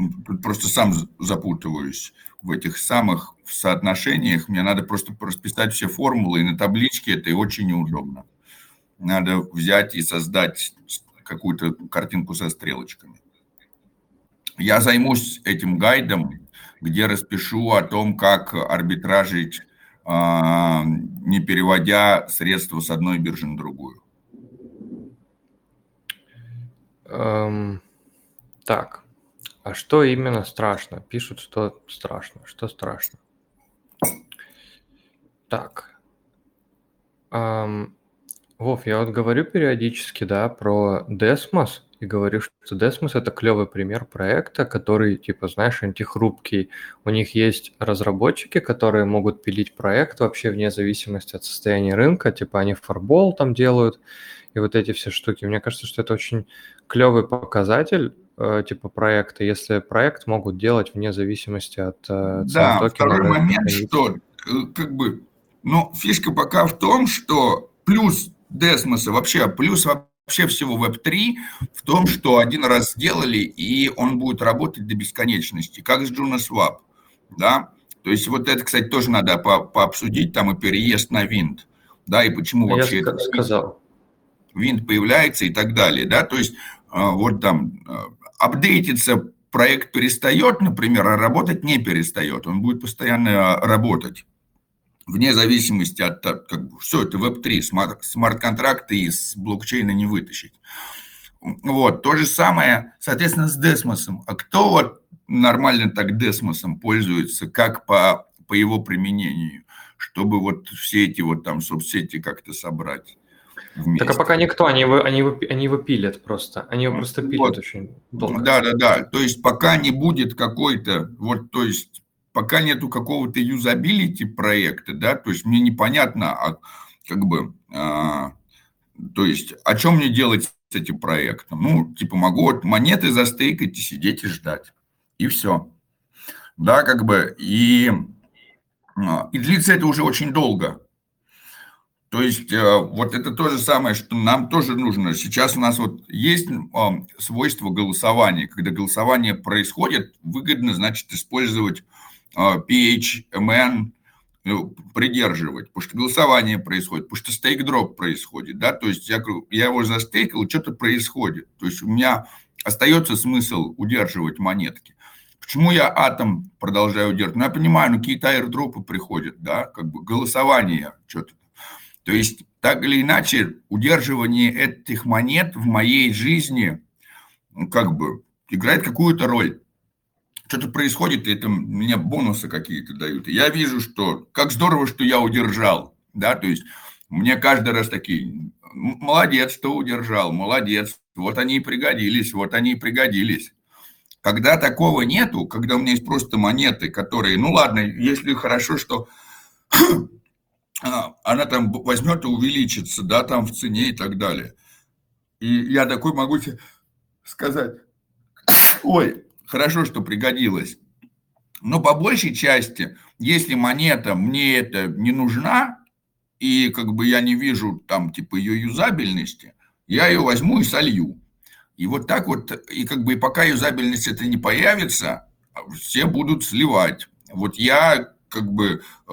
просто сам запутываюсь в этих самых соотношениях. Мне надо просто расписать все формулы, и на табличке это и очень неудобно. Надо взять и создать какую-то картинку со стрелочками. Я займусь этим гайдом, где распишу о том, как арбитражить, не переводя средства с одной биржи на другую. Эм, так, а что именно страшно? Пишут, что страшно. Что страшно? Так. Эм, Вов, я вот говорю периодически, да, про Desmos, и говорю, что Desmos это клевый пример проекта, который, типа, знаешь, антихрупкий. У них есть разработчики, которые могут пилить проект вообще вне зависимости от состояния рынка, типа они фарбол там делают, и вот эти все штуки. Мне кажется, что это очень клевый показатель, э, типа проекта, если проект могут делать вне зависимости от э, Да, токена, второй момент, что э, как бы, ну, фишка пока в том, что плюс Десмоса, вообще плюс вообще всего Web3 в том, что один раз сделали, и он будет работать до бесконечности, как с JunoSwap, да, то есть вот это, кстати, тоже надо по пообсудить, там и переезд на винт, да, и почему вообще Я это сказал. винт появляется и так далее, да, то есть а, вот там а, апдейтиться проект перестает, например, а работать не перестает, он будет постоянно работать вне зависимости от, как бы, все это Web3, смарт-контракты из блокчейна не вытащить. Вот, то же самое, соответственно, с Десмосом. А кто вот нормально так Десмосом пользуется, как по, по его применению, чтобы вот все эти вот там соцсети как-то собрать? Вместе. Так а пока никто, они его, они его, они его пилят просто, они его просто пилят вот. очень долго. Да, да, да, то есть пока не будет какой-то, вот, то есть пока нету какого-то юзабилити проекта, да, то есть мне непонятно, а, как бы, а, то есть, о чем мне делать с этим проектом? Ну, типа, могу вот монеты застейкать и сидеть и ждать. И все. Да, как бы, и, а, и длится это уже очень долго. То есть э, вот это то же самое, что нам тоже нужно. Сейчас у нас вот есть свойство голосования. Когда голосование происходит, выгодно, значит, использовать PHMN ну, придерживать, потому что голосование происходит, потому что стейк-дроп происходит, да, то есть я, я его застейкал, что-то происходит, то есть у меня остается смысл удерживать монетки. Почему я атом продолжаю удерживать? Ну, я понимаю, ну, какие-то аирдропы приходят, да, как бы голосование что-то. То есть, так или иначе, удерживание этих монет в моей жизни, ну, как бы, играет какую-то роль что-то происходит, и это мне бонусы какие-то дают. Я вижу, что как здорово, что я удержал, да, то есть мне каждый раз такие, молодец, что удержал, молодец, вот они и пригодились, вот они и пригодились. Когда такого нету, когда у меня есть просто монеты, которые, ну ладно, если хорошо, что *clears throat* она там возьмет и увеличится, да, там в цене и так далее. И я такой могу тебе сказать, ой, хорошо, что пригодилось. Но по большей части, если монета мне это не нужна, и как бы я не вижу там типа ее юзабельности, я ее возьму и солью. И вот так вот, и как бы и пока юзабельность это не появится, все будут сливать. Вот я как бы э,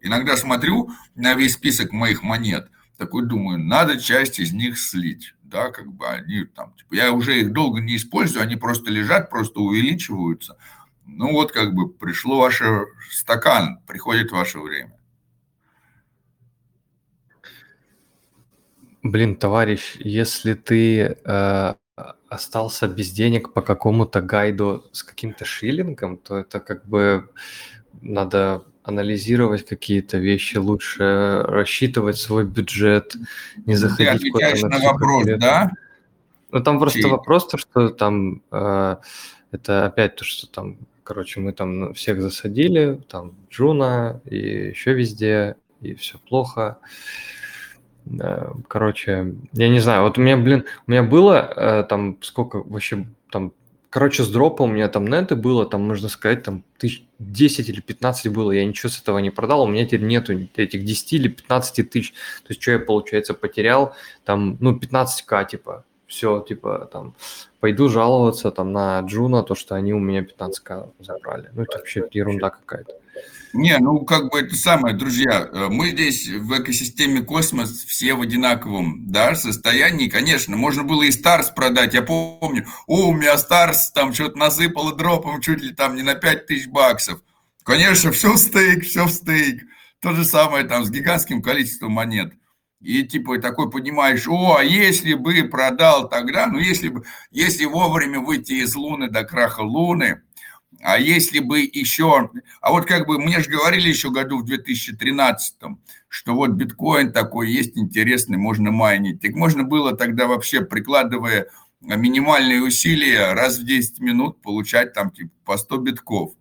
иногда смотрю на весь список моих монет, такой думаю, надо часть из них слить да, как бы они там, типа, я уже их долго не использую, они просто лежат, просто увеличиваются. Ну вот как бы пришло ваше стакан, приходит ваше время. Блин, товарищ, если ты э, остался без денег по какому-то гайду с каким-то шиллингом, то это как бы надо анализировать какие-то вещи лучше, рассчитывать свой бюджет, не заходить Ты отвечаешь на, вопрос, да? Ну, там просто И... вопрос, то, что там, э, это опять то, что там, короче, мы там всех засадили, там Джуна и еще везде, и все плохо. Короче, я не знаю, вот у меня, блин, у меня было э, там сколько вообще там Короче, с дропа у меня там неты было, там, можно сказать, там тысяч 10 или 15 было, я ничего с этого не продал, у меня теперь нету этих 10 или 15 тысяч. То есть, что я, получается, потерял, там, ну, 15к, типа, все, типа, там, пойду жаловаться там на Джуна, то, что они у меня 15к забрали. Ну, это вообще ерунда какая-то. Не, ну как бы это самое, друзья, э, мы здесь в экосистеме космос все в одинаковом да, состоянии, конечно, можно было и Старс продать, я помню, о, у меня Старс там что-то насыпало дропом чуть ли там не на 5 тысяч баксов. Конечно, все в стейк, все в стейк. То же самое там с гигантским количеством монет. И типа такой понимаешь, о, а если бы продал тогда, ну если бы, если вовремя выйти из Луны до краха Луны, а если бы еще... А вот как бы мне же говорили еще году в 2013, что вот биткоин такой есть интересный, можно майнить. Так можно было тогда вообще, прикладывая минимальные усилия, раз в 10 минут получать там типа по 100 битков.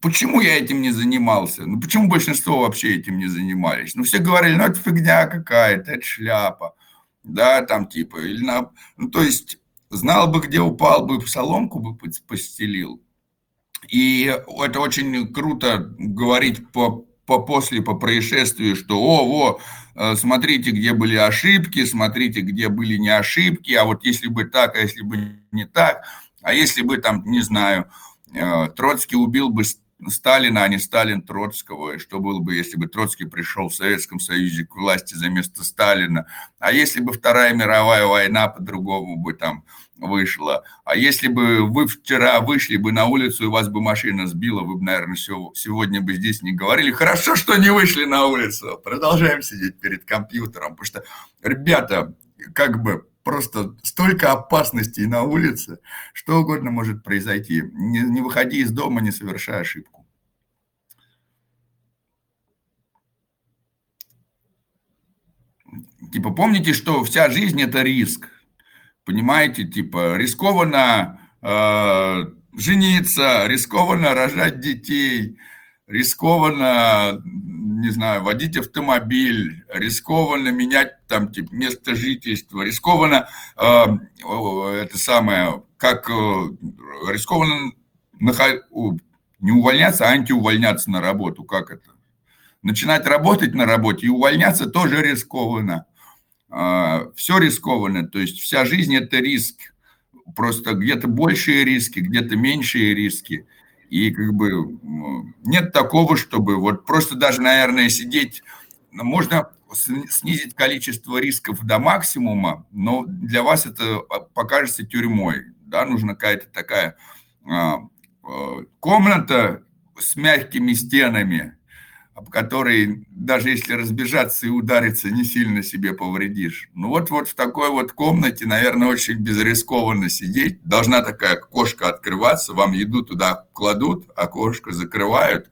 Почему я этим не занимался? Ну, почему большинство вообще этим не занимались? Ну, все говорили, ну, это фигня какая-то, это шляпа. Да, там типа, или на... Ну, то есть, знал бы, где упал бы, соломку бы постелил. И это очень круто говорить по, по после, по происшествию, что о, во, э, смотрите, где были ошибки, смотрите, где были не ошибки, а вот если бы так, а если бы не так, а если бы там, не знаю, э, Троцкий убил бы Сталина, а не Сталин Троцкого. И что было бы, если бы Троцкий пришел в Советском Союзе к власти за место Сталина? А если бы Вторая мировая война по-другому бы там вышла? А если бы вы вчера вышли бы на улицу и вас бы машина сбила, вы бы, наверное, сегодня бы здесь не говорили. Хорошо, что не вышли на улицу. Продолжаем сидеть перед компьютером. Потому что, ребята, как бы просто столько опасностей на улице, что угодно может произойти. Не, не выходи из дома, не совершай ошибку. Типа, помните, что вся жизнь – это риск. Понимаете, типа, рискованно э, жениться, рискованно рожать детей, рискованно не знаю, водить автомобиль, рискованно менять там типа, место жительства, рискованно э, это самое, как э, рискованно не увольняться, а антиувольняться на работу, как это? Начинать работать на работе и увольняться тоже рискованно. Э, все рискованно, то есть вся жизнь это риск. Просто где-то большие риски, где-то меньшие риски. И как бы нет такого, чтобы вот просто даже, наверное, сидеть, ну, можно снизить количество рисков до максимума, но для вас это а, покажется тюрьмой. Да? Нужна какая-то такая а, а, комната с мягкими стенами, об которой даже если разбежаться и удариться, не сильно себе повредишь. Ну вот, вот в такой вот комнате, наверное, очень безрискованно сидеть. Должна такая кошка открываться, вам еду туда кладут, а окошко закрывают.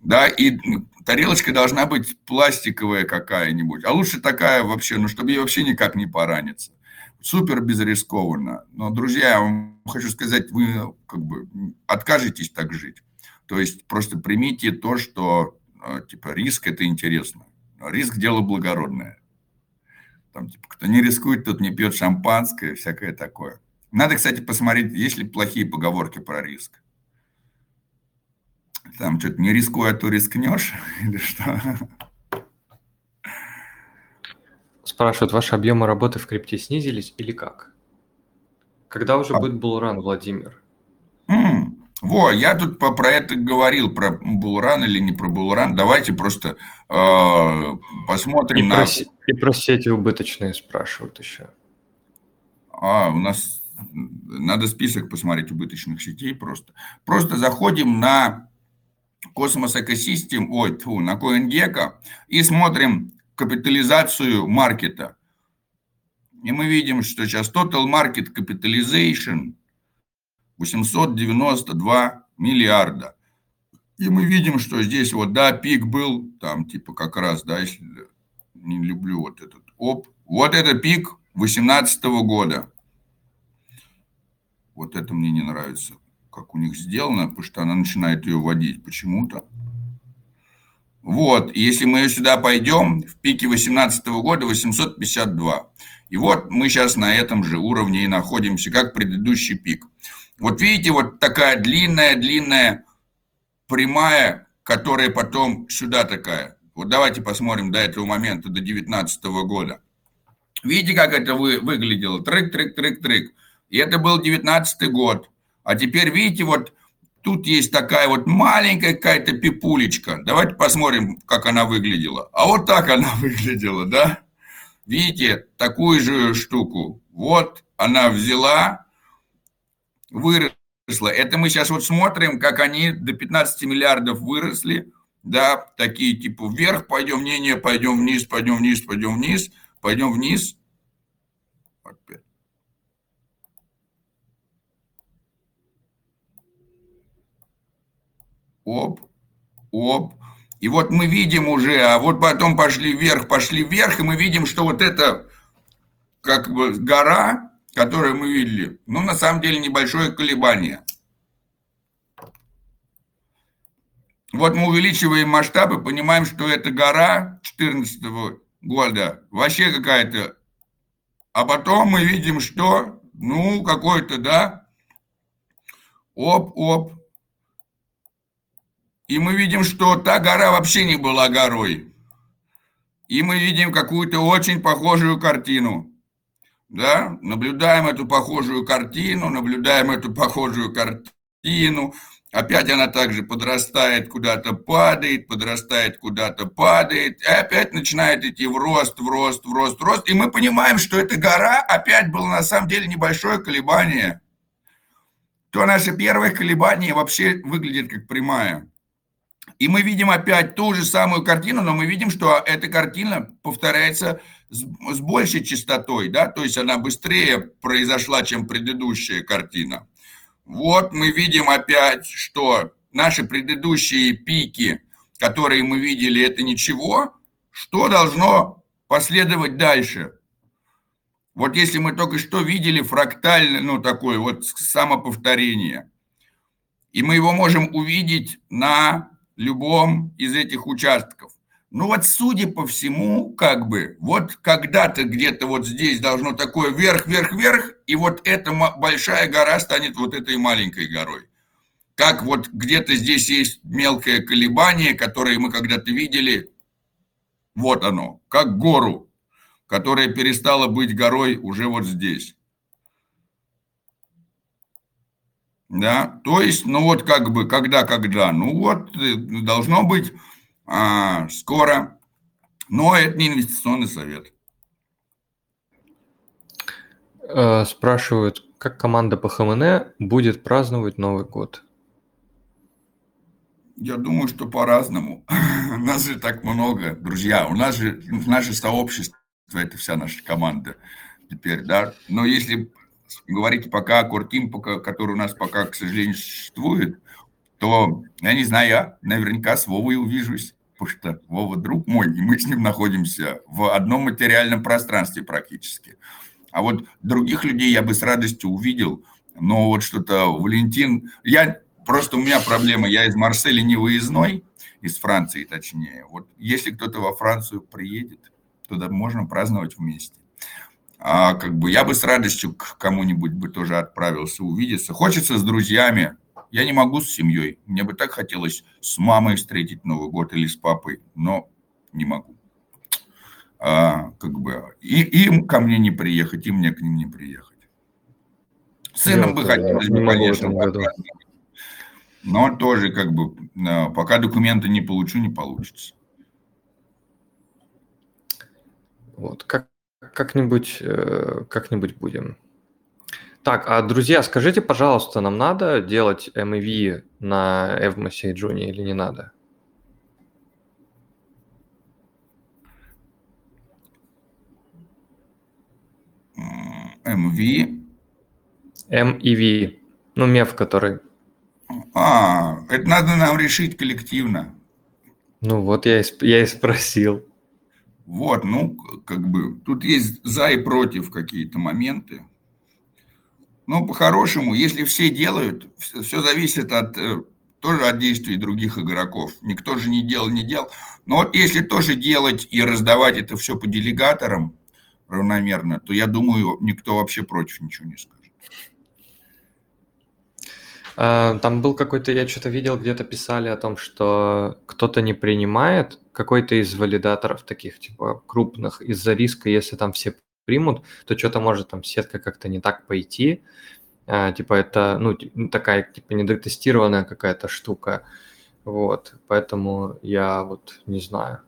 Да, и тарелочка должна быть пластиковая какая-нибудь, а лучше такая вообще, ну, чтобы ей вообще никак не пораниться. Супер безрискованно. Но, друзья, я вам хочу сказать, вы как бы откажетесь так жить. То есть просто примите то, что типа риск это интересно. Риск дело благородное. Там, типа, кто не рискует, тот не пьет шампанское, всякое такое. Надо, кстати, посмотреть, есть ли плохие поговорки про риск. Там что-то не рискуя, то рискнешь, *laughs* или что? Спрашивают, ваши объемы работы в крипте снизились или как? Когда уже а... будет булран, Владимир? Во, я тут по, про это говорил, про Булран или не про Булран. Давайте просто э, посмотрим и на... Про, и про сети убыточные спрашивают еще. А, у нас надо список посмотреть убыточных сетей просто. Просто заходим на Космос Экосистем, ой, тьфу, на CoinGecko и смотрим капитализацию маркета. и мы видим, что сейчас total market capitalization 892 миллиарда. И мы видим, что здесь вот, да, пик был, там типа как раз, да, если не люблю вот этот, оп, вот это пик 2018 года. Вот это мне не нравится, как у них сделано, потому что она начинает ее вводить почему-то. Вот, если мы сюда пойдем, в пике 2018 года 852. И вот мы сейчас на этом же уровне и находимся, как предыдущий пик. Вот видите, вот такая длинная-длинная прямая, которая потом сюда такая. Вот давайте посмотрим до этого момента, до 2019 года. Видите, как это вы, выглядело? Трек. И это был 19 год. А теперь видите, вот тут есть такая вот маленькая какая-то пипулечка. Давайте посмотрим, как она выглядела. А вот так она *laughs* выглядела, да? Видите, такую же штуку. Вот она взяла, выросла. Это мы сейчас вот смотрим, как они до 15 миллиардов выросли. Да, такие типа вверх пойдем, не, не, пойдем вниз, пойдем вниз, пойдем вниз, пойдем вниз. Опять. Оп, оп. И вот мы видим уже, а вот потом пошли вверх, пошли вверх, и мы видим, что вот это как бы гора, которую мы видели, ну, на самом деле, небольшое колебание. Вот мы увеличиваем масштабы, понимаем, что эта гора 2014 года вообще какая-то. А потом мы видим, что, ну, какой-то, да, оп-оп, и мы видим, что та гора вообще не была горой. И мы видим какую-то очень похожую картину. Да? Наблюдаем эту похожую картину, наблюдаем эту похожую картину. Опять она также подрастает, куда-то падает, подрастает, куда-то падает. И опять начинает идти в рост, в рост, в рост, в рост. И мы понимаем, что эта гора опять было на самом деле небольшое колебание. То наше первое колебание вообще выглядит как прямая. И мы видим опять ту же самую картину, но мы видим, что эта картина повторяется с, большей частотой, да, то есть она быстрее произошла, чем предыдущая картина. Вот мы видим опять, что наши предыдущие пики, которые мы видели, это ничего, что должно последовать дальше? Вот если мы только что видели фрактальное, ну, такое вот самоповторение, и мы его можем увидеть на любом из этих участков. Ну вот, судя по всему, как бы, вот когда-то где-то вот здесь должно такое вверх, вверх, вверх, и вот эта большая гора станет вот этой маленькой горой. Как вот где-то здесь есть мелкое колебание, которое мы когда-то видели, вот оно, как гору, которая перестала быть горой уже вот здесь. Да, то есть, ну вот как бы, когда-когда, ну вот, э, должно быть а, скоро, но это не инвестиционный совет. Э, спрашивают, как команда по ХМН будет праздновать Новый год? Я думаю, что по-разному. *laughs* У нас же так много, друзья. У нас же наше сообщество, это вся наша команда теперь, да. Но если говорить пока о Куртим, который у нас пока, к сожалению, существует, то, я не знаю, я наверняка с Вовой увижусь, потому что Вова друг мой, и мы с ним находимся в одном материальном пространстве практически. А вот других людей я бы с радостью увидел, но вот что-то Валентин... Я просто у меня проблема, я из Марселя не выездной, из Франции точнее. Вот если кто-то во Францию приедет, туда можно праздновать вместе а как бы я бы с радостью к кому-нибудь бы тоже отправился увидеться. Хочется с друзьями. Я не могу с семьей. Мне бы так хотелось с мамой встретить Новый год или с папой, но не могу. А, как бы и им ко мне не приехать, и мне к ним не приехать. Сыном бы хотелось бы, конечно, но тоже как бы а, пока документы не получу, не получится. Вот как как-нибудь, э, как-нибудь будем. Так, а, друзья, скажите, пожалуйста, нам надо делать MEV на Evmos и Джуни или не надо? MV. MEV. Ну, меф, который... А, это надо нам решить коллективно. Ну вот я и, я и спросил. Вот, ну, как бы, тут есть за и против какие-то моменты. Но по-хорошему, если все делают, все зависит от э, тоже от действий других игроков. Никто же не делал, не делал. Но если тоже делать и раздавать это все по делегаторам равномерно, то я думаю, никто вообще против ничего не скажет. А, там был какой-то, я что-то видел, где-то писали о том, что кто-то не принимает какой-то из валидаторов таких, типа, крупных, из-за риска, если там все примут, то что-то может там сетка как-то не так пойти. А, типа, это, ну, такая, типа, недотестированная какая-то штука. Вот, поэтому я вот не знаю.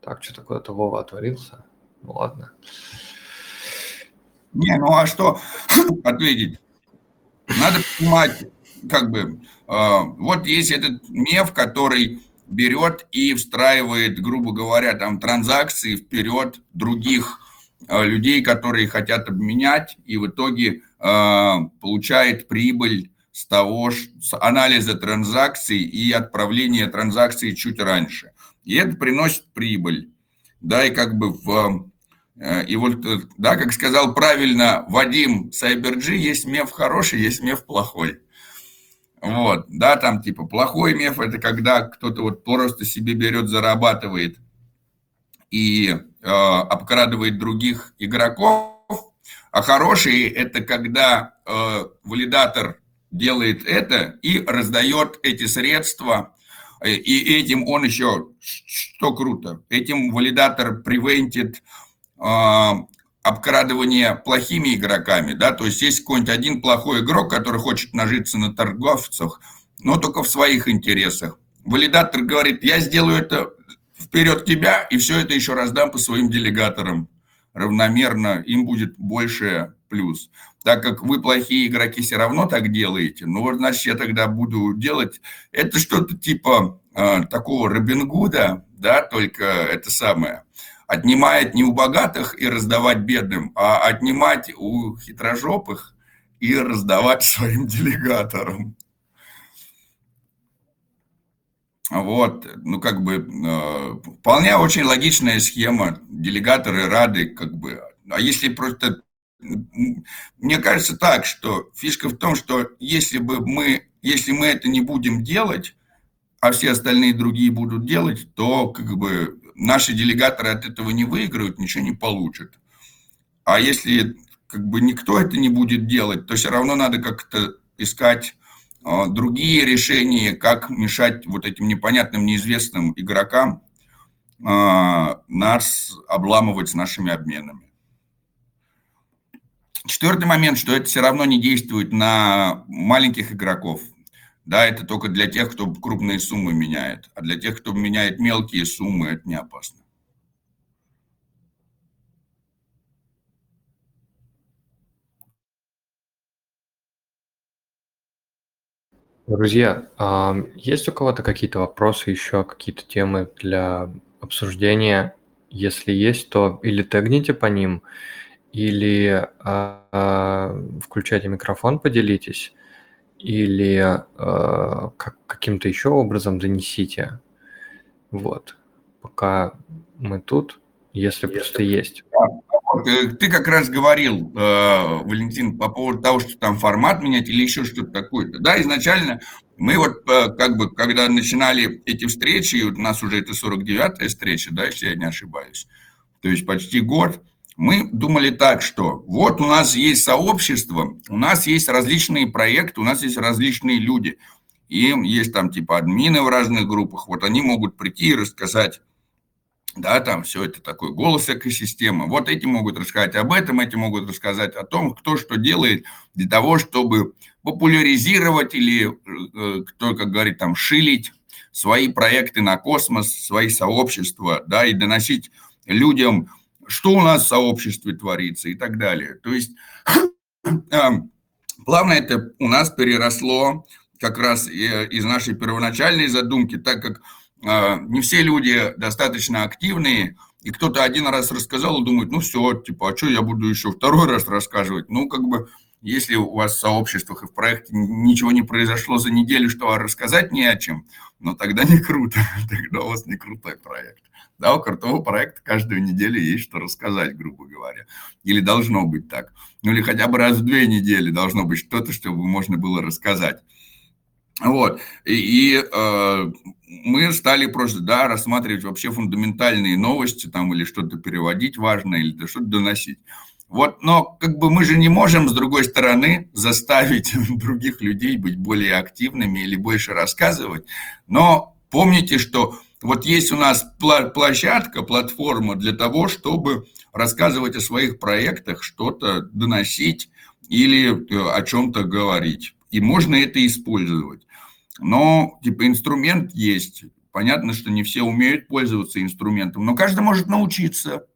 Так, что-то куда-то Вова отворился. Ну, ладно. Не, ну а что *clears throat* ответить? Надо понимать, как бы, э, вот есть этот меф, который берет и встраивает, грубо говоря, там транзакции вперед других людей, которые хотят обменять, и в итоге э, получает прибыль с того, с анализа транзакций и отправления транзакций чуть раньше. И это приносит прибыль. Да, и как бы в и вот, да, как сказал правильно Вадим Сайберджи, есть меф хороший, есть меф плохой. Вот, да, там типа плохой меф – это когда кто-то вот просто себе берет, зарабатывает и э, обкрадывает других игроков, а хороший – это когда э, валидатор делает это и раздает эти средства, и этим он еще, что круто, этим валидатор превентит э, обкрадывание плохими игроками, да, то есть есть какой-нибудь один плохой игрок, который хочет нажиться на торговцах, но только в своих интересах. Валидатор говорит, я сделаю это вперед тебя, и все это еще раздам по своим делегаторам равномерно, им будет больше плюс. Так как вы плохие игроки все равно так делаете, ну вот, значит, я тогда буду делать, это что-то типа э, такого Робин Гуда, да, только это самое – отнимает не у богатых и раздавать бедным, а отнимать у хитрожопых и раздавать *laughs* своим делегаторам. Вот, ну как бы э, вполне очень логичная схема. Делегаторы рады, как бы. А если просто мне кажется так, что фишка в том, что если бы мы, если мы это не будем делать, а все остальные другие будут делать, то как бы наши делегаторы от этого не выиграют, ничего не получат. А если как бы никто это не будет делать, то все равно надо как-то искать другие решения, как мешать вот этим непонятным, неизвестным игрокам э, нас обламывать с нашими обменами. Четвертый момент, что это все равно не действует на маленьких игроков. Да, это только для тех, кто крупные суммы меняет. А для тех, кто меняет мелкие суммы, это не опасно. Друзья, а, есть у кого-то какие-то вопросы, еще какие-то темы для обсуждения? Если есть, то или тегните по ним, или а, а, включайте микрофон, поделитесь или как, каким-то еще образом донесите. Вот. Пока мы тут, если, если просто есть. Ты как раз говорил, э, Валентин, по поводу того, что там формат менять или еще что-то такое. Да, изначально мы вот э, как бы, когда начинали эти встречи, и вот у нас уже это 49-я встреча, да, если я не ошибаюсь, то есть почти год, мы думали так, что вот у нас есть сообщество, у нас есть различные проекты, у нас есть различные люди. Им есть там типа админы в разных группах, вот они могут прийти и рассказать, да, там все это такой голос экосистемы. Вот эти могут рассказать об этом, эти могут рассказать о том, кто что делает для того, чтобы популяризировать или, э, кто, как говорит, там, шилить свои проекты на космос, свои сообщества, да, и доносить людям что у нас в сообществе творится и так далее. То есть *clears throat* плавно это у нас переросло как раз из нашей первоначальной задумки, так как а, не все люди достаточно активные, и кто-то один раз рассказал и думает, ну все, типа, а что я буду еще второй раз рассказывать? Ну, как бы, если у вас в сообществах и в проекте ничего не произошло за неделю, что рассказать не о чем, ну тогда не круто, *laughs* тогда у вас не крутой проект. Да, у крутого проекта каждую неделю есть что рассказать, грубо говоря. Или должно быть так. Ну или хотя бы раз в две недели должно быть что-то, чтобы можно было рассказать. Вот. И, и э, мы стали просто, да, рассматривать вообще фундаментальные новости там или что-то переводить важное, или что-то доносить. Вот, но как бы мы же не можем, с другой стороны, заставить *laughs* других людей быть более активными или больше рассказывать. Но помните, что вот есть у нас площадка, платформа для того, чтобы рассказывать о своих проектах, что-то доносить или э, о чем-то говорить. И можно это использовать. Но, типа, инструмент есть. Понятно, что не все умеют пользоваться инструментом, но каждый может научиться.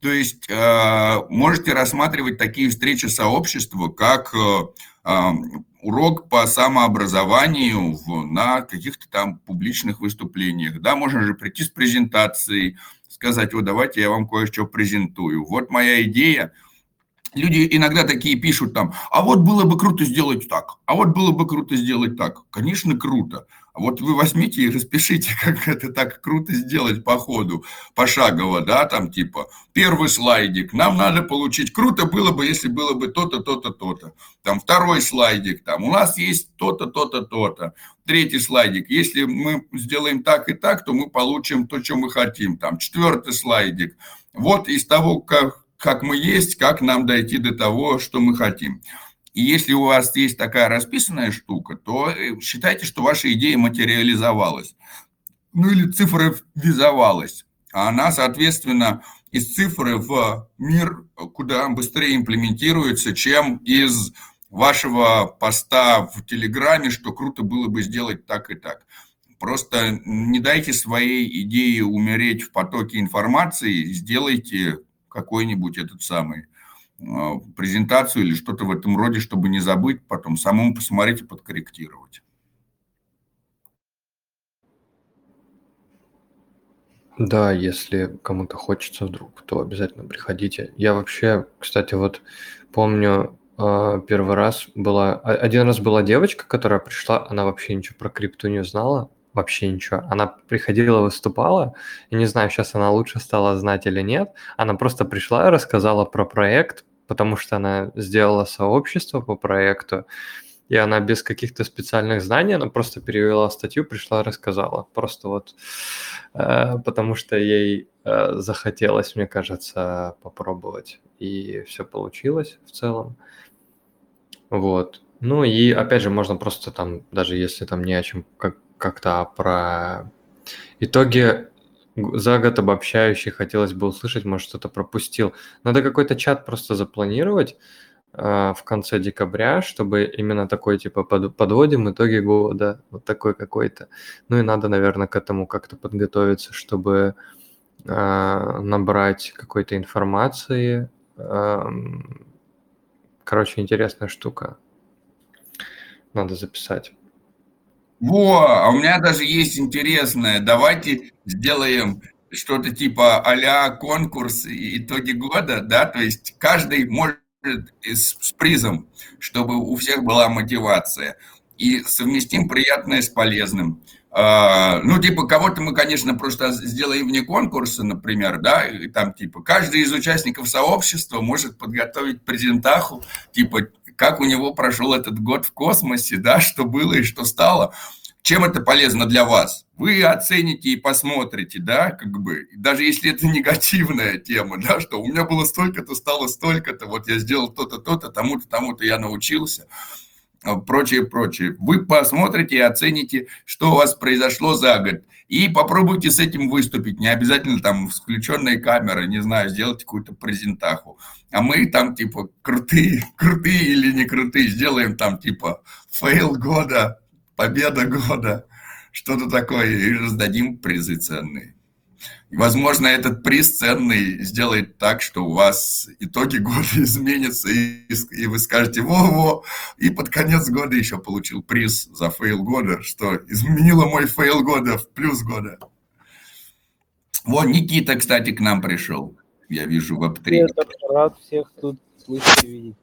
То есть э, можете рассматривать такие встречи сообщества, как э, урок по самообразованию в, на каких-то там публичных выступлениях. Да, можно же прийти с презентацией, сказать, вот давайте я вам кое-что презентую. Вот моя идея. Люди иногда такие пишут там, а вот было бы круто сделать так, а вот было бы круто сделать так. Конечно, круто. А вот вы возьмите и распишите, *laughs* как это так круто сделать по ходу, пошагово, да, там типа первый слайдик, нам надо получить, круто было бы, если было бы то-то, то-то, то-то. Там второй слайдик, там у нас есть то-то, то-то, то-то. Третий слайдик, если мы сделаем так и так, то мы получим то, что мы хотим. Там четвертый слайдик. Вот из того, как, как мы есть, как нам дойти до того, что мы хотим. И если у вас есть такая расписанная штука, то э, считайте, что ваша идея материализовалась. Ну или цифровизовалась. А она, соответственно, из цифры в мир куда быстрее имплементируется, чем из вашего поста в Телеграме, что круто было бы сделать так и так. Просто не дайте своей идее умереть в потоке информации, сделайте какой-нибудь этот самый а, презентацию или что-то в этом роде, чтобы не забыть, потом самому посмотреть и подкорректировать. Да, если кому-то хочется вдруг, то обязательно приходите. Я вообще, кстати, вот помню, а, первый раз была... Один раз была девочка, которая пришла, она вообще ничего про крипту не знала, вообще ничего. Она приходила, выступала, и не знаю, сейчас она лучше стала знать или нет. Она просто пришла и рассказала про проект, потому что она сделала сообщество по проекту, и она без каких-то специальных знаний, она просто перевела статью, пришла, рассказала. Просто вот э, потому что ей э, захотелось, мне кажется, попробовать. И все получилось в целом. Вот. Ну и опять же, можно просто там, даже если там не о чем как- как-то про итоги за год обобщающий хотелось бы услышать, может, что-то пропустил. Надо какой-то чат просто запланировать э, в конце декабря, чтобы именно такой, типа, под, подводим итоги года, вот такой какой-то. Ну и надо, наверное, к этому как-то подготовиться, чтобы э, набрать какой-то информации. Э, короче, интересная штука. Надо записать. Во, а у меня даже есть интересное. Давайте сделаем что-то типа а конкурс итоги года, да, то есть каждый может с, с призом, чтобы у всех была мотивация. И совместим приятное с полезным. А, ну, типа, кого-то мы, конечно, просто сделаем вне конкурса, например, да, и там, типа, каждый из участников сообщества может подготовить презентаху, типа, как у него прошел этот год в космосе, да, что было и что стало. Чем это полезно для вас? Вы оцените и посмотрите, да, как бы, даже если это негативная тема, да, что у меня было столько-то, стало столько-то, вот я сделал то-то, то-то, тому-то, тому-то я научился, прочее, прочее. Вы посмотрите и оцените, что у вас произошло за год. И попробуйте с этим выступить. Не обязательно там с включенной камерой, не знаю, сделать какую-то презентаху. А мы там типа крутые, *laughs* крутые или не крутые, сделаем там типа фейл года, победа года, что-то такое, и раздадим призы ценные. Возможно, этот приз ценный сделает так, что у вас итоги года *laughs* изменятся, и, и вы скажете «во-во», и под конец года еще получил приз за фейл года, что изменило мой фейл года в плюс года. Вот Никита, кстати, к нам пришел. Я вижу в Привет, рад всех тут слышать и видеть.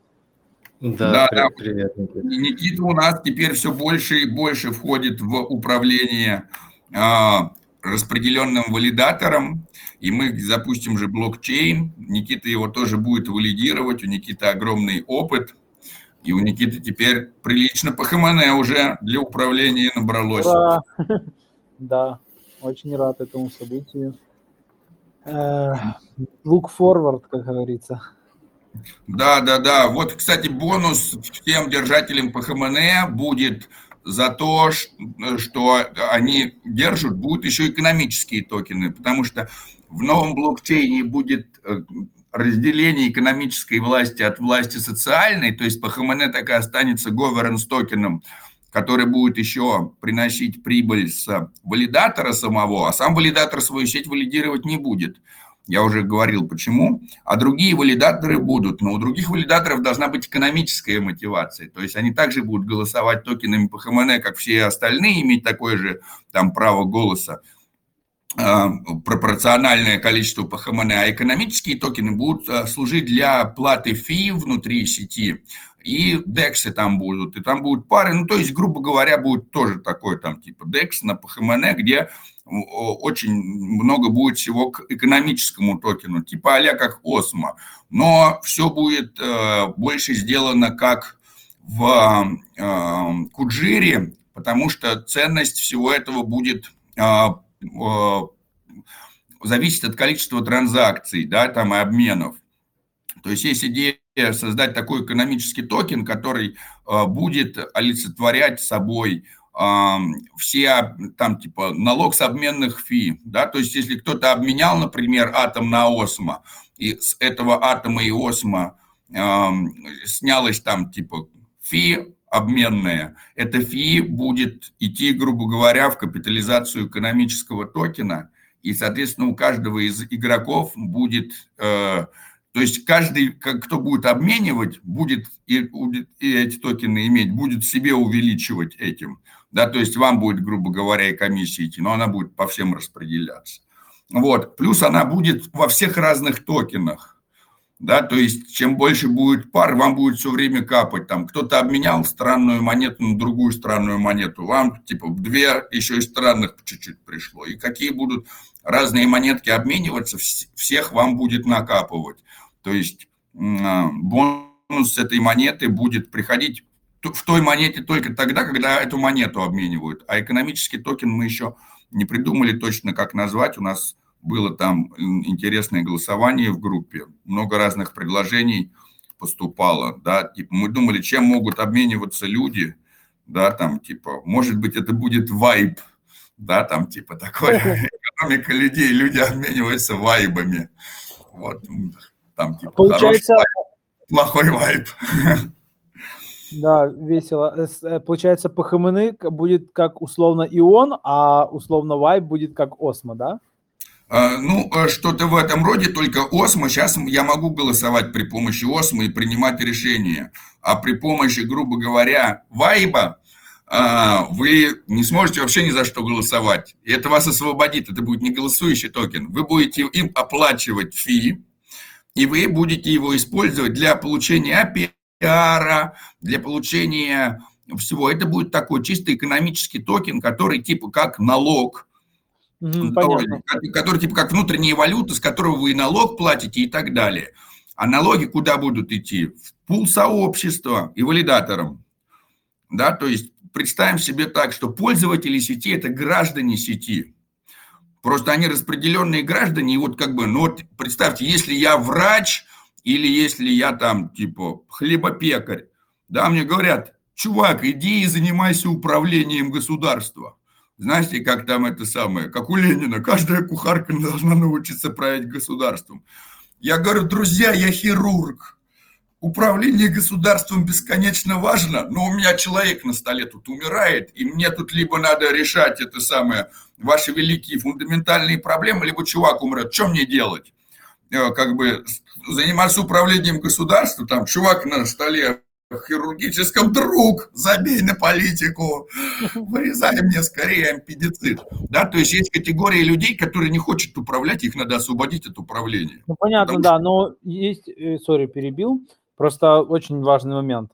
Да, да, привет, Никита. Никита у нас теперь все больше и больше входит в управление а, распределенным валидатором, и мы запустим же блокчейн. Никита его тоже будет валидировать, у Никиты огромный опыт, и у Никиты теперь прилично по уже для управления набралось. Да, *laughs* да, очень рад этому событию. Э, look forward, как говорится. Да, да, да. Вот, кстати, бонус всем держателям по ХМН будет за то, что они держат, будут еще экономические токены, потому что в новом блокчейне будет э, разделение экономической власти от власти социальной, то есть по ХМН так и останется governance токеном, который будет еще приносить прибыль с валидатора самого, а сам валидатор свою сеть валидировать не будет. Я уже говорил, почему. А другие валидаторы будут. Но у других валидаторов должна быть экономическая мотивация. То есть они также будут голосовать токенами по ХМН, как все остальные, иметь такое же там право голоса а, пропорциональное количество по ХМН, а экономические токены будут а, служить для платы фи внутри сети, и DEX там будут, и там будут пары, ну, то есть, грубо говоря, будет тоже такой там типа DEX на ПХМН, где очень много будет всего к экономическому токену, типа а как Осмо. Но все будет э, больше сделано как в э, Куджире, потому что ценность всего этого будет э, зависеть от количества транзакций, да, там и обменов. То есть есть идея создать такой экономический токен, который будет олицетворять собой все там типа налог с обменных фи, да, то есть если кто-то обменял, например, атом на осмо, и с этого атома и осмо э, снялось там типа фи обменная, это фи будет идти, грубо говоря, в капитализацию экономического токена, и, соответственно, у каждого из игроков будет э, то есть каждый, кто будет обменивать, будет и, и эти токены иметь, будет себе увеличивать этим. Да, то есть вам будет, грубо говоря, и комиссия идти, но она будет по всем распределяться. Вот. Плюс она будет во всех разных токенах. Да, то есть чем больше будет пар, вам будет все время капать. Там кто-то обменял странную монету на другую странную монету. Вам типа две еще и странных чуть-чуть пришло. И какие будут разные монетки обмениваться, всех вам будет накапывать. То есть а, бонус этой монеты будет приходить в той монете только тогда, когда эту монету обменивают. А экономический токен мы еще не придумали точно, как назвать. У нас было там интересное голосование в группе, много разных предложений поступало, да, типа мы думали, чем могут обмениваться люди, да, там, типа, может быть, это будет вайб, да, там, типа, такое, экономика людей, люди обмениваются вайбами, вот, там, типа, Получается... плохой вайб. *laughs* Да, весело. Э, получается, ПХМН будет как условно Ион, а условно Вайб будет как Осмо, да? А, ну, э, что-то в этом роде, только Осмо. Сейчас я могу голосовать при помощи Осмо и принимать решения. А при помощи, грубо говоря, Вайба а, вы не сможете вообще ни за что голосовать. И это вас освободит. Это будет не голосующий токен. Вы будете им оплачивать фи, и вы будете его использовать для получения опять пиара, для получения всего. Это будет такой чисто экономический токен, который типа как налог, который, который типа как внутренняя валюта, с которого вы и налог платите и так далее. А налоги куда будут идти? В пул сообщества и валидаторам. Да, то есть представим себе так, что пользователи сети – это граждане сети. Просто они распределенные граждане, и вот как бы, ну вот представьте, если я врач – или если я там, типа, хлебопекарь, да, мне говорят, чувак, иди и занимайся управлением государства. Знаете, как там это самое, как у Ленина, каждая кухарка должна научиться править государством. Я говорю, друзья, я хирург. Управление государством бесконечно важно, но у меня человек на столе тут умирает, и мне тут либо надо решать это самое, ваши великие фундаментальные проблемы, либо чувак умрет. Что мне делать? Э, как бы заниматься управлением государством, там чувак на столе хирургическом, друг, забей на политику, вырезай мне скорее ампедицит. Да, то есть есть категория людей, которые не хотят управлять, их надо освободить от управления. Ну, понятно, Потому да, что... но есть, э, сори, перебил, просто очень важный момент.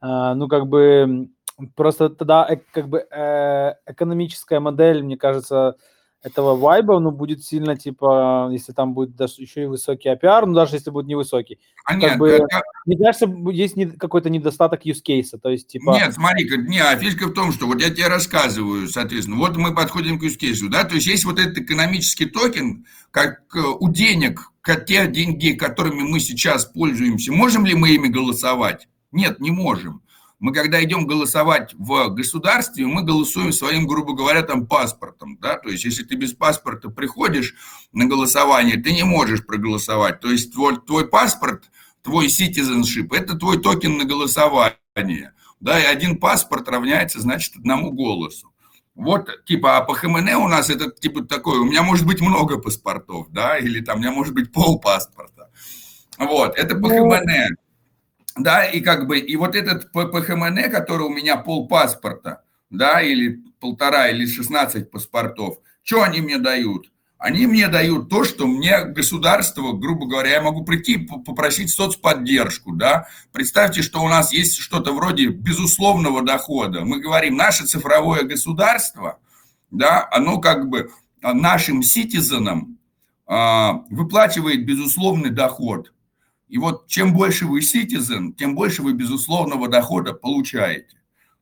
А, ну, как бы, просто тогда, э, как бы, э, экономическая модель, мне кажется, этого вайба, ну, будет сильно, типа, если там будет даже еще и высокий APR, ну, даже если будет невысокий. А как нет, бы, это... мне кажется, есть какой-то недостаток use case, то есть, типа... Нет, смотри, не, а фишка в том, что вот я тебе рассказываю, соответственно, вот мы подходим к use case, да, то есть есть вот этот экономический токен, как э, у денег, те деньги, которыми мы сейчас пользуемся, можем ли мы ими голосовать? Нет, не можем мы когда идем голосовать в государстве, мы голосуем своим, грубо говоря, там паспортом, да, то есть если ты без паспорта приходишь на голосование, ты не можешь проголосовать, то есть твой, твой паспорт, твой citizenship, это твой токен на голосование, да, и один паспорт равняется, значит, одному голосу. Вот, типа, а по ХМН у нас это, типа, такое, у меня может быть много паспортов, да, или там у меня может быть пол паспорта. Вот, это по ну, ХМН да, и как бы, и вот этот ПХМН, который у меня пол паспорта, да, или полтора, или 16 паспортов, что они мне дают? Они мне дают то, что мне государство, грубо говоря, я могу прийти попросить соцподдержку, да. Представьте, что у нас есть что-то вроде безусловного дохода. Мы говорим, наше цифровое государство, да, оно как бы нашим ситизенам а, выплачивает безусловный доход – и вот чем больше вы citizen, тем больше вы безусловного дохода получаете.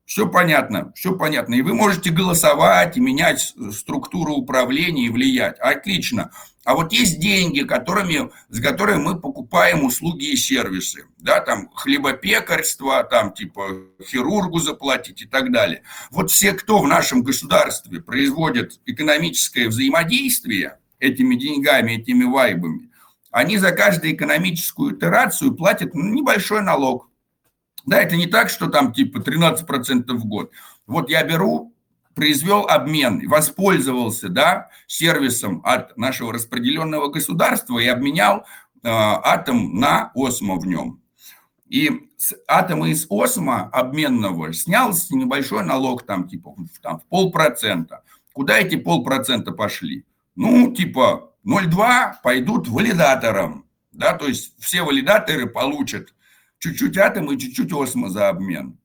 Все понятно, все понятно. И вы можете голосовать и менять структуру управления и влиять. Отлично. А вот есть деньги, которыми, с которыми мы покупаем услуги и сервисы. Да, там хлебопекарство, там типа хирургу заплатить и так далее. Вот все, кто в нашем государстве производит экономическое взаимодействие этими деньгами, этими вайбами, они за каждую экономическую итерацию платят небольшой налог. Да, это не так, что там типа 13% в год. Вот я беру, произвел обмен, воспользовался да, сервисом от нашего распределенного государства и обменял э, атом на осмо в нем. И с атома из осмо обменного снялся небольшой налог, там типа там, полпроцента. Куда эти полпроцента пошли? Ну, типа 0,2 пойдут валидаторам. Да, то есть все валидаторы получат чуть-чуть атом и чуть-чуть осмо за обмен.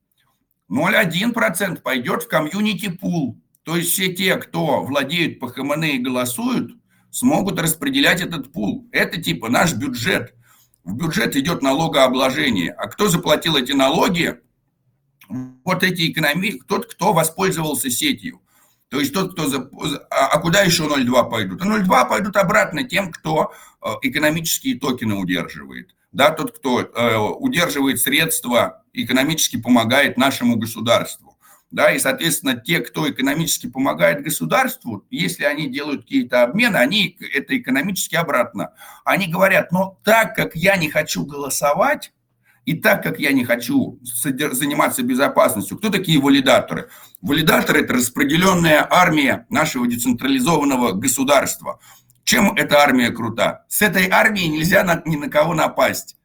0,1% пойдет в комьюнити пул. То есть все те, кто владеют по ХМН и голосуют, смогут распределять этот пул. Это типа наш бюджет. В бюджет идет налогообложение. А кто заплатил эти налоги? Вот эти экономии, тот, кто воспользовался сетью. То есть тот, кто... За... А, а куда еще 0,2 пойдут? А 0,2 пойдут обратно тем, кто э, экономические токены удерживает. Да, тот, кто э, удерживает средства, экономически помогает нашему государству. Да, и, соответственно, те, кто экономически помогает государству, если они делают какие-то обмены, они это экономически обратно. Они говорят, но так как я не хочу голосовать, и так как я не хочу заниматься безопасностью, кто такие валидаторы? Валидаторы – это распределенная армия нашего децентрализованного государства. Чем эта армия крута? С этой армией нельзя на, ни на кого напасть.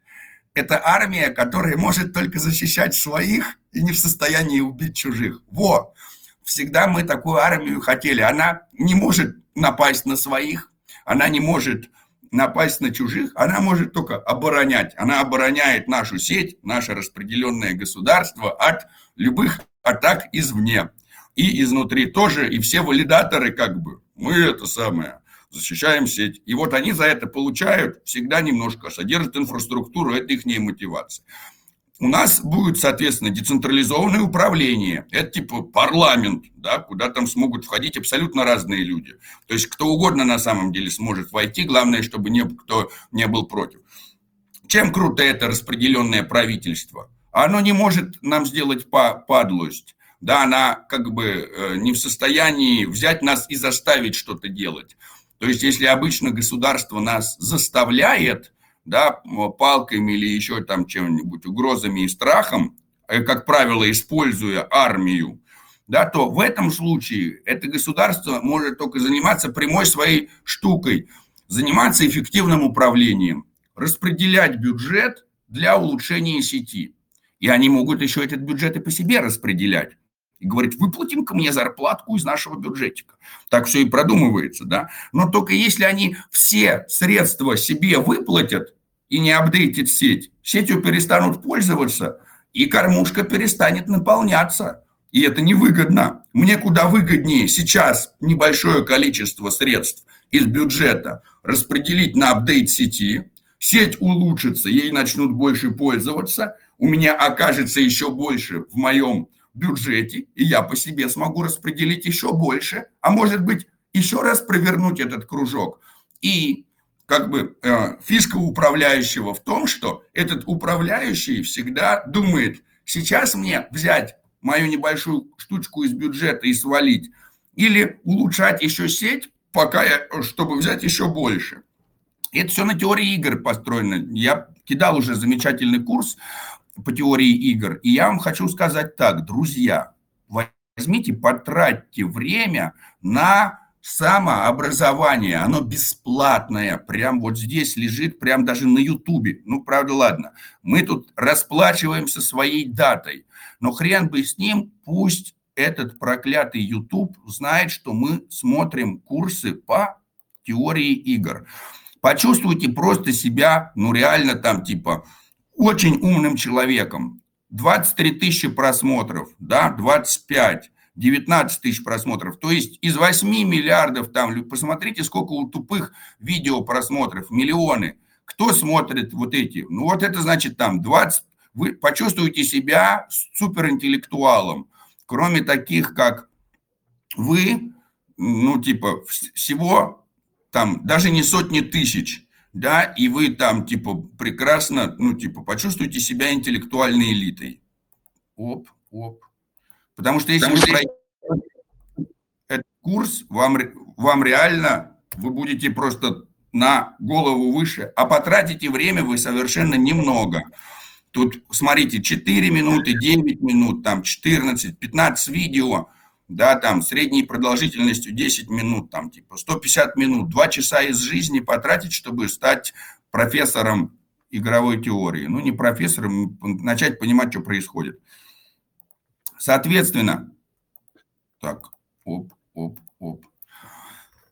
Это армия, которая может только защищать своих и не в состоянии убить чужих. Во! Всегда мы такую армию хотели. Она не может напасть на своих, она не может напасть на чужих, она может только оборонять. Она обороняет нашу сеть, наше распределенное государство от любых атак извне. И изнутри тоже, и все валидаторы как бы, мы это самое, защищаем сеть. И вот они за это получают всегда немножко, содержат инфраструктуру, это их мотивация у нас будет, соответственно, децентрализованное управление. Это типа парламент, да, куда там смогут входить абсолютно разные люди. То есть кто угодно на самом деле сможет войти, главное, чтобы никто не был против. Чем круто это распределенное правительство? Оно не может нам сделать подлость. Да, она как бы э, не в состоянии взять нас и заставить что-то делать. То есть, если обычно государство нас заставляет, да, палками или еще там чем-нибудь, угрозами и страхом, э, как правило, используя армию, да, то в этом случае это государство может только заниматься прямой своей штукой, заниматься эффективным управлением, распределять бюджет для улучшения сети. И они могут еще этот бюджет и по себе распределять. И говорит, выплатим-ка мне зарплатку из нашего бюджетика. Так все и продумывается, да. Но только если они все средства себе выплатят и не апдейтят сеть, сетью перестанут пользоваться, и кормушка перестанет наполняться. И это невыгодно. Мне куда выгоднее сейчас небольшое количество средств из бюджета распределить на апдейт сети, сеть улучшится, ей начнут больше пользоваться, у меня окажется еще больше в моем бюджете, и я по себе смогу распределить еще больше, а может быть, еще раз провернуть этот кружок. И как бы э, фишка управляющего в том, что этот управляющий всегда думает, сейчас мне взять мою небольшую штучку из бюджета и свалить, или улучшать еще сеть, пока я, чтобы взять еще больше. Это все на теории игр построено. Я кидал уже замечательный курс по теории игр. И я вам хочу сказать так, друзья, возьмите, потратьте время на самообразование, оно бесплатное, прям вот здесь лежит, прям даже на ютубе. Ну, правда, ладно, мы тут расплачиваемся своей датой, но хрен бы с ним, пусть этот проклятый YouTube знает, что мы смотрим курсы по теории игр. Почувствуйте просто себя, ну реально там типа очень умным человеком. 23 тысячи просмотров, да, 25, 19 тысяч просмотров. То есть из 8 миллиардов там, посмотрите, сколько у тупых видео просмотров, миллионы. Кто смотрит вот эти? Ну вот это значит там 20, вы почувствуете себя суперинтеллектуалом. Кроме таких, как вы, ну типа всего там даже не сотни тысяч – да, и вы там, типа, прекрасно, ну, типа, почувствуете себя интеллектуальной элитой. Оп, оп. Потому что если Потому вы пройдете этот курс, вам, вам реально, вы будете просто на голову выше, а потратите время вы совершенно немного. Тут, смотрите, 4 минуты, 9 минут, там 14, 15 видео – да, там, средней продолжительностью 10 минут, там, типа, 150 минут, 2 часа из жизни потратить, чтобы стать профессором игровой теории. Ну, не профессором, начать понимать, что происходит. Соответственно, так, оп, оп, оп.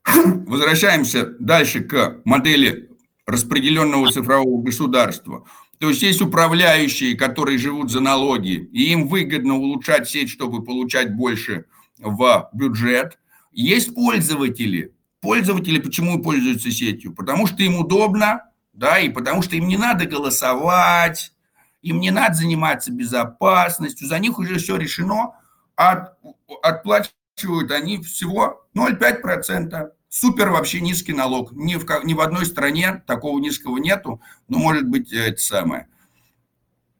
*clears throat* Возвращаемся дальше к модели распределенного цифрового государства. То есть есть управляющие, которые живут за налоги, и им выгодно улучшать сеть, чтобы получать больше в бюджет. Есть пользователи. Пользователи почему пользуются сетью? Потому что им удобно, да, и потому что им не надо голосовать, им не надо заниматься безопасностью, за них уже все решено, от, отплачивают они всего 0,5%. Супер вообще низкий налог. Ни в, ни в одной стране такого низкого нету, но может быть это самое.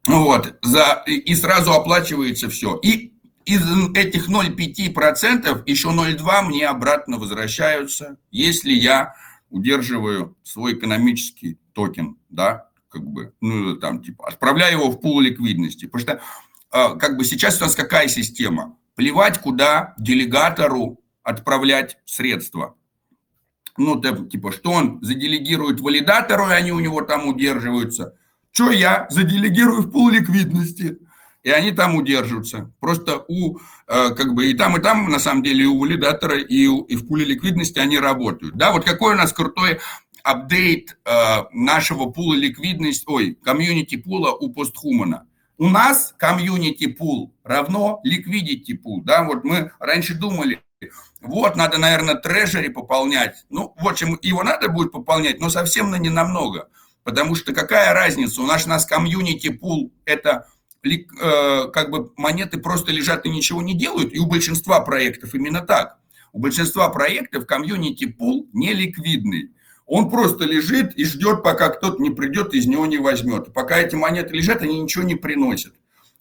Вот, за, и сразу оплачивается все. И из этих 0,5% еще 0,2 мне обратно возвращаются, если я удерживаю свой экономический токен, да, как бы, ну, там, типа, отправляю его в пул ликвидности. Потому что, а, как бы, сейчас у нас какая система? Плевать, куда делегатору отправлять средства. Ну, типа, что он заделегирует валидатору, и они у него там удерживаются. Что я заделегирую в пул ликвидности? И они там удерживаются. Просто у, э, как бы, и там, и там, на самом деле, и у валидатора, и, у, и в пуле ликвидности они работают. Да, вот какой у нас крутой апдейт э, нашего пула ликвидности, ой, комьюнити пула у постхумана. У нас community pool равно liquidity пул. Да, вот мы раньше думали, вот, надо, наверное, treasury пополнять. Ну, в общем, его надо будет пополнять, но совсем на не намного. Потому что какая разница? У нас, у нас community pool – это как бы монеты просто лежат и ничего не делают, и у большинства проектов именно так. У большинства проектов community pool не ликвидный. Он просто лежит и ждет, пока кто-то не придет и из него не возьмет. Пока эти монеты лежат, они ничего не приносят.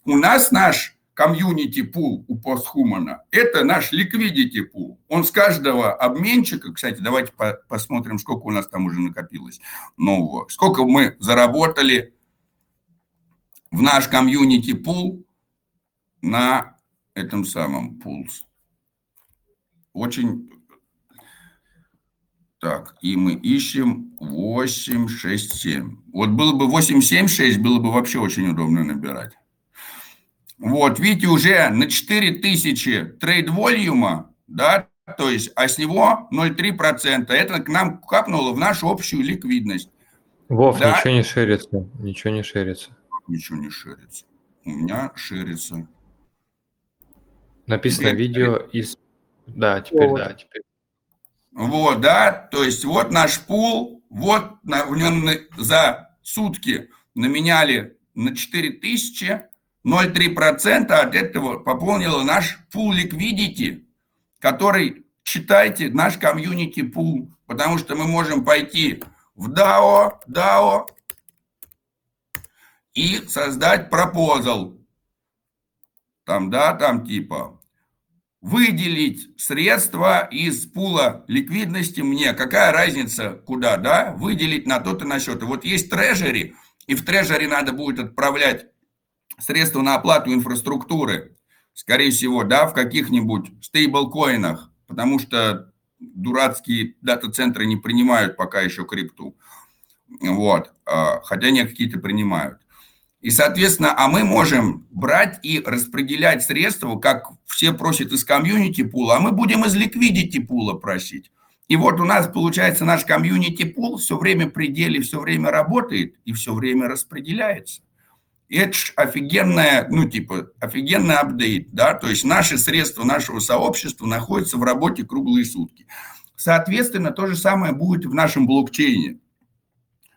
У нас наш комьюнити пул у постхумана – это наш ликвидити пул. Он с каждого обменчика, кстати, давайте посмотрим, сколько у нас там уже накопилось нового, сколько мы заработали в наш комьюнити пул на этом самом пулс. Очень... Так, и мы ищем 8, 6, 7. Вот было бы 8, 7, 6, было бы вообще очень удобно набирать. Вот, видите, уже на 4000 трейд-волюма, да, то есть, а с него 0,3%. Это к нам капнуло в нашу общую ликвидность. Вов, да? ничего не шерится, ничего не шерится. Ничего не шерится. У меня шерится. Написано Где видео из... Да, теперь вот. да, теперь. Вот, да, то есть вот наш пул, вот на, в нем за сутки наменяли на 4000, 0,3% от этого пополнило наш пул liquidity, который, читайте, наш комьюнити пул, потому что мы можем пойти в DAO, DAO и создать пропозал. Там, да, там типа выделить средства из пула ликвидности мне. Какая разница, куда, да? Выделить на тот и на счет. И вот есть трежери, и в трежери надо будет отправлять средства на оплату инфраструктуры. Скорее всего, да, в каких-нибудь стейблкоинах, потому что дурацкие дата-центры не принимают пока еще крипту. Вот. А, хотя не какие-то принимают. И, соответственно, а мы можем брать и распределять средства, как все просят из комьюнити пула, а мы будем из ликвидити пула просить. И вот у нас получается наш комьюнити пул все время при деле, все время работает и все время распределяется. И это офигенная, ну типа, офигенный апдейт, да, то есть наши средства нашего сообщества находятся в работе круглые сутки. Соответственно, то же самое будет в нашем блокчейне.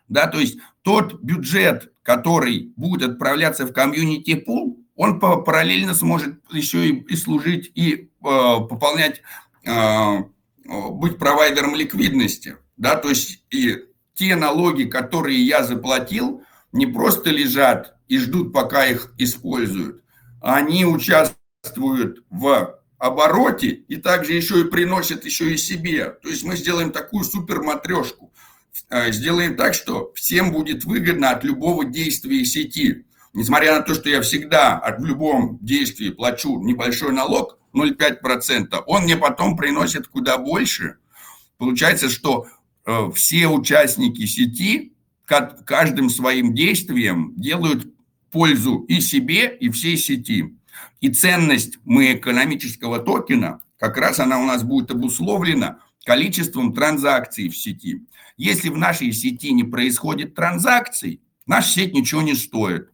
Да, то есть тот бюджет, который будет отправляться в комьюнити пул, он параллельно сможет еще и, и служить, и э, пополнять, э, быть провайдером ликвидности. Да, то есть и те налоги, которые я заплатил, не просто лежат и ждут, пока их используют, они участвуют в обороте и также еще и приносят еще и себе. То есть мы сделаем такую супер матрешку. Э, сделаем так, что всем будет выгодно от любого действия сети. Несмотря на то, что я всегда от любом действии плачу небольшой налог, 0,5%, он мне потом приносит куда больше. Получается, что э, все участники сети каждым своим действием делают пользу и себе, и всей сети. И ценность мы экономического токена, как раз она у нас будет обусловлена количеством транзакций в сети. Если в нашей сети не происходит транзакций, наша сеть ничего не стоит.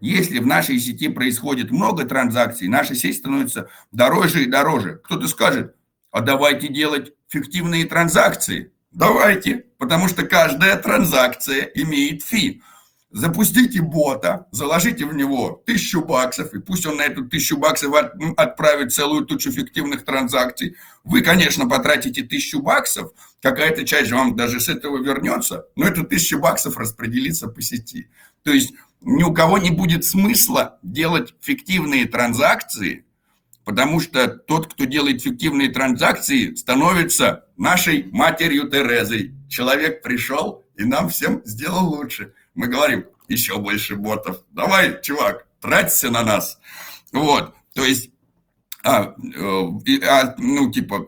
Если в нашей сети происходит много транзакций, наша сеть становится дороже и дороже. Кто-то скажет, а давайте делать фиктивные транзакции. Давайте, потому что каждая транзакция имеет фи. Запустите бота, заложите в него тысячу баксов, и пусть он на эту тысячу баксов отправит целую тучу фиктивных транзакций. Вы, конечно, потратите тысячу баксов, какая-то часть вам даже с этого вернется, но эту тысячу баксов распределится по сети. То есть ни у кого не будет смысла делать фиктивные транзакции, потому что тот, кто делает фиктивные транзакции, становится нашей матерью Терезой. Человек пришел и нам всем сделал лучше мы говорим, еще больше ботов. Давай, чувак, траться на нас. Вот, то есть а, э, а, ну, типа,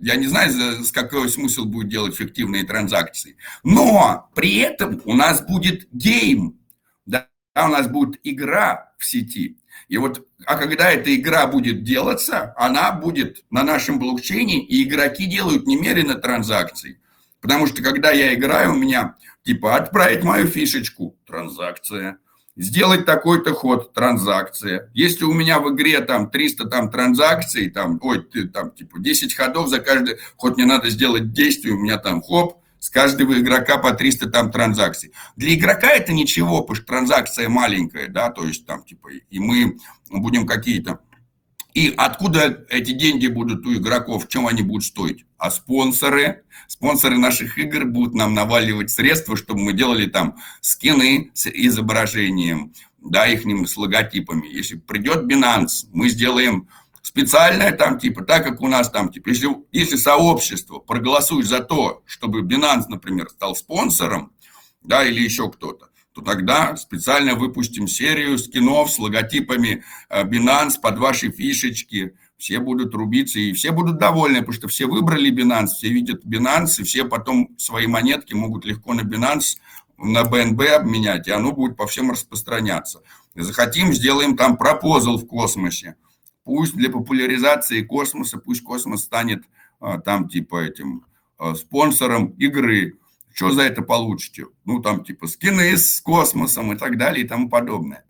я не знаю, с какой смысл будет делать фиктивные транзакции. Но при этом у нас будет гейм, да, у нас будет игра в сети. И вот, а когда эта игра будет делаться, она будет на нашем блокчейне, и игроки делают немерено транзакций. Потому что когда я играю, у меня Типа отправить мою фишечку – транзакция. Сделать такой-то ход – транзакция. Если у меня в игре там 300 там транзакций, там, ой, там типа 10 ходов за каждый ход мне надо сделать действие, у меня там хоп, с каждого игрока по 300 там транзакций. Для игрока это ничего, потому что транзакция маленькая, да, то есть там типа, и мы будем какие-то и откуда эти деньги будут у игроков, чем они будут стоить? А спонсоры, спонсоры наших игр будут нам наваливать средства, чтобы мы делали там скины с изображением, да, их с логотипами. Если придет Binance, мы сделаем специальное там, типа, так как у нас там, типа, если, если сообщество проголосует за то, чтобы Binance, например, стал спонсором, да, или еще кто-то, то тогда специально выпустим серию скинов с логотипами э, Binance под ваши фишечки. Все будут рубиться, и все будут довольны, потому что все выбрали Binance, все видят Binance, и все потом свои монетки могут легко на Binance, на BNB обменять, и оно будет по всем распространяться. Захотим, сделаем там пропозал в космосе. Пусть для популяризации космоса, пусть космос станет а, там типа этим а, спонсором игры. Что за это получите? Ну, там типа скины с космосом и так далее и тому подобное.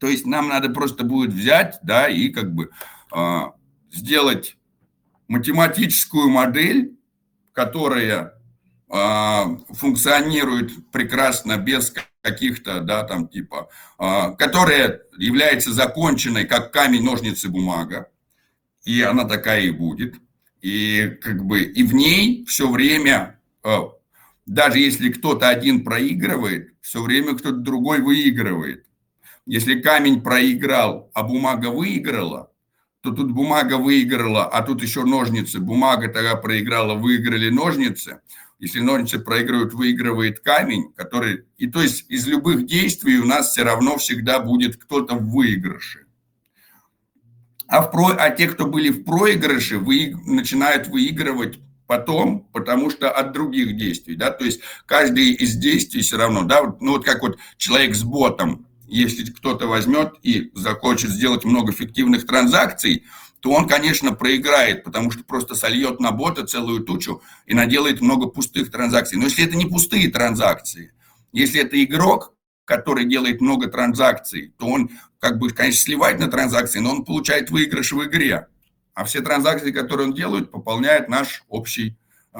То есть нам надо просто будет взять, да, и как бы э, сделать математическую модель, которая э, функционирует прекрасно без каких-то, да, там типа, э, которая является законченной как камень, ножницы, бумага, и она такая и будет. И как бы и в ней все время, даже если кто-то один проигрывает, все время кто-то другой выигрывает. Если камень проиграл, а бумага выиграла, то тут бумага выиграла, а тут еще ножницы. Бумага тогда проиграла, выиграли ножницы. Если ножницы проигрывают, выигрывает камень, который... И то есть из любых действий у нас все равно всегда будет кто-то в выигрыше. А, в про... а те, кто были в проигрыше, вы... начинают выигрывать потом, потому что от других действий, да, то есть каждый из действий все равно, да, ну вот как вот человек с ботом, если кто-то возьмет и захочет сделать много фиктивных транзакций, то он, конечно, проиграет, потому что просто сольет на бота целую тучу и наделает много пустых транзакций. Но если это не пустые транзакции, если это игрок, который делает много транзакций, то он, как бы, конечно, сливает на транзакции, но он получает выигрыш в игре. А все транзакции, которые он делает, пополняют наш общий э,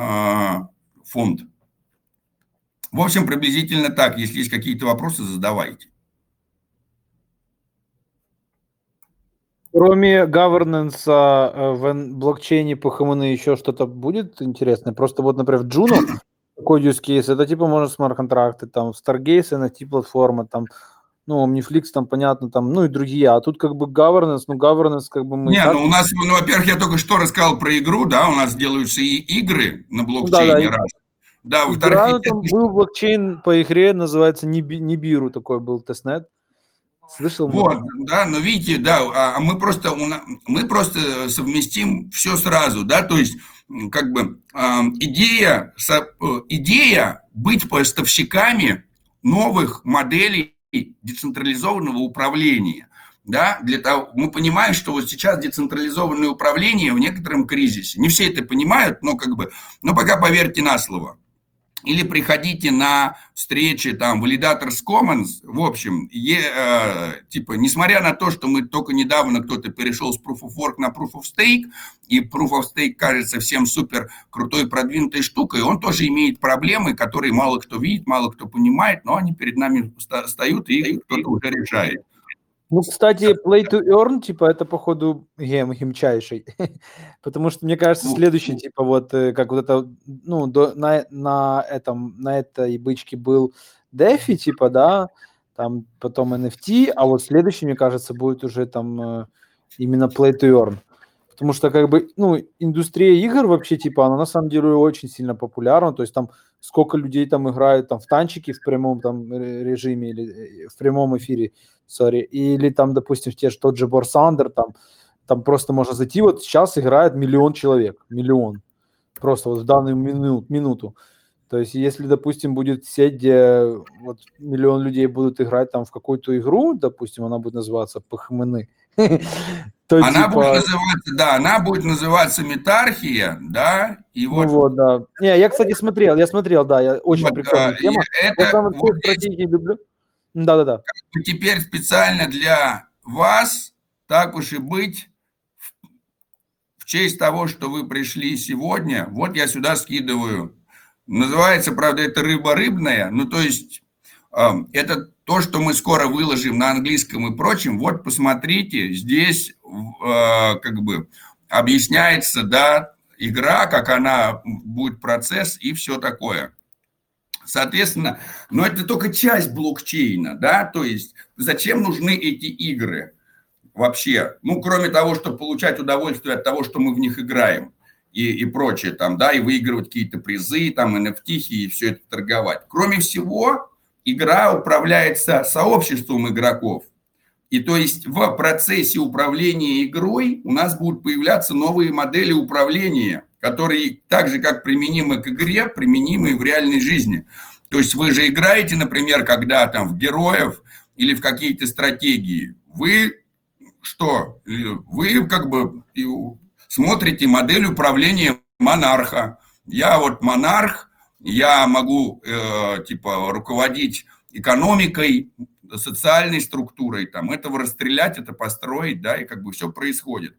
фонд. В общем, приблизительно так. Если есть какие-то вопросы, задавайте. Кроме governance э, в блокчейне по ХМН еще что-то будет интересное? Просто вот, например, в Juno *clears throat* такой use case, это типа можно смарт-контракты, там, Stargaze, NFT-платформа, там, ну, Omniflix, там, понятно, там, ну и другие. А тут как бы governance, ну, governance как бы мы... Не, так... ну, у нас, ну, во-первых, я только что рассказал про игру, да, у нас делаются и игры на блокчейне да, да, раз. Да, во-вторых... Игра, там был блокчейн по игре, называется Нибиру, такой был тестнет. Слышал? Вот, да, но видите, да, а, а мы просто, мы просто совместим все сразу, да, то есть как бы идея, э, идея быть поставщиками новых моделей децентрализованного управления. Да, для того, мы понимаем, что вот сейчас децентрализованное управление в некотором кризисе. Не все это понимают, но как бы, но пока поверьте на слово или приходите на встречи там Validators Commons, в общем, е, э, типа, несмотря на то, что мы только недавно кто-то перешел с Proof of Work на Proof of Stake, и Proof of Stake кажется всем супер крутой продвинутой штукой, он тоже имеет проблемы, которые мало кто видит, мало кто понимает, но они перед нами встают и кто-то уже решает. Ну, кстати, play to earn, типа, это, походу, гем химчайший. *laughs* Потому что, мне кажется, ну, следующий, типа, вот, э, как вот это, ну, до, на, на этом, на этой бычке был DeFi, типа, да, там потом NFT, а вот следующий, мне кажется, будет уже там э, именно play to earn. Потому что, как бы, ну, индустрия игр вообще, типа, она на самом деле очень сильно популярна, то есть там сколько людей там играют там в танчики в прямом там режиме или э, в прямом эфире, сори, или там, допустим, те же тот же Борсандер, там, там просто можно зайти, вот сейчас играет миллион человек, миллион, просто вот в данную минут, минуту. То есть, если, допустим, будет сеть, где вот миллион людей будут играть там в какую-то игру, допустим, она будет называться ПХМН, *laughs* то, она типа... будет называться, да, она будет называться метархия, да, и вот... Ну вот, да. Не, я, кстати, смотрел, я смотрел, да, я очень вот, прикольная тема. Это, я самые вот стратегии люблю. Да-да-да. Теперь специально для вас, так уж и быть, в честь того, что вы пришли сегодня, вот я сюда скидываю. Называется, правда, это рыба рыбная, ну, то есть это то, что мы скоро выложим на английском и прочем. Вот посмотрите, здесь а, как бы объясняется, да, игра, как она будет процесс и все такое. Соответственно, но это только часть блокчейна, да, то есть зачем нужны эти игры вообще? Ну, кроме того, чтобы получать удовольствие от того, что мы в них играем и, и прочее там, да, и выигрывать какие-то призы, там, NFT и все это торговать. Кроме всего, игра управляется сообществом игроков. И то есть в процессе управления игрой у нас будут появляться новые модели управления, которые так же, как применимы к игре, применимы и в реальной жизни. То есть вы же играете, например, когда там в героев или в какие-то стратегии, вы что? Вы как бы смотрите модель управления монарха. Я вот монарх, я могу э, типа руководить экономикой, социальной структурой, там, этого расстрелять, это построить, да, и как бы все происходит.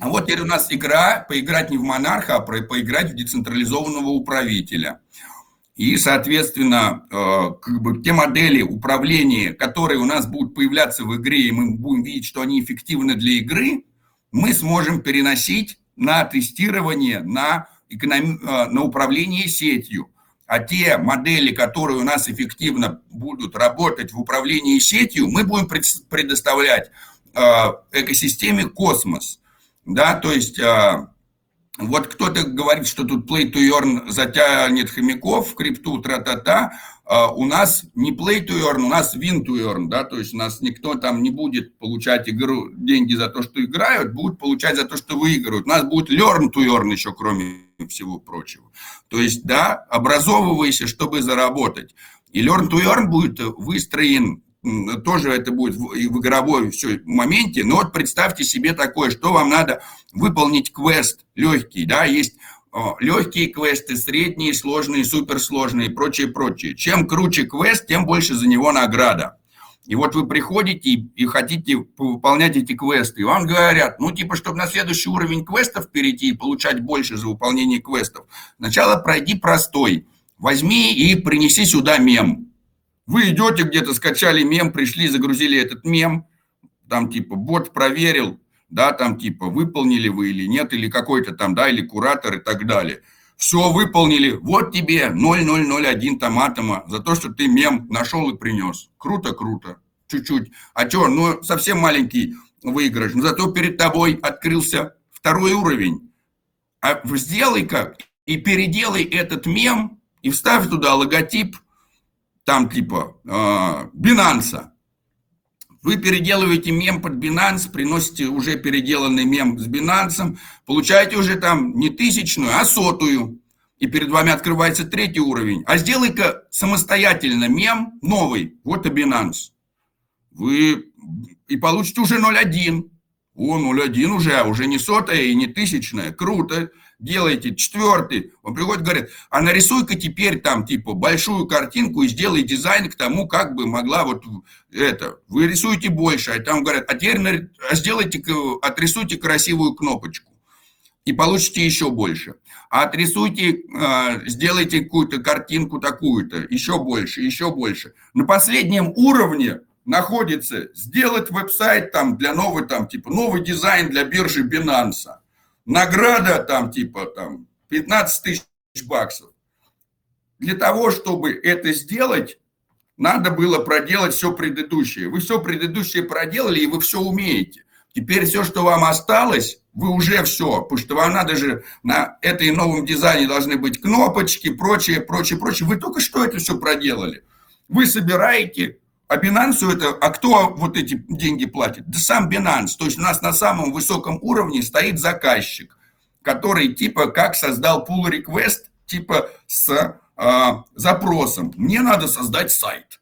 А вот теперь у нас игра, поиграть не в монарха, а поиграть в децентрализованного управителя. И, соответственно, э, как бы те модели управления, которые у нас будут появляться в игре, и мы будем видеть, что они эффективны для игры, мы сможем переносить на тестирование, на, эконом... Э, на управление сетью. А те модели, которые у нас эффективно будут работать в управлении сетью, мы будем предоставлять э, экосистеме космос. Да, то есть вот кто-то говорит, что тут play to earn затянет хомяков в крипту, тра-та-та. А у нас не play to earn, у нас win to earn, да, то есть у нас никто там не будет получать игру, деньги за то, что играют, будут получать за то, что выигрывают. У нас будет learn to earn еще, кроме всего прочего. То есть, да, образовывайся, чтобы заработать. И learn to earn будет выстроен тоже это будет в, игровой все моменте, но вот представьте себе такое, что вам надо выполнить квест легкий, да, есть легкие квесты, средние, сложные, суперсложные и прочее, прочее. Чем круче квест, тем больше за него награда. И вот вы приходите и хотите выполнять эти квесты, и вам говорят, ну, типа, чтобы на следующий уровень квестов перейти и получать больше за выполнение квестов, сначала пройди простой. Возьми и принеси сюда мем. Вы идете где-то, скачали мем, пришли, загрузили этот мем, там типа бот проверил, да, там типа выполнили вы или нет, или какой-то там, да, или куратор и так далее. Все выполнили, вот тебе 0,001 там атома за то, что ты мем нашел и принес. Круто, круто, чуть-чуть. А что, ну совсем маленький выигрыш, но зато перед тобой открылся второй уровень. А сделай-ка и переделай этот мем и вставь туда логотип там типа Binance. Вы переделываете мем под Binance, приносите уже переделанный мем с Binance, получаете уже там не тысячную, а сотую. И перед вами открывается третий уровень. А сделай-ка самостоятельно мем новый, вот и Binance. Вы и получите уже 0,1. О, 0,1 уже, уже не сотая и не тысячная. Круто делаете четвертый, он приходит и говорит, а нарисуй-ка теперь там типа большую картинку и сделай дизайн к тому, как бы могла вот это. Вы рисуете больше, а там говорят, а теперь а сделайте, отрисуйте красивую кнопочку и получите еще больше. А отрисуйте, а, сделайте какую-то картинку такую-то, еще больше, еще больше. На последнем уровне находится сделать веб-сайт там для новой, там, типа, новый дизайн для биржи Binance награда там типа там 15 тысяч баксов. Для того, чтобы это сделать, надо было проделать все предыдущее. Вы все предыдущее проделали, и вы все умеете. Теперь все, что вам осталось, вы уже все, потому что вам надо же на этой новом дизайне должны быть кнопочки, прочее, прочее, прочее. Вы только что это все проделали. Вы собираете а Binance это, а кто вот эти деньги платит? Да сам Binance. То есть у нас на самом высоком уровне стоит заказчик, который типа как создал pull request, типа с а, запросом. Мне надо создать сайт.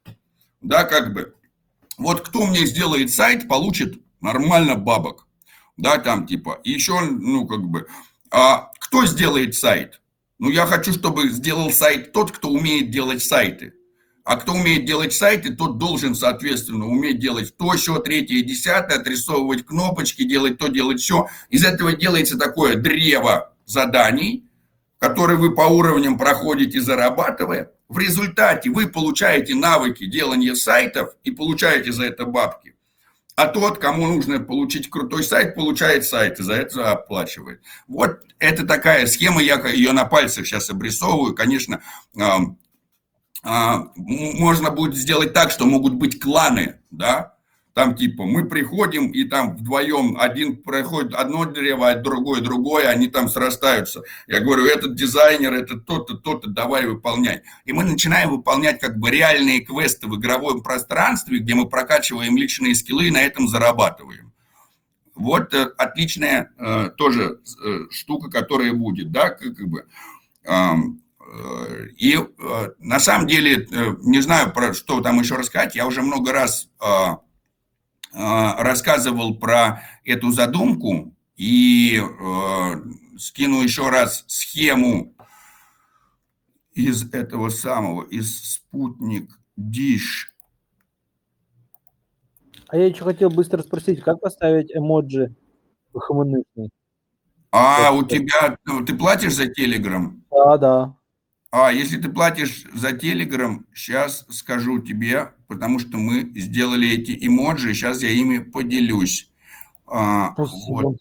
Да, как бы. Вот кто мне сделает сайт, получит нормально бабок. Да, там типа. И еще, ну, как бы, а кто сделает сайт? Ну, я хочу, чтобы сделал сайт тот, кто умеет делать сайты. А кто умеет делать сайты, тот должен, соответственно, уметь делать то, все, третье, десятое, отрисовывать кнопочки, делать то, делать все. Из этого делается такое древо заданий, которые вы по уровням проходите, зарабатывая. В результате вы получаете навыки делания сайтов и получаете за это бабки. А тот, кому нужно получить крутой сайт, получает сайт и за это оплачивает. Вот это такая схема, я ее на пальцах сейчас обрисовываю. Конечно, можно будет сделать так, что могут быть кланы, да, там типа мы приходим и там вдвоем один проходит одно древо, а другое другое, они там срастаются. Я говорю, этот дизайнер, это то-то, то-то, давай выполняй. И мы начинаем выполнять как бы реальные квесты в игровом пространстве, где мы прокачиваем личные скиллы и на этом зарабатываем. Вот э, отличная э, тоже э, штука, которая будет, да, как, бы. И на самом деле, не знаю, про что там еще рассказать, я уже много раз рассказывал про эту задумку и скину еще раз схему из этого самого, из спутник Диш. А я еще хотел быстро спросить, как поставить эмоджи хмынышный? А, у тебя, ты платишь за Телеграм? Да, да. А, если ты платишь за Телеграм, сейчас скажу тебе, потому что мы сделали эти эмоджи, сейчас я ими поделюсь. А, вот.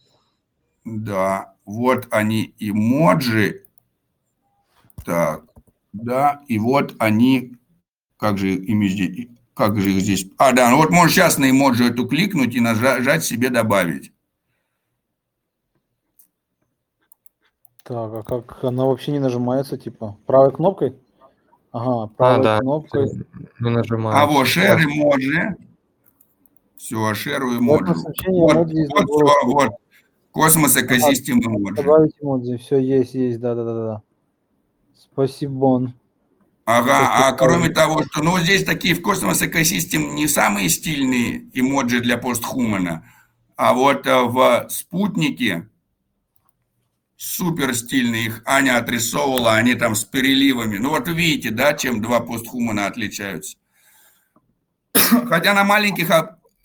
Да, вот они эмоджи. Так, да, и вот они, как же ими здесь, как же их здесь, а, да, ну вот можешь сейчас на эмоджи эту кликнуть и нажать себе добавить. Так, а как она вообще не нажимается, типа, правой кнопкой? Ага, правой а, да. кнопкой. Не нажимаю. А вот share эмоджи. Все, share эмоджи. Вот, вот, вот, вот, вот. Космос экосистем эмоджи. Добавить эмоджи, все есть, есть, да-да-да. Спасибо. Ага, а кроме того, что, ну, здесь такие в космос экосистем не самые стильные эмоджи для постхумана, а вот э, в спутнике супер стильные, их Аня отрисовывала, они там с переливами. Ну вот видите, да, чем два постхумана отличаются. *coughs* Хотя на маленьких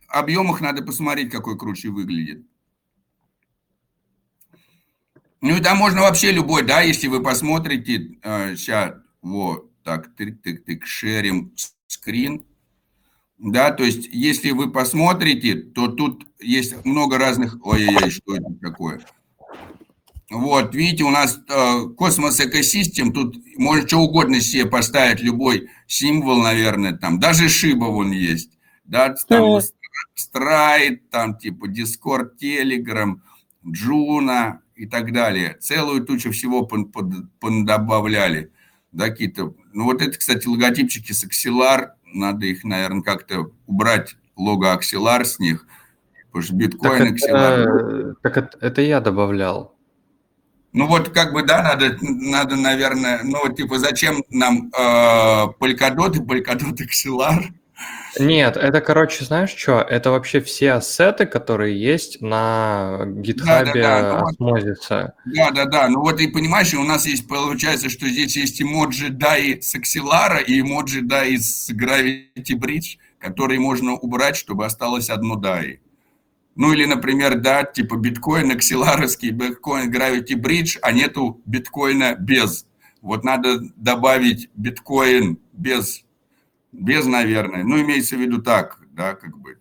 объемах надо посмотреть, какой круче выглядит. Ну и там можно вообще любой, да, если вы посмотрите, э, сейчас, вот, так, тык-тык-тык, шерим скрин, да, то есть если вы посмотрите, то тут есть много разных, ой-ой-ой, что это такое, вот, видите, у нас э, космос экосистем, тут можно что угодно себе поставить, любой символ, наверное, там, даже Шиба вон есть, да, там Страйт, там типа Discord, Telegram, Джуна и так далее. Целую тучу всего добавляли, да, какие-то. Ну вот это, кстати, логотипчики с Axelar, надо их, наверное, как-то убрать, лого Axelar с них, потому что биткоин, так это, Так это, это я добавлял. Ну вот как бы, да, надо, надо наверное, ну типа зачем нам э, Polkadot и Polkadot XLR? Нет, это, короче, знаешь что? Это вообще все ассеты, которые есть на гитхабе да, да, да, ну, Да, да, да. Ну вот и понимаешь, у нас есть, получается, что здесь есть эмоджи DAI с Axelar и эмоджи DAI с Gravity Bridge, которые можно убрать, чтобы осталось одно DAI. Ну или, например, да, типа биткоин, аксиларовский биткоин, Gravity Bridge, а нету биткоина без. Вот надо добавить биткоин без, без, наверное. Ну, имеется в виду так, да, как бы.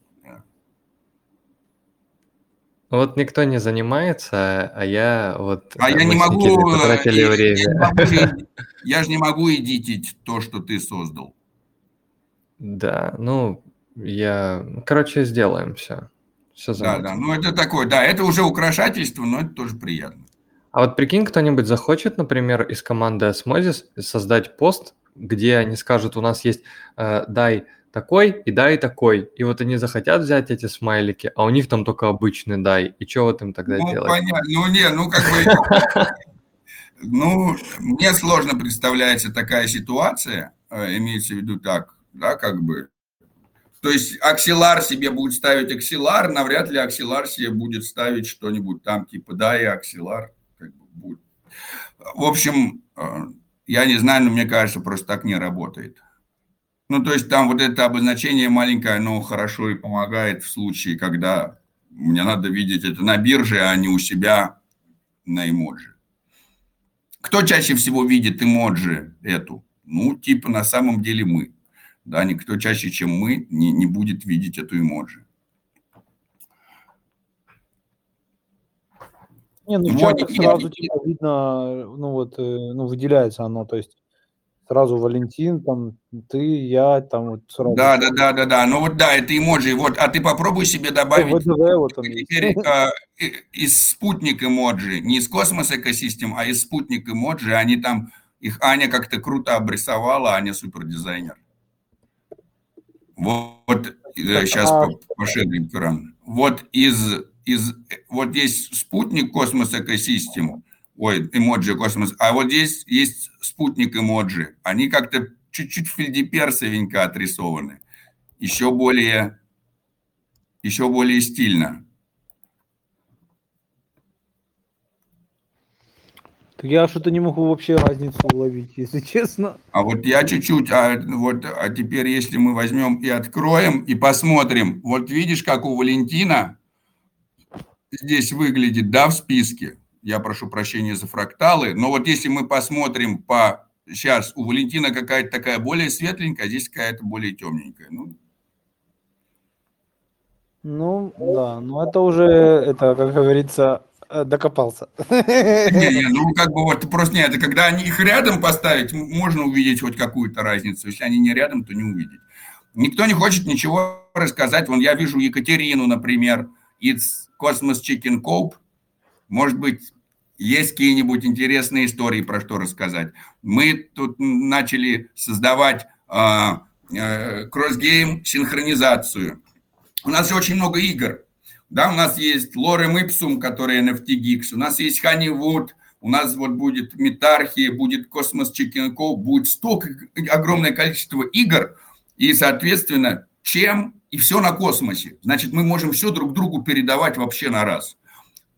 Вот никто не занимается, а я вот... А я не могу... Потратили я, время. *laughs* Я, могу, я же не могу эдитить то, что ты создал. Да, ну, я... Короче, сделаем все. Да, да, ну это такое, да, это уже украшательство, но это тоже приятно. А вот прикинь, кто-нибудь захочет, например, из команды Osmosis создать пост, где они скажут, у нас есть э, дай такой и дай такой. И вот они захотят взять эти смайлики, а у них там только обычный дай. И что вот им тогда ну, делать? Понятно. Ну, не, ну как бы... *laughs* Ну, мне сложно представляется такая ситуация, э, имеется в виду так, да, как бы, то есть аксилар себе будет ставить аксилар, навряд ли аксилар себе будет ставить что-нибудь там, типа да, и аксилар как бы будет. В общем, э, я не знаю, но мне кажется, просто так не работает. Ну, то есть там вот это обозначение маленькое, оно хорошо и помогает в случае, когда мне надо видеть это на бирже, а не у себя на эмоджи. Кто чаще всего видит эмоджи эту? Ну, типа на самом деле мы да, никто чаще, чем мы, не, не будет видеть эту эмоджи. Не, ну в чатах сразу типа видно, ну вот, э, ну выделяется оно, то есть сразу Валентин, там ты, я, там вот сразу. Да, да, да, да, да. Ну вот да, это эмоджи. Вот, а ты попробуй себе добавить ВДВ, вот теперь, а, *laughs* из спутник эмоджи, не из космос экосистем, а из спутник эмоджи. Они там их Аня как-то круто обрисовала, Аня супер Вот сейчас а... пошли экран. Вот из, из вот есть спутник космос экосистем, ой, эмоджи космос, а вот здесь есть спутник эмоджи. Они как-то чуть-чуть фельдеперсовенько отрисованы. Еще более, еще более стильно. Я что-то не могу вообще разницу уловить, если честно. А вот я чуть-чуть, а вот, а теперь если мы возьмем и откроем и посмотрим, вот видишь, как у Валентина здесь выглядит, да, в списке. Я прошу прощения за фракталы, но вот если мы посмотрим по сейчас у Валентина какая-то такая более светленькая, а здесь какая-то более темненькая. Ну, ну да, но это уже, это, как говорится, докопался. Не, ну как бы вот просто нет, когда они их рядом поставить, можно увидеть хоть какую-то разницу. Если они не рядом, то не увидеть. Никто не хочет ничего рассказать. Вон я вижу Екатерину, например, из Cosmos Chicken Coop. Может быть, есть какие-нибудь интересные истории, про что рассказать. Мы тут начали создавать э, э, cross-game синхронизацию. У нас же очень много игр. Да, у нас есть Lorem Ipsum, который NFT Geeks, у нас есть Honeywood, у нас вот будет Метархи, будет Chicken Coop, будет столько, огромное количество игр, и, соответственно, чем, и все на космосе. Значит, мы можем все друг другу передавать вообще на раз.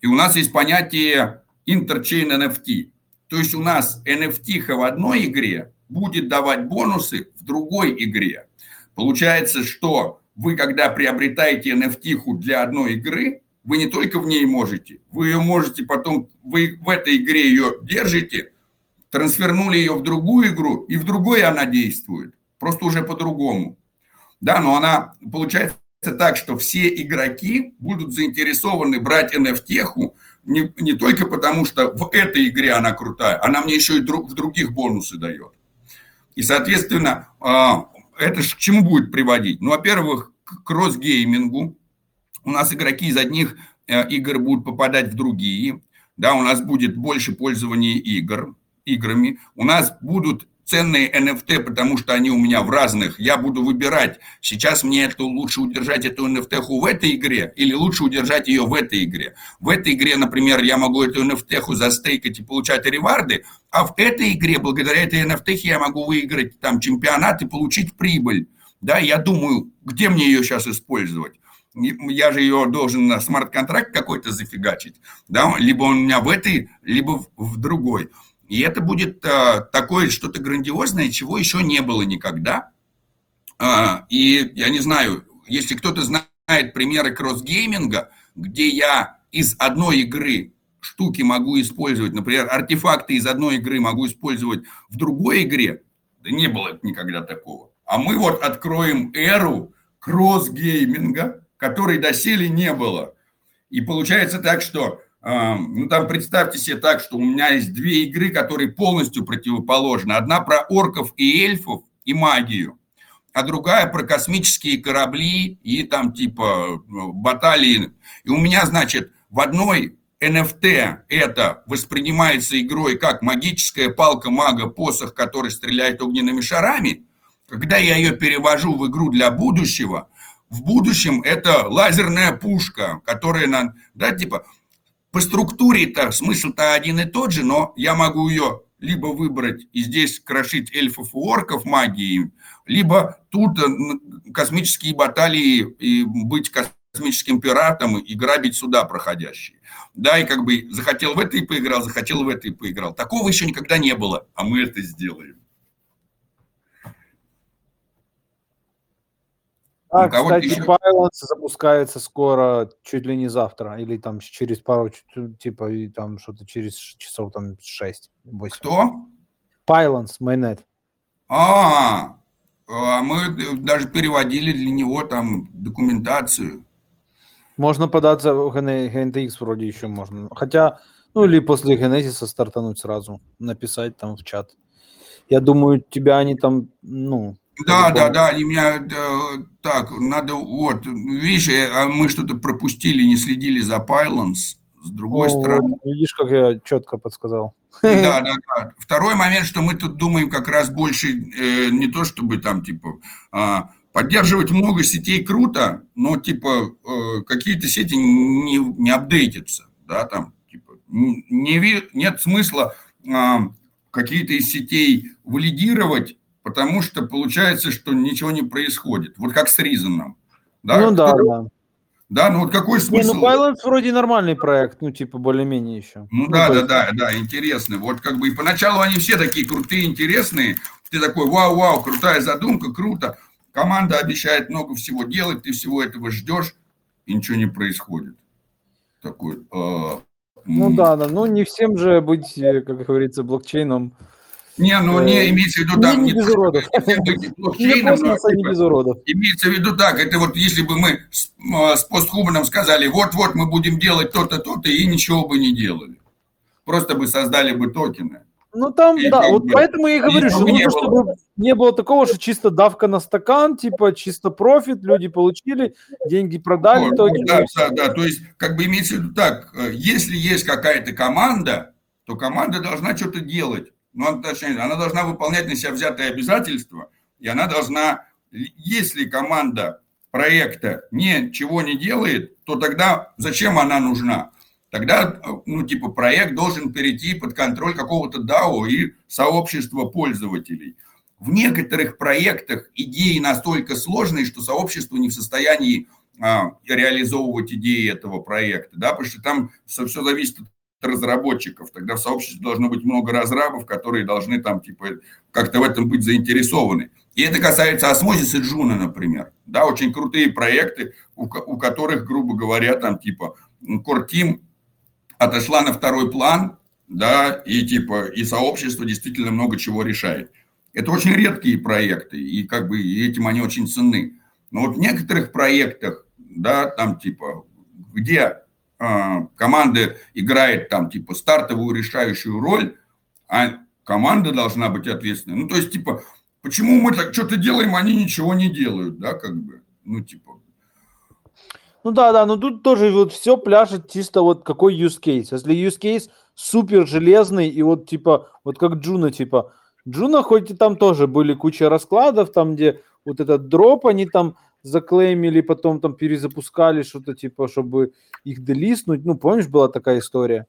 И у нас есть понятие Interchain NFT. То есть у нас NFT в одной игре будет давать бонусы в другой игре. Получается, что вы, когда приобретаете NFT для одной игры, вы не только в ней можете, вы ее можете потом, вы в этой игре ее держите, трансфернули ее в другую игру, и в другой она действует, просто уже по-другому. Да, но она получается так, что все игроки будут заинтересованы брать NFT не, не только потому, что в этой игре она крутая, она мне еще и друг, в других бонусы дает. И, соответственно, а, это к чему будет приводить? Ну, во-первых, к кросс-геймингу. У нас игроки из одних э, игр будут попадать в другие. Да, у нас будет больше пользования игр, играми. У нас будут ценные NFT, потому что они у меня в разных. Я буду выбирать, сейчас мне это лучше удержать эту NFT в этой игре или лучше удержать ее в этой игре. В этой игре, например, я могу эту NFT застейкать и получать реварды, а в этой игре, благодаря этой NFT, я могу выиграть там чемпионат и получить прибыль. Да, я думаю, где мне ее сейчас использовать? я же ее должен на смарт-контракт какой-то зафигачить, да, либо он у меня в этой, либо в, другой. И это будет а, такое что-то грандиозное, чего еще не было никогда. А, и я не знаю, если кто-то знает примеры кросс-гейминга, где я из одной игры штуки могу использовать, например, артефакты из одной игры могу использовать в другой игре, да не было никогда такого. А мы вот откроем эру кросс-гейминга, которой доселе не было. И получается так, что ну, там представьте себе так, что у меня есть две игры, которые полностью противоположны. Одна про орков и эльфов и магию, а другая про космические корабли и там типа ну, баталии. И у меня, значит, в одной NFT это воспринимается игрой как магическая палка мага, посох, который стреляет огненными шарами. Когда я ее перевожу в игру для будущего, в будущем это лазерная пушка, которая, да, типа, по структуре-то смысл-то один и тот же, но я могу ее либо выбрать и здесь крошить эльфов и орков магией, либо тут э, космические баталии и быть космическим пиратом и грабить суда проходящие. Да, и как бы захотел в этой поиграл, захотел в этой поиграл. Такого еще никогда не было, а мы это сделаем. А, кстати, еще... Balance запускается скоро, чуть ли не завтра, или там через пару, типа, и там что-то через часов там 6 8. Кто? Pylons, майонет. А, а мы даже переводили для него там документацию. Можно податься в GNTX вроде еще можно. Хотя, ну или после Genesis стартануть сразу, написать там в чат. Я думаю, тебя они там, ну, да, да, да, они меня да, так, надо, вот, видишь, а мы что-то пропустили, не следили за Pylons, с другой О, стороны. Видишь, как я четко подсказал. Да, *laughs* да, да. Второй момент, что мы тут думаем как раз больше э, не то, чтобы там, типа, э, поддерживать много сетей круто, но, типа, э, какие-то сети не, не апдейтятся, да, там, типа, не, нет смысла а, какие-то из сетей валидировать, потому что получается, что ничего не происходит. Вот как с Reason. Да? Ну да, да. Да, ну вот какой смысл? Не, ну Pylons вроде нормальный проект, ну типа более-менее еще. Ну, ну да, да, да, да, интересный. Вот как бы и поначалу они все такие крутые, интересные. Ты такой, вау-вау, крутая задумка, круто. Команда обещает много всего делать, ты всего этого ждешь, и ничего не происходит. Такой, э, ну да, да, ну не всем же быть, э, как говорится, блокчейном не, ну не э, имеется в виду там... Не, не без уродов. Не *laughs* без уродов. Имеется в виду так, это вот если бы мы с, с постхуманом сказали, вот-вот мы будем делать то-то, то-то, и ничего бы не делали. Просто бы создали бы токены. Ну там, и да, вот бы, поэтому я и говорю, что нужно, чтобы не было такого, что чисто давка на стакан, типа чисто профит, люди получили, деньги продали. Вот, токены, да, да, да, то есть как бы имеется в виду так, э, если есть какая-то команда, то команда должна что-то делать ну, точнее, она должна выполнять на себя взятые обязательства, и она должна, если команда проекта ничего не делает, то тогда зачем она нужна? Тогда, ну, типа, проект должен перейти под контроль какого-то DAO и сообщества пользователей. В некоторых проектах идеи настолько сложные, что сообщество не в состоянии а, реализовывать идеи этого проекта, да, потому что там все, все зависит от разработчиков. Тогда в сообществе должно быть много разрабов, которые должны там типа как-то в этом быть заинтересованы. И это касается осмозиса Джуна, например. Да, очень крутые проекты, у, у которых, грубо говоря, там типа Team отошла на второй план, да, и типа и сообщество действительно много чего решает. Это очень редкие проекты, и как бы и этим они очень ценны. Но вот в некоторых проектах, да, там типа, где команда играет там типа стартовую решающую роль, а команда должна быть ответственной. Ну, то есть, типа, почему мы так что-то делаем, они ничего не делают, да, как бы, ну, типа. Ну да, да, но тут тоже вот все пляшет чисто вот какой use case. Если use case супер железный и вот типа, вот как Джуна, типа, Джуна хоть и там тоже были куча раскладов, там где вот этот дроп, они там заклеймили, потом там перезапускали что-то типа, чтобы их делистнуть. Ну, помнишь, была такая история?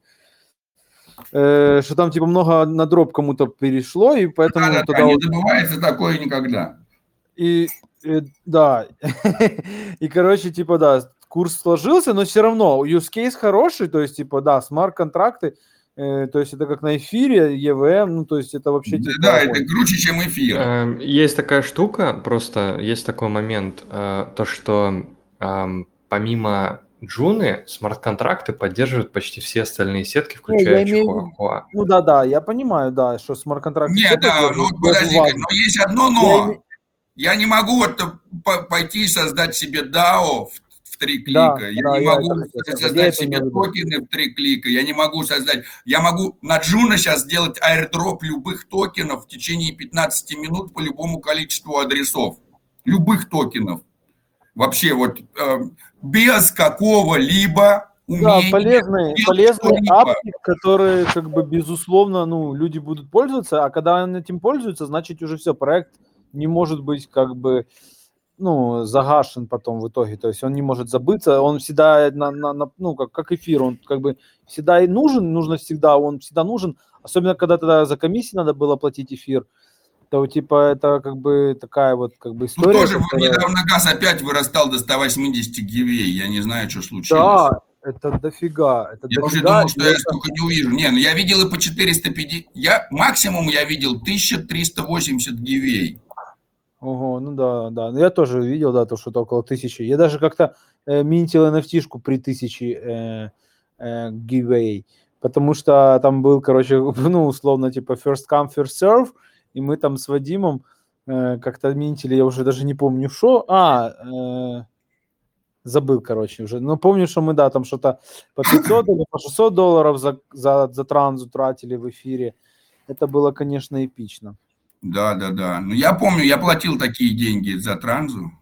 Э, что там типа много на дроп кому-то перешло, и поэтому... Да, тогда да, не забывается такое никогда. И, и да, *laughs* и короче, типа, да, курс сложился, но все равно use case хороший, то есть, типа, да, смарт-контракты, Э, то есть это как на эфире, EVM, ну то есть это вообще... Типа, да, это круче, чем эфир. Эм, есть такая штука, просто есть такой момент, э, то что эм, помимо Джуны смарт-контракты поддерживают почти все остальные сетки, включая не, Чихуахуа. Ну да-да, я понимаю, да, что смарт-контракты... Нет, да, ну подожди, но есть одно но. Я, я не могу вот пойти и создать себе DAO в три клика, да, я да, не могу я создать себе токены в три клика, я не могу создать, я могу на Джуна сейчас сделать аирдроп любых токенов в течение 15 минут по любому количеству адресов, любых токенов. Вообще вот э, без какого-либо умения. Да, полезные, полезные апки, которые как бы безусловно, ну, люди будут пользоваться, а когда они этим пользуются, значит уже все, проект не может быть как бы ну, загашен потом в итоге, то есть он не может забыться, он всегда, на, на, на, ну, как, как эфир, он как бы всегда и нужен, нужно всегда, он всегда нужен, особенно когда тогда за комиссии надо было платить эфир, то типа это как бы такая вот как бы ну, история. Ну тоже которая... недавно газ опять вырастал до 180 гивей, я не знаю, что случилось. Да, это дофига. Это я дофига, уже думал, что я это... столько не увижу. Не, ну я видел и по 450, я максимум я видел 1380 гивей. Ого, ну да, да. Ну, я тоже видел, да, то, что-то около тысячи. Я даже как-то э, минтил NFT-шку при тысяче э, э, giveaway, потому что там был, короче, *laughs* ну, условно, типа first come, first serve, и мы там с Вадимом э, как-то минтили, я уже даже не помню, что. А, э, забыл, короче, уже. Но помню, что мы, да, там что-то по 500 или по 600 долларов за, за, за транзу тратили в эфире. Это было, конечно, эпично. Да, да, да. Ну, я помню, я платил такие деньги за транзу.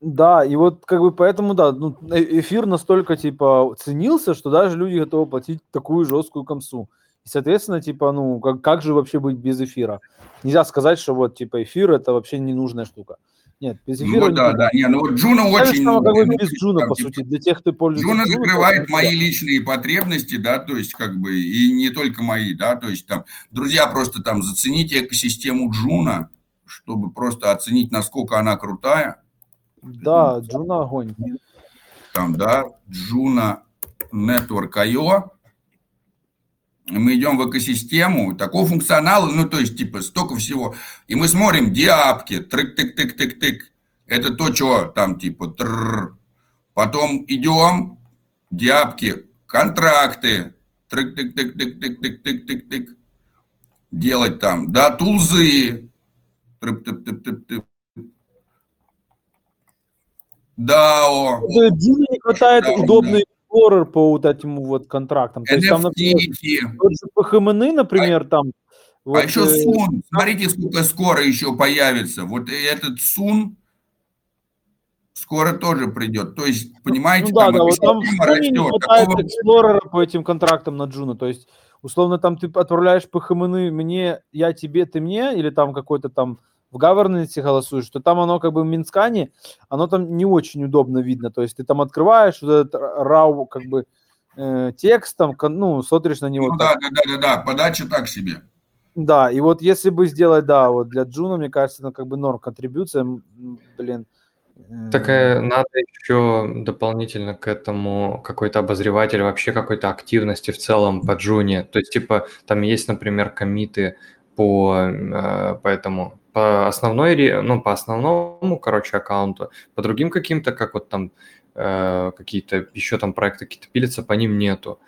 Да, и вот как бы поэтому, да, ну, э, эфир настолько, типа, ценился, что даже люди готовы платить такую жесткую комсу. И, соответственно, типа, ну, как, как же вообще быть без эфира? Нельзя сказать, что вот, типа, эфир – это вообще ненужная штука. Нет, без эфира. Ну, да, да. Не, ну вот Juno очень... Как бы без Juno, по сути, для тех, кто пользуется Juno закрывает мои личные потребности, да, то есть как бы, и не только мои, да, то есть там, друзья, просто там зацените экосистему Juno, чтобы просто оценить, насколько она крутая. Да, Juno огонь. Там, да, Джуна Network.io мы идем в экосистему, такого функционала, ну, то есть, типа, столько всего. И мы смотрим диапки, трык-тык-тык-тык-тык. Это то, что там, типа, трррр. Потом идем, диапки, контракты, трык-тык-тык-тык-тык-тык-тык-тык. Делать там, да, тулзы, трык-тык-тык-тык-тык. DAO. Диме не хватает удобной Explorer по вот этим вот контрактам. То есть там, например, тот же PHMN, например, а, там... Вот, а еще Сун, смотрите, сколько скоро еще появится. Вот этот Сун скоро тоже придет. То есть, понимаете, ну, да, там, да, вот там растет. не хватает Такого... Explorer по этим контрактам на Джуна. То есть, условно, там ты отправляешь PHMN мне, я тебе, ты мне, или там какой-то там в governance голосуешь, то там оно как бы в Mintscan е, оно там не очень удобно видно. То есть ты там открываешь вот этот raw как бы э, текст, там, ну, смотришь на него. Ну, да, да, да, да, да, подача так себе. Да, и вот если бы сделать, да, вот для Juno, мне кажется, это как бы норм контрибьюция, блин. Э, так э, надо еще дополнительно к этому какой-то обозреватель вообще какой-то активности в целом по Джуне. То есть, типа, там есть, например, коммиты по, э, по этому по основной, ну, по основному, короче, аккаунту, по другим каким-то, как вот там э, какие-то еще там проекты какие-то пилятся, по ним нету.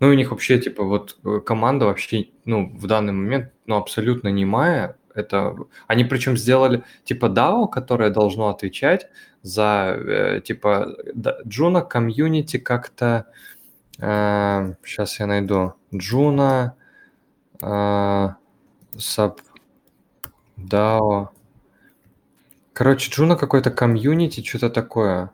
Ну, у них вообще, типа, вот э, команда вообще, ну, в данный момент, ну, абсолютно немая. Это, они причем сделали, типа, DAO, которое должно отвечать за, э, типа, Juno комьюнити как-то, э, сейчас я найду, Juno, э, DAO. Короче, Juno какой-то комьюнити, что-то такое.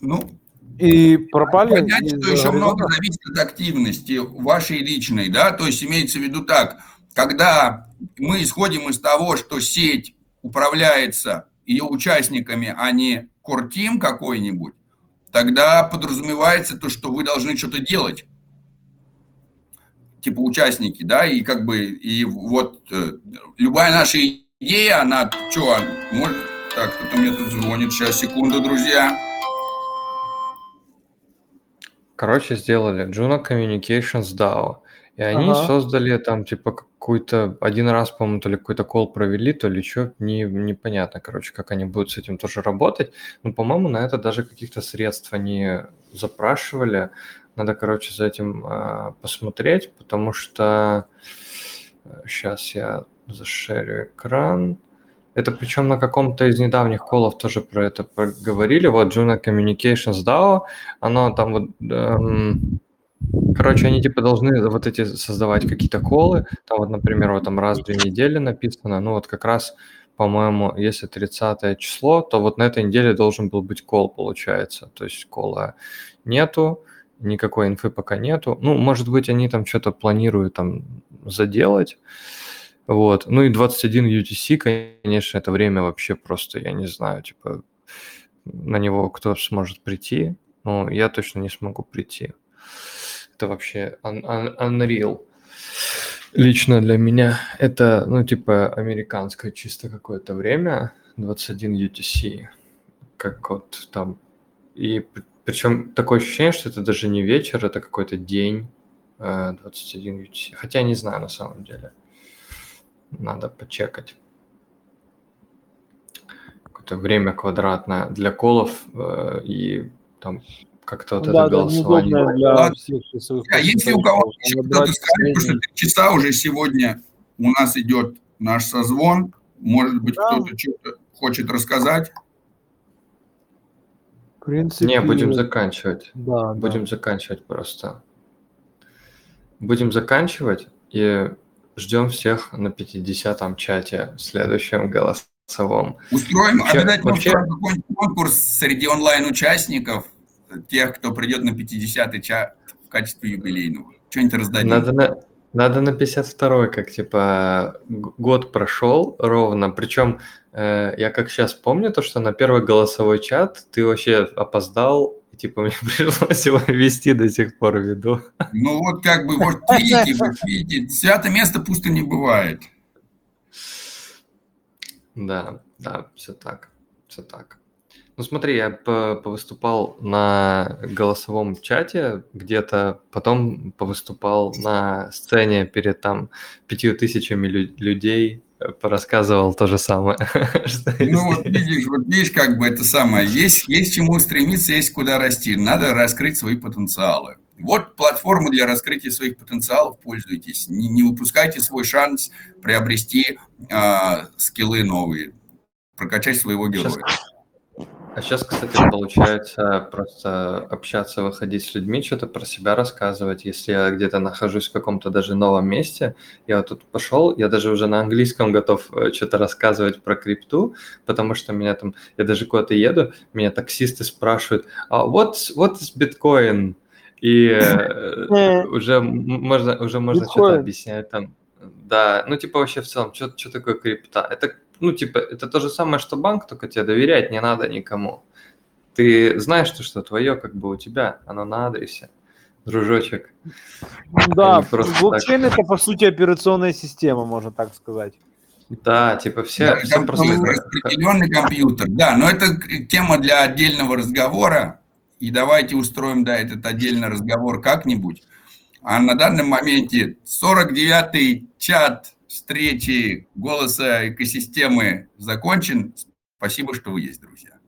Ну, и пропали. Понять, что еще много зависит от активности вашей личной, да, то есть имеется в виду так, когда мы исходим из того, что сеть управляется ее участниками, а не кортим какой-нибудь, тогда подразумевается то, что вы должны что-то делать типа участники, да, и как бы, и вот э, любая наша идея, она, что, может, так, кто-то мне тут звонит, сейчас, секунду, друзья. Короче, сделали Juno Communications DAO. И они ага. создали там, типа, какой-то, один раз, по-моему, то ли какой-то кол провели, то ли что, не, непонятно, короче, как они будут с этим тоже работать. Но, по-моему, на это даже каких-то средств они запрашивали. Надо, короче, за этим э, посмотреть, потому что сейчас э, я зашерю экран. Это причем на каком-то из недавних колов тоже про это поговорили. Вот Juno Communications DAO, оно там вот... Эм, короче, они типа должны вот эти создавать какие-то колы. Там вот, например, вот там раз в две недели написано. Ну вот как раз, по-моему, если 30 число, то вот на этой неделе должен был быть кол, получается. То есть кола нету никакой инфы пока нету. Ну, может быть, они там что-то планируют там заделать. Вот. Ну и 21 UTC, конечно, это время вообще просто, я не знаю, типа, на него кто сможет прийти. Ну, я точно не смогу прийти. Это вообще un- un- unreal. Лично для меня это, ну, типа, американское чисто какое-то время, 21 UTC, как вот там. И причем такое ощущение, что это даже не вечер, это какой-то день 21 э, UTC. Хотя не знаю на самом деле. Надо почекать. Какое-то время квадратное для колов э, и там как-то вот да, это голосование. Для всех а если у кого кто-то скажет, что три часа уже сегодня у нас идет наш созвон, может быть, да. кто-то что-то хочет рассказать? Принципе... Не, будем заканчивать. Да, будем да. заканчивать просто. Будем заканчивать и ждем всех на 50-м чате в следующем голосовом. Устроим, вообще, обязательно вообще... устроим какой-нибудь конкурс среди онлайн-участников, тех, кто придет на 50-й чат в качестве юбилейного. Что-нибудь раздадим. Надо, Надо на 52 как типа год прошел ровно, причем э, я как сейчас помню то, что на первый голосовой чат ты вообще опоздал, и, типа *laughs* мне пришлось его вести до сих пор веду. Ну вот как бы, вот видите, вот видите, святое место пусто не бывает. Да, да, все так, все так. Ну смотри, я повыступал на голосовом чате где-то, потом повыступал на сцене перед там пятью тысячами лю- людей, э, порассказывал то же самое. *laughs* Ну вот видишь, вот видишь, как бы это самое, есть, есть чему стремиться, есть куда расти, надо раскрыть свои потенциалы. Вот платформа для раскрытия своих потенциалов, пользуйтесь, не, не упускайте свой шанс приобрести э, скиллы новые, прокачать своего героя. Сейчас а сейчас, кстати, получается просто общаться, выходить с людьми, что-то про себя рассказывать. Если я где-то нахожусь в каком-то даже новом месте, я вот тут пошел, я даже уже на английском готов э, что-то рассказывать про крипту, потому что меня там, я даже куда-то еду, меня таксисты спрашивают, а what is Bitcoin? И э, уже можно, уже можно что-то объяснять там. Да, ну типа вообще в целом, что, что такое крипта? Это ну, типа, это то же самое, что банк, только тебе доверять не надо никому. Ты знаешь, что, что твое как бы у тебя, оно на адресе, дружочек. Да, блокчейн так... это, по сути, операционная система, можно так сказать. Да, типа все, да, все просто... Распределенный компьютер, да, но это тема для отдельного разговора, и давайте устроим, да, этот отдельный разговор как-нибудь. А на данном моменте 49-й чат встречи голоса экосистемы закончен. Спасибо, что вы есть, друзья.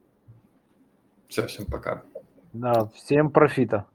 Все, всем пока. Да, всем профита.